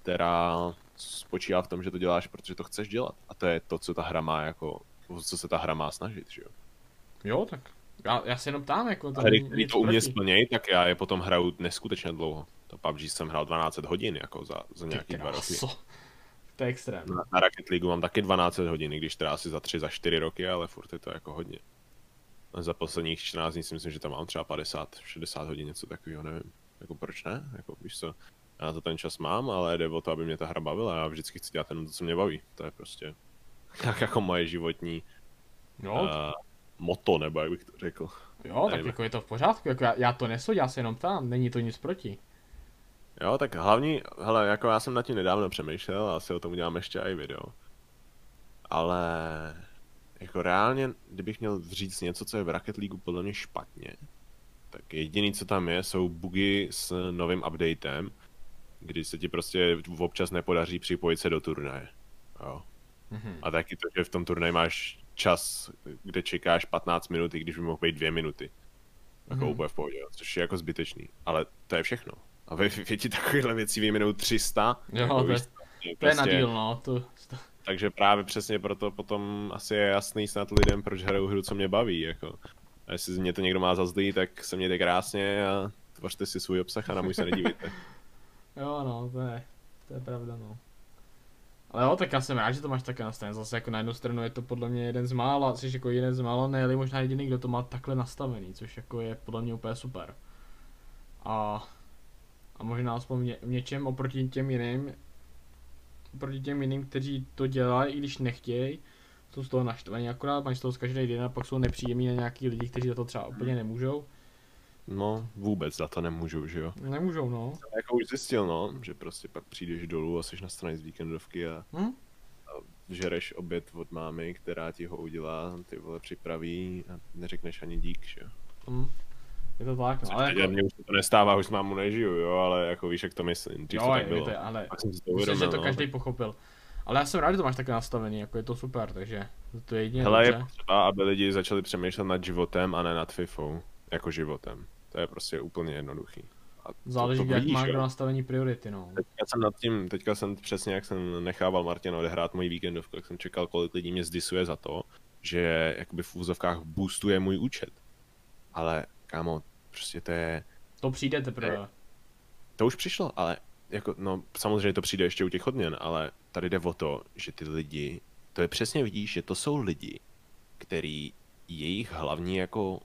Speaker 2: která spočívá v tom, že to děláš, protože to chceš dělat. A to je to, co ta hra má jako, co se ta hra má snažit, že jo.
Speaker 1: Jo, tak já, já se jenom ptám, jako
Speaker 2: to Hry, který to umě splněj, tak já je potom hraju neskutečně dlouho. To PUBG jsem hrál 12 hodin, jako za, za nějaký dva roky.
Speaker 1: To je extrém.
Speaker 2: Na, na Rocket League mám taky 12 hodin, když teda asi za 3, za 4 roky, ale furt je to jako hodně. A za posledních 14 dní si myslím, že tam mám třeba 50, 60 hodin, něco takového, nevím. Jako proč ne? Jako víš co, já to ten čas mám, ale jde o to, aby mě ta hra bavila. Já vždycky chci dělat jenom to, co mě baví. To je prostě tak jako moje životní
Speaker 1: jo. Uh,
Speaker 2: moto, nebo jak bych to řekl.
Speaker 1: Jo, tak jako je to v pořádku, jako já, já to nesu, já se jenom tam, není to nic proti.
Speaker 2: Jo, tak hlavní, hele, jako já jsem na tím nedávno přemýšlel a asi o tom udělám ještě i video. Ale jako reálně, kdybych měl říct něco, co je v Rocket League podle mě špatně, tak jediný, co tam je, jsou bugy s novým updatem, kdy se ti prostě občas nepodaří připojit se do turnaje. Jo. Mm-hmm. A taky to, že v tom turnaji máš čas, kde čekáš 15 minut, i když by mohl být 2 minuty. Jako mm-hmm. úplně v pohodě, což je jako zbytečný. Ale to je všechno. A ve věti takovýchhle věcí vyjmenou 300.
Speaker 1: Jo, jako, to, víš, je, to je na prostě- díl, no. To, to...
Speaker 2: Takže právě přesně proto potom asi je jasný snad lidem, proč hraju hru, co mě baví. Jako. A jestli mě to někdo má za zlý, tak se mějte krásně a tvořte si svůj obsah a na můj se nedívíte.
Speaker 1: jo, no, to je, to je pravda, no. Ale jo, tak já jsem rád, že to máš také nastavené. Zase jako na jednu stranu je to podle mě jeden z mála, jsi jako jeden z mála, ne možná jediný, kdo to má takhle nastavený, což jako je podle mě úplně super. A, a možná aspoň v něčem oproti těm jiným, oproti těm jiným, kteří to dělají, i když nechtějí, jsou z toho naštvaní akorát, máš z toho z každý den a pak jsou nepříjemní na nějaký lidi, kteří za to třeba úplně nemůžou.
Speaker 2: No, vůbec za to nemůžou, že jo?
Speaker 1: Nemůžou, no.
Speaker 2: Jsem jako už zjistil, no, že prostě pak přijdeš dolů a jsi na straně z víkendovky a, hm? a žereš oběd od mámy, která ti ho udělá, ty vole připraví a neřekneš ani dík, že jo?
Speaker 1: Hm. Je to tak, no,
Speaker 2: ale jako... Mě už to nestává, už s mámu nežiju, jo, ale jako víš, jak to myslím.
Speaker 1: Dřív jo, to tak bylo. To, ale myslím, že to no. každý pochopil. Ale já jsem rád, že to máš takhle nastavený, jako je to super, takže to je jedině
Speaker 2: Hele, dobře. je potřeba, aby lidi začali přemýšlet nad životem a ne nad FIFou, jako životem. To je prostě úplně jednoduchý.
Speaker 1: A Záleží, to, to jak máš do nastavení priority, no.
Speaker 2: Teďka jsem nad tím, teďka jsem přesně, jak jsem nechával Martina odehrát můj víkendovku, tak jsem čekal, kolik lidí mě zdisuje za to, že jakoby v úzovkách boostuje můj účet. Ale, kámo, prostě to je...
Speaker 1: To přijde teprve.
Speaker 2: To už přišlo, ale jako, no, samozřejmě to přijde ještě u těch odměn, ale tady jde o to, že ty lidi, to je přesně vidíš, že to jsou lidi, který jejich hlavní jako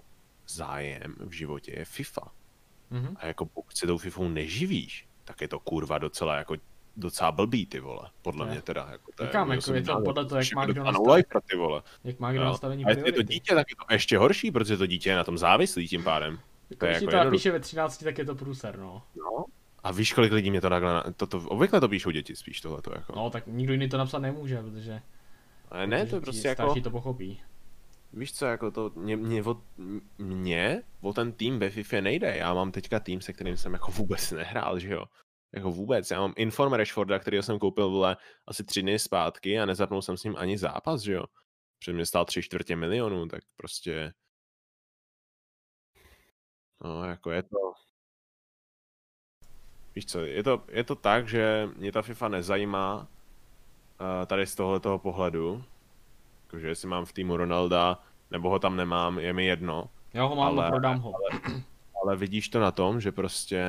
Speaker 2: zájem v životě je FIFA. Mm-hmm. A jako pokud se tou FIFou neživíš, tak je to kurva docela jako docela blbý, ty vole. Podle je. mě teda. Jako
Speaker 1: to Říkám, je, jako je to podle toho, jak má kdo
Speaker 2: nastavení. ty vole.
Speaker 1: Jak má kdo nastavení
Speaker 2: A je to dítě, tak je to ještě horší, protože to dítě je na tom závislý tím pádem.
Speaker 1: Jako, to je jako to píše ve 13, tak je to průser, no.
Speaker 2: No. A víš, kolik lidí mě to takhle, to, to, obvykle to píšou děti spíš tohleto, jako.
Speaker 1: No, tak nikdo jiný to napsat nemůže, protože...
Speaker 2: Ale ne, to je prostě jako...
Speaker 1: Starší to pochopí
Speaker 2: víš co, jako to, mě, mě, o, mě o ten tým ve FIFA nejde. Já mám teďka tým, se kterým jsem jako vůbec nehrál, že jo. Jako vůbec. Já mám Inform Rashforda, který jsem koupil vole asi tři dny zpátky a nezapnul jsem s ním ani zápas, že jo. Před mě stál tři čtvrtě milionů, tak prostě... No, jako je to... Víš co, je to, je to tak, že mě ta FIFA nezajímá uh, tady z tohoto pohledu, Jakože jestli mám v týmu Ronalda, nebo ho tam nemám, je mi jedno.
Speaker 1: Já ho mám, ale, prodám ho.
Speaker 2: Ale, ale vidíš to na tom, že prostě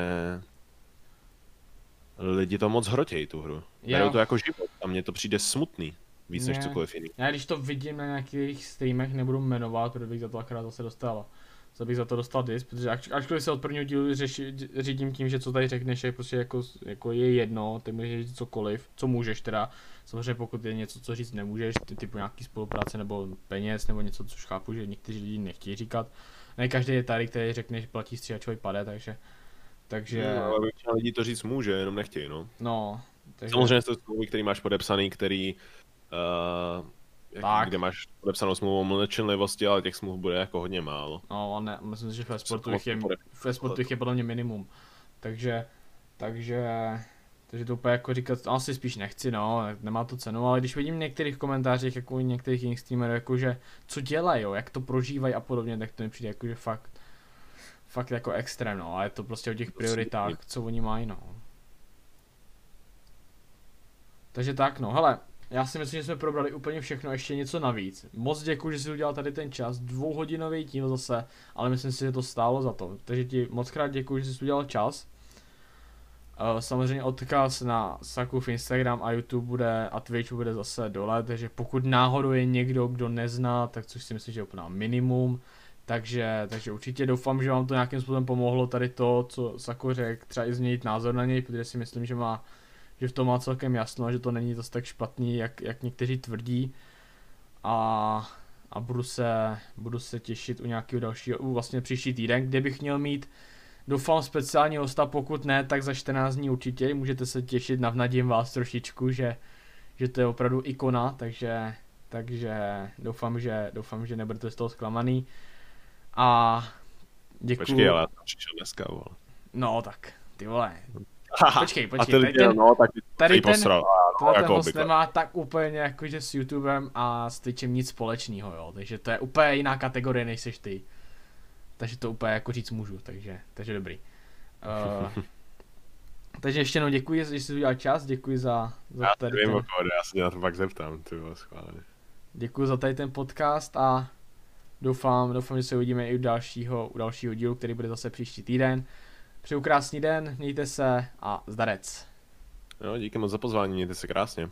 Speaker 2: lidi to moc hrotějí tu hru. Berou to jako život a mně to přijde smutný. Víc ne. než cokoliv jiný.
Speaker 1: Já když to vidím na nějakých streamech, nebudu jmenovat, protože bych za to akorát zase dostal. Co bych za to dostal dis, protože až, ačkoliv se od prvního dílu řeši, řídím tím, že co tady řekneš je prostě jako, jako je jedno, ty můžeš říct cokoliv, co můžeš teda, Samozřejmě pokud je něco, co říct nemůžeš, ty, typu nějaký spolupráce nebo peněz nebo něco, což chápu, že někteří lidi nechtějí říkat. Ne každý je tady, který řekne, že platí stříhačový pade, takže... takže...
Speaker 2: No, ale většina lidí to říct může, jenom nechtějí, no.
Speaker 1: No,
Speaker 2: takže... Samozřejmě jsou smlouvy, který máš podepsaný, který... Uh, jak, tak. kde máš podepsanou smlouvu o mlčenlivosti, ale těch smluv bude jako hodně málo.
Speaker 1: No, ne, myslím si, že ve sportu, je, ve sportu je podle mě minimum. Takže, takže takže to úplně jako říkat, asi spíš nechci, no, nemá to cenu, ale když vidím v některých komentářích, jako u některých jiných streamerů, jakože co dělají, jo, jak to prožívají a podobně, tak to mi přijde jakože fakt, fakt jako extrém, no, a je to prostě o těch prioritách, co oni mají, no. Takže tak, no, hele, já si myslím, že jsme probrali úplně všechno, ještě něco navíc. Moc děkuji, že jsi udělal tady ten čas, dvouhodinový tím zase, ale myslím si, že to stálo za to. Takže ti moc krát děkuji, že jsi udělal čas. Uh, samozřejmě odkaz na Sakův Instagram a YouTube bude a Twitch bude zase dole, takže pokud náhodou je někdo, kdo nezná, tak což si myslím, že je úplná minimum, takže, takže určitě doufám, že vám to nějakým způsobem pomohlo tady to, co Sako řekl, třeba i změnit názor na něj, protože si myslím, že má že v tom má celkem jasno, že to není zase tak špatný, jak, jak někteří tvrdí. A, a budu, se, budu se těšit u nějakého dalšího, u vlastně příští týden, kde bych měl mít doufám speciální hosta, pokud ne, tak za 14 dní určitě, můžete se těšit, navnadím vás trošičku, že, že to je opravdu ikona, takže, takže doufám, že, doufám, že nebudete z toho zklamaný. A děkuji.
Speaker 2: Počkej, ale přišel dneska, vole.
Speaker 1: No tak, ty vole, Počkej, počkej,
Speaker 2: A ten,
Speaker 1: tady ten,
Speaker 2: no, tak
Speaker 1: tady ten,
Speaker 2: posral, no,
Speaker 1: ten
Speaker 2: jako
Speaker 1: host
Speaker 2: obvykle.
Speaker 1: nemá tak úplně jakože s YouTubem a s Twitchem nic společného, jo, takže to je úplně jiná kategorie, než seš ty. Takže to úplně jako říct můžu, takže, takže dobrý. Uh, takže ještě jednou děkuji, že jsi udělal čas, děkuji za, za
Speaker 2: Já
Speaker 1: tady
Speaker 2: nevím,
Speaker 1: ten,
Speaker 2: o koho jde, já se na to pak zeptám, ty vole, schválně.
Speaker 1: děkuji za tady ten podcast a doufám, doufám, že se uvidíme i u dalšího, u dalšího dílu, který bude zase příští týden. Přeju krásný den, mějte se a zdarec.
Speaker 2: Jo, díky moc za pozvání, mějte se krásně.